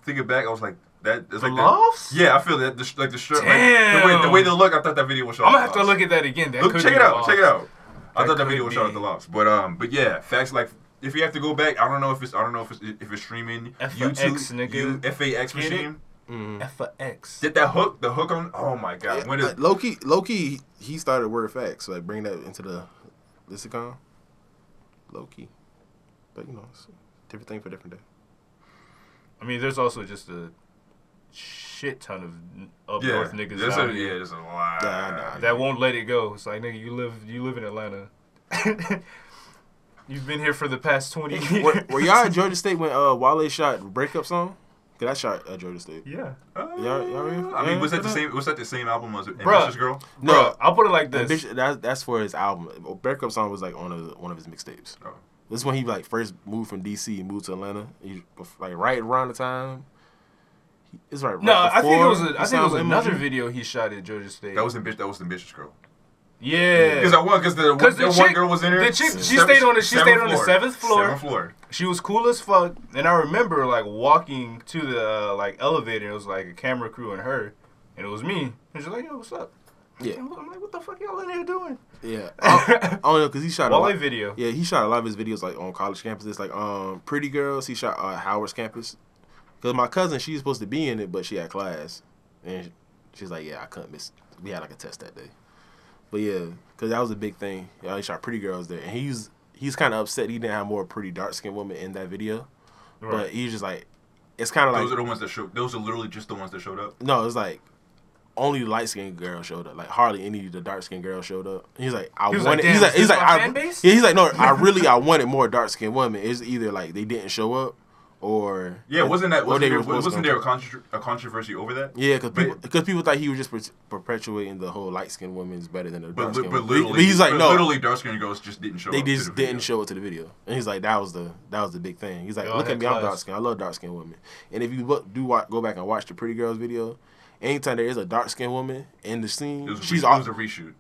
[SPEAKER 4] Thinking back, I was like that.
[SPEAKER 1] The
[SPEAKER 4] like
[SPEAKER 1] Lofts?
[SPEAKER 4] That, yeah, I feel that. The, sh- like the shirt, like, the way the way they look. I thought that video was shot.
[SPEAKER 1] I'm gonna have to look at that again. That
[SPEAKER 4] Look,
[SPEAKER 1] could
[SPEAKER 4] check
[SPEAKER 1] be
[SPEAKER 4] it
[SPEAKER 1] the
[SPEAKER 4] out. Check it out. I
[SPEAKER 1] That
[SPEAKER 4] thought that
[SPEAKER 1] could
[SPEAKER 4] video was shot at the lofts, but um, but yeah, facts like if you have to go back, I don't know if it's I don't know if it's if it's streaming
[SPEAKER 1] F for
[SPEAKER 4] YouTube,
[SPEAKER 1] X, nigga.
[SPEAKER 4] U, FAX
[SPEAKER 1] Get
[SPEAKER 4] machine.
[SPEAKER 3] Mhm.
[SPEAKER 1] F for X.
[SPEAKER 4] Did that hook? The hook on? Oh my god! when
[SPEAKER 3] Yeah,
[SPEAKER 4] is,
[SPEAKER 3] low key, low key, he started word facts. So like bring that into the lexicon. Low key, but you know, it's a different thing for different day.
[SPEAKER 1] I mean, there's also just a shit ton of up
[SPEAKER 4] yeah,
[SPEAKER 1] north niggas
[SPEAKER 4] there's
[SPEAKER 1] out
[SPEAKER 4] a,
[SPEAKER 1] here
[SPEAKER 4] yeah, there's a lot.
[SPEAKER 3] Yeah, I know.
[SPEAKER 1] that won't let it go. It's like, nigga, you live you live in Atlanta. [laughs] You've been here for the past twenty [laughs] years.
[SPEAKER 3] were, were y'all at Georgia State when uh Wale shot breakup song? Cause I shot at Georgia State.
[SPEAKER 1] Yeah,
[SPEAKER 4] Uh,
[SPEAKER 3] Y'all- y'all ready?
[SPEAKER 4] I mean,
[SPEAKER 3] Yeah,
[SPEAKER 4] was that the same? Was that the same album as
[SPEAKER 1] Bruh.
[SPEAKER 4] Ambitious Girl?
[SPEAKER 3] No,
[SPEAKER 1] Bruh, I'll put it like this.
[SPEAKER 3] Ambition- that's that's for his album. Breakup song was like on a, one of his mixtapes.
[SPEAKER 4] Oh.
[SPEAKER 3] This is when he like first moved from DC and moved to Atlanta. He, like right around the time. It's right.
[SPEAKER 1] No,
[SPEAKER 3] right
[SPEAKER 1] I think it was.
[SPEAKER 3] before
[SPEAKER 1] A, I think it was another
[SPEAKER 3] Emoji.
[SPEAKER 1] video he shot at Georgia State.
[SPEAKER 4] That was ambitious. That was the Ambitious Girl.
[SPEAKER 1] Yeah.
[SPEAKER 4] Because I won. Because the,
[SPEAKER 1] Because
[SPEAKER 4] the,
[SPEAKER 1] the
[SPEAKER 4] one girl was in there.
[SPEAKER 1] the chick- she
[SPEAKER 4] Seventh-
[SPEAKER 1] stayed on the- she
[SPEAKER 4] seventh
[SPEAKER 1] stayed on the seventh floor.
[SPEAKER 4] Seventh floor.
[SPEAKER 1] She was cool as fuck, and I remember like walking to the uh, like elevator. It was like a camera crew and her, and it was me. And she's like, "Yo, what's up?"
[SPEAKER 3] Yeah,
[SPEAKER 1] I'm like, "What the fuck y'all in here doing?"
[SPEAKER 3] yeah. [laughs] I, I don't know because he shot a
[SPEAKER 1] Wale
[SPEAKER 3] lot.
[SPEAKER 1] video.
[SPEAKER 3] Yeah, he shot a lot of his videos like on college campuses, like um Pretty Girls. He shot uh, Howard's campus. Cause my cousin, she's supposed to be in it, but she had class, and she's like, "Yeah, I couldn't miss." We had like a test that day, but yeah, cause that was a big thing. Yeah, he shot Pretty Girls there, and he's he's kind of upset he didn't have more pretty dark skinned women in that video, but he's just like, it's kind of like
[SPEAKER 4] those are the ones that showed. Those are literally just the ones that showed up.
[SPEAKER 3] no, it's like only light skinned girl showed up. Like hardly any of the dark skinned girls showed up. He's like, I
[SPEAKER 1] He was
[SPEAKER 3] wanted.
[SPEAKER 1] like,
[SPEAKER 3] he's like, he's like, I, yeah, he's like, no, I really, I wanted more dark skinned women. It's either like they didn't show up, or
[SPEAKER 4] Yeah, wasn't that wasn't
[SPEAKER 3] they
[SPEAKER 4] there,
[SPEAKER 3] were
[SPEAKER 4] wasn't there a,
[SPEAKER 3] come.
[SPEAKER 4] a controversy over that?
[SPEAKER 3] Yeah, because people, cause people thought he was just per- perpetuating the whole light skinned women's better than the
[SPEAKER 4] But,
[SPEAKER 3] dark
[SPEAKER 4] li-
[SPEAKER 3] skinned
[SPEAKER 4] but
[SPEAKER 3] women.
[SPEAKER 4] literally,
[SPEAKER 3] But he's like, no,
[SPEAKER 4] literally, dark skinned girls just didn't show
[SPEAKER 3] they
[SPEAKER 4] up. to
[SPEAKER 3] just
[SPEAKER 4] the
[SPEAKER 3] didn't show it to the video. And he's like, that was the that was the big thing. He's like,
[SPEAKER 1] Y'all
[SPEAKER 3] look at
[SPEAKER 1] had
[SPEAKER 3] me, I'm dark skinned. I love dark skinned women. And if you look, do wa- go back and watch the Pretty Girls video, anytime there is a dark skinned woman in the scene,
[SPEAKER 4] It was,
[SPEAKER 3] she's
[SPEAKER 4] re-
[SPEAKER 3] all,
[SPEAKER 4] it was a reshoot.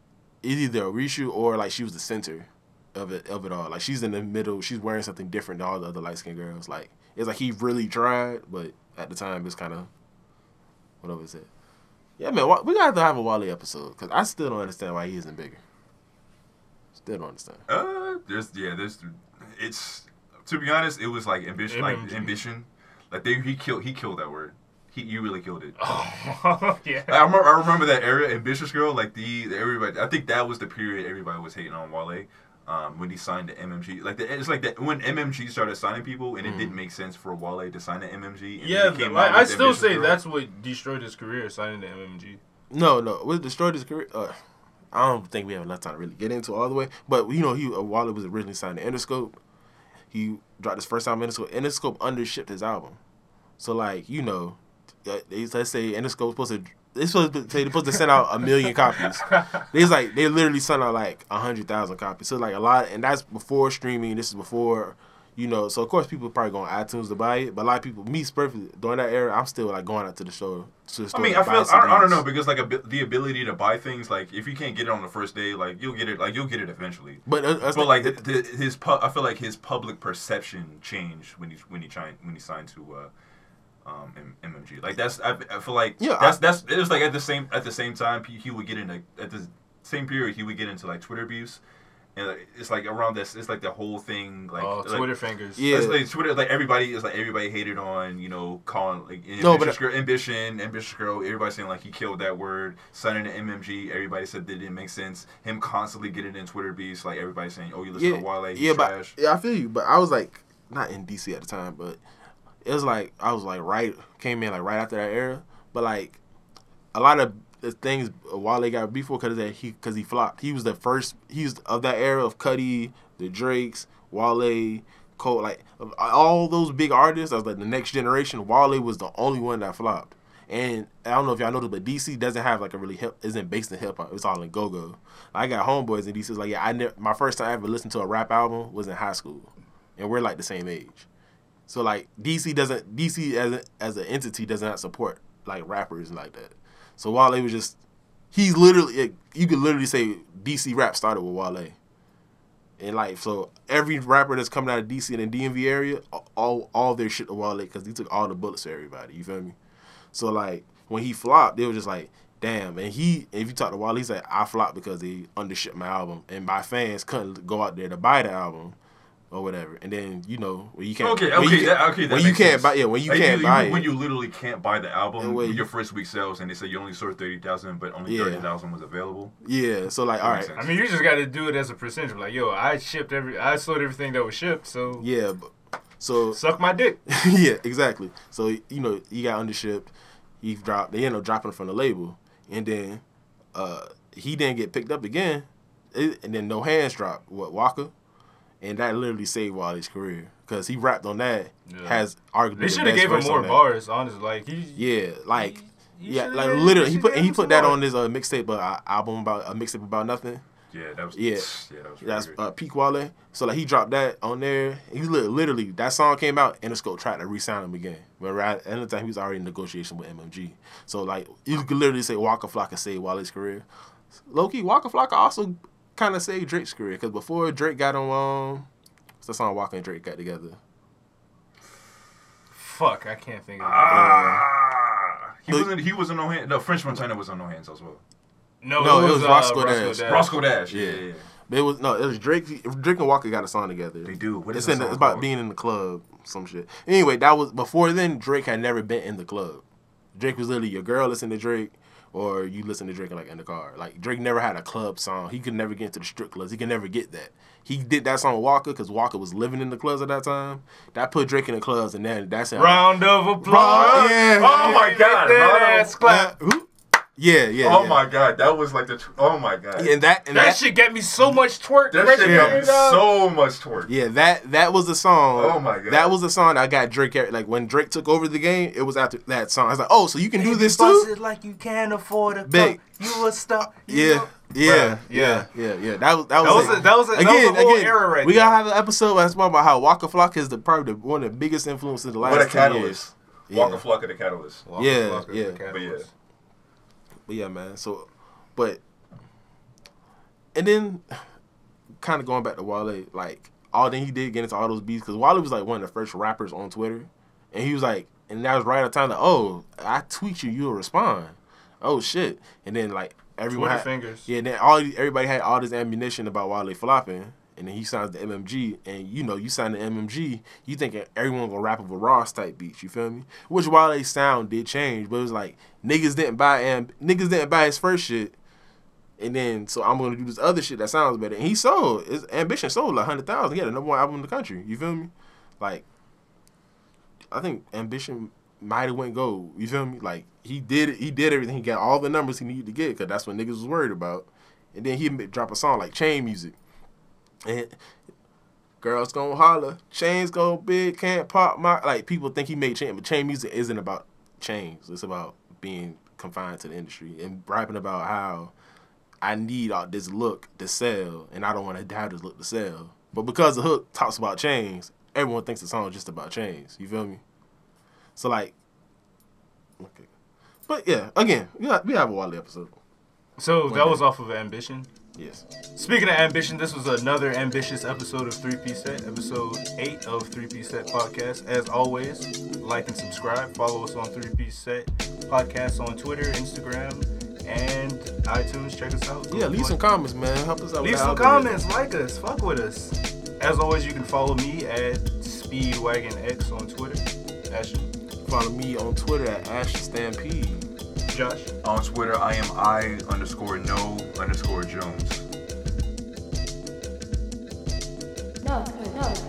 [SPEAKER 3] it's either a reshoot or like she was the center of it of it all. Like she's in the middle. She's wearing something different than all the other light skinned girls. Like it's like he really tried, but at the time it's kind of whatever is it. Yeah, man, wa- we got to have a Wale episode because I still don't understand why he isn't bigger. Still don't understand.
[SPEAKER 4] Uh, there's yeah, there's it's to be honest, it was like ambition, like ambition. Like they he killed he killed that word. He you really killed it.
[SPEAKER 1] Oh, [laughs] yeah.
[SPEAKER 4] I remember, I remember that era, ambitious girl. Like the, the everybody. I think that was the period everybody was hating on Wale. Um, when he signed to MMG. Like the, it's like that when MMG started signing people, and it
[SPEAKER 3] Mm.
[SPEAKER 4] didn't make sense for Wale to sign to MMG. And
[SPEAKER 1] Yeah,
[SPEAKER 4] then he out
[SPEAKER 1] I, I still say
[SPEAKER 4] Girl.
[SPEAKER 1] that's what destroyed his career, signing to MMG.
[SPEAKER 3] No, no, what destroyed his career. Uh, I don't think we have enough time to really get into all the way. But you know, he uh, Wale was originally signed to Interscope. He dropped his first time Interscope. Interscope undershipped his album, so like you know, uh, they, let's say Interscope supposed to. They supposed to they're supposed to send out a million copies. [laughs] They like they literally sent out like a hundred thousand copies. So like a lot, and that's before streaming. This is before, you know. So of course people probably going on iTunes to buy it, but a lot of people, me perfectly during that era, I'm still like going out to the store. To the
[SPEAKER 4] I mean, I feel I don't, I don't know because like a, the ability to buy things like if you can't get it on the first day, like you'll get it like you'll get it eventually.
[SPEAKER 3] But, uh,
[SPEAKER 4] But
[SPEAKER 3] the-
[SPEAKER 4] like the, the, his pu- I feel like his public perception changed when he when he tried when he signed to uh, um, M- MMG. Like that's I, I feel like
[SPEAKER 3] Yeah,
[SPEAKER 4] that's that's it was like at the same at the same time he, he would get into at the same period he would get into like Twitter abuse. And it's like around this, it's like the whole thing, like,
[SPEAKER 1] oh,
[SPEAKER 4] like
[SPEAKER 1] Twitter fingers.
[SPEAKER 3] Yeah.
[SPEAKER 4] it's like Twitter, like everybody is like everybody hated on, you know, calling like
[SPEAKER 3] No,
[SPEAKER 4] ambitious
[SPEAKER 3] but-
[SPEAKER 4] girl, ambition, ambitious girl. Everybody saying like he killed that word. Signing to MMG, everybody said that didn't make sense. Him constantly getting in Twitter beefs, like everybody saying, "Oh, you listen
[SPEAKER 3] yeah,
[SPEAKER 4] to Wale, he's
[SPEAKER 3] yeah, but yeah, I feel you. But I was like not in DC at the time, but it was like I was like right came in like right after that era. But like a lot of the things Wale got beef for because that he because he flopped. He was the first. He was of that era of Cudi, the Drakes, Wale, Cole, like all those big artists. I was like the next generation. Wale was the only one that flopped. And I don't know if y'all noticed, but DC doesn't have like a really hip, isn't based in hip hop. It's all in go go. I got homeboys in DC. Like yeah, I never. My first time I ever listened to a rap album was in high school, and we're like the same age. So like DC doesn't DC as a, as an entity does not support like rappers like that. So Wale was just he's literally you could literally say DC rap started with Wale. And like so every rapper that's coming out of DC and the DMV area, all all their shit to Wale because he took all the bullets to everybody. You feel me? So like when he flopped, they were just like, damn. And he, if you talk to Wale, he's like, I flopped because he undershipped my album, and my fans couldn't go out there to buy the album or whatever. And then you know when you can't,
[SPEAKER 4] Okay, okay,
[SPEAKER 3] you
[SPEAKER 4] that,
[SPEAKER 3] can't-
[SPEAKER 4] okay. That
[SPEAKER 3] when you can't
[SPEAKER 4] sense.
[SPEAKER 3] buy, yeah, when you
[SPEAKER 4] Like,
[SPEAKER 3] can't
[SPEAKER 4] you-
[SPEAKER 3] buy
[SPEAKER 4] when
[SPEAKER 3] it,
[SPEAKER 4] you literally can't buy the album,
[SPEAKER 3] when
[SPEAKER 4] your first week sales, and they say you only sold thirty thousand, but only
[SPEAKER 3] Yeah.
[SPEAKER 4] thirty thousand was available.
[SPEAKER 3] yeah. So like,
[SPEAKER 4] That
[SPEAKER 3] all
[SPEAKER 4] sense.
[SPEAKER 1] I mean, you just got to do it as a percentage. Like, yo, I shipped every, I sold everything that was shipped, so
[SPEAKER 3] yeah. But, so
[SPEAKER 1] suck my dick. [laughs]
[SPEAKER 3] yeah, exactly. So you know, he got undershipped. He dropped. They ended up dropping from the label, and then uh, he didn't get picked up again. It, and then no hands dropped. What Waka, and that literally saved Wale's career because he rapped on that.
[SPEAKER 1] Yeah.
[SPEAKER 3] Has arguably
[SPEAKER 1] They should have gave him more bars, honestly. Like he,
[SPEAKER 3] Yeah, like
[SPEAKER 1] he
[SPEAKER 3] yeah, like literally, he put he put that on his uh, mixtape, uh, album about a mixtape about nothing.
[SPEAKER 4] Yeah, that was
[SPEAKER 3] Yeah.
[SPEAKER 4] yeah, that was
[SPEAKER 3] That's uh, Peak Wale. So like he dropped that on there. He literally that song came out, Interscope tried to re-sign him again. But right at the time he was already in negotiation with MMG. So like you could literally say Waka Flocka saved Wale's career. Low key, Waka Flocka also kind of saved Drake's career because before Drake got on, um, what's the song Waka and Drake got together?
[SPEAKER 1] fuck, I can't think of it.
[SPEAKER 4] Ah, he
[SPEAKER 3] Look-
[SPEAKER 4] wasn't. He was on no hands. No, French Montana was on no hands as well.
[SPEAKER 1] No,
[SPEAKER 3] No,
[SPEAKER 1] it
[SPEAKER 3] it
[SPEAKER 1] was,
[SPEAKER 3] was
[SPEAKER 1] uh,
[SPEAKER 3] Roscoe
[SPEAKER 1] Roscoe
[SPEAKER 3] Dash.
[SPEAKER 1] Dash.
[SPEAKER 4] Roscoe Dash. Yeah,
[SPEAKER 3] Yeah.
[SPEAKER 4] yeah, yeah.
[SPEAKER 3] It was no, it was Drake. Drake and Waka got a song together.
[SPEAKER 4] They do. What is
[SPEAKER 3] it's
[SPEAKER 4] the
[SPEAKER 3] in the,
[SPEAKER 4] song
[SPEAKER 3] it's about
[SPEAKER 4] called?
[SPEAKER 3] being in the club, some shit. Anyway, that was before then. Drake had never been in the club. Drake was literally your girl listen to Drake, or you listen to Drake like in the car. Like Drake never had a club song. He could never get into the strip clubs. He could never get that. He did that song with Waka because Waka was living in the clubs at that time. That put Drake in the clubs, and then that's how.
[SPEAKER 1] Round of applause.
[SPEAKER 3] Yeah.
[SPEAKER 4] Oh my God,
[SPEAKER 1] That
[SPEAKER 4] round of-
[SPEAKER 1] ass clap.
[SPEAKER 3] Uh, who? Yeah, yeah.
[SPEAKER 4] Oh
[SPEAKER 3] yeah.
[SPEAKER 4] my god, that was like the. Tw- oh my god.
[SPEAKER 3] Yeah, and that and
[SPEAKER 1] That,
[SPEAKER 3] that,
[SPEAKER 1] shit got me so much twerk.
[SPEAKER 4] that
[SPEAKER 1] pressure
[SPEAKER 4] shit got me so much twerk.
[SPEAKER 3] Yeah, that that was the song.
[SPEAKER 4] Oh my God.
[SPEAKER 3] That was the song I got Drake. Like when Drake took over the game, it was after that song. I was like, oh, so you can do this
[SPEAKER 1] Bust
[SPEAKER 3] too?
[SPEAKER 1] it like you can't afford a
[SPEAKER 3] Big.
[SPEAKER 1] cup. You a star. You
[SPEAKER 3] Yeah,
[SPEAKER 1] know-
[SPEAKER 3] yeah,
[SPEAKER 1] Bruh,
[SPEAKER 3] yeah, yeah, yeah. That was that
[SPEAKER 1] That
[SPEAKER 3] was
[SPEAKER 1] was a, that was a, that was a whole era right
[SPEAKER 3] we
[SPEAKER 1] there.
[SPEAKER 3] gotta have an episode where I talk about how Waka Flocka is the probably the, one of the biggest influences in the last
[SPEAKER 4] What a catalyst.
[SPEAKER 3] years.
[SPEAKER 4] Waka
[SPEAKER 3] Yeah.
[SPEAKER 4] Flock of the Catalyst.
[SPEAKER 1] Waka
[SPEAKER 3] Yeah,
[SPEAKER 1] Flocka,
[SPEAKER 3] yeah.
[SPEAKER 1] the Catalyst.
[SPEAKER 4] But yeah.
[SPEAKER 3] But yeah, man. So, but and then kind of going back to Wale, like all then he did get into all those beats because Wale was like one of the first rappers on Twitter, and he was like, and that was right at the time that oh, I tweet you, you'll respond. Oh shit! And then like everyone
[SPEAKER 1] Twitter
[SPEAKER 3] had,
[SPEAKER 1] fingers.
[SPEAKER 3] yeah, then all everybody had all this ammunition about Wale flopping, and then he signs the MMG, and you know you sign the MMG, you thinking everyone gonna rap over Ross type beats, you feel me? Which while they sound did change, but it was like niggas didn't buy and niggas didn't buy his first shit, And then so I'm gonna do this other shit that sounds better. And he sold his ambition sold like hundred thousand. Had the number one album in the country. You feel me? Like I think ambition might have went gold. You feel me? Like he did he did everything. He got all the numbers he needed to get because that's what niggas was worried about. And then he drop a song like Chain Music. And girls gonna holler, chains go big, can't pop my like people think he made chain, but chain music isn't about chains. It's about being confined to the industry and rapping about how I need all this look to sell and I don't want to have this look to sell. But because the hook talks about chains, everyone thinks the song is just about chains. You feel me? So like, okay, but yeah, again, we have, we have a Wale episode.
[SPEAKER 1] So that was off of Ambition.
[SPEAKER 3] Yes.
[SPEAKER 1] Speaking of ambition, this was another ambitious episode of Three Piece Set, episode eight of Three Piece Set podcast. As always, like and subscribe. Follow us on Three Piece Set podcast on Twitter, Instagram, and iTunes. Check us out.
[SPEAKER 3] Yeah, leave some comments, man. Help us out.
[SPEAKER 1] Leave some comments, like us, fuck with us. As always, you can follow me at SpeedwagonX on Twitter. Ashton,
[SPEAKER 3] Follow me on Twitter at Ash Stampede.
[SPEAKER 1] Josh.
[SPEAKER 4] On Twitter, I am I underscore no underscore Jones. No, no.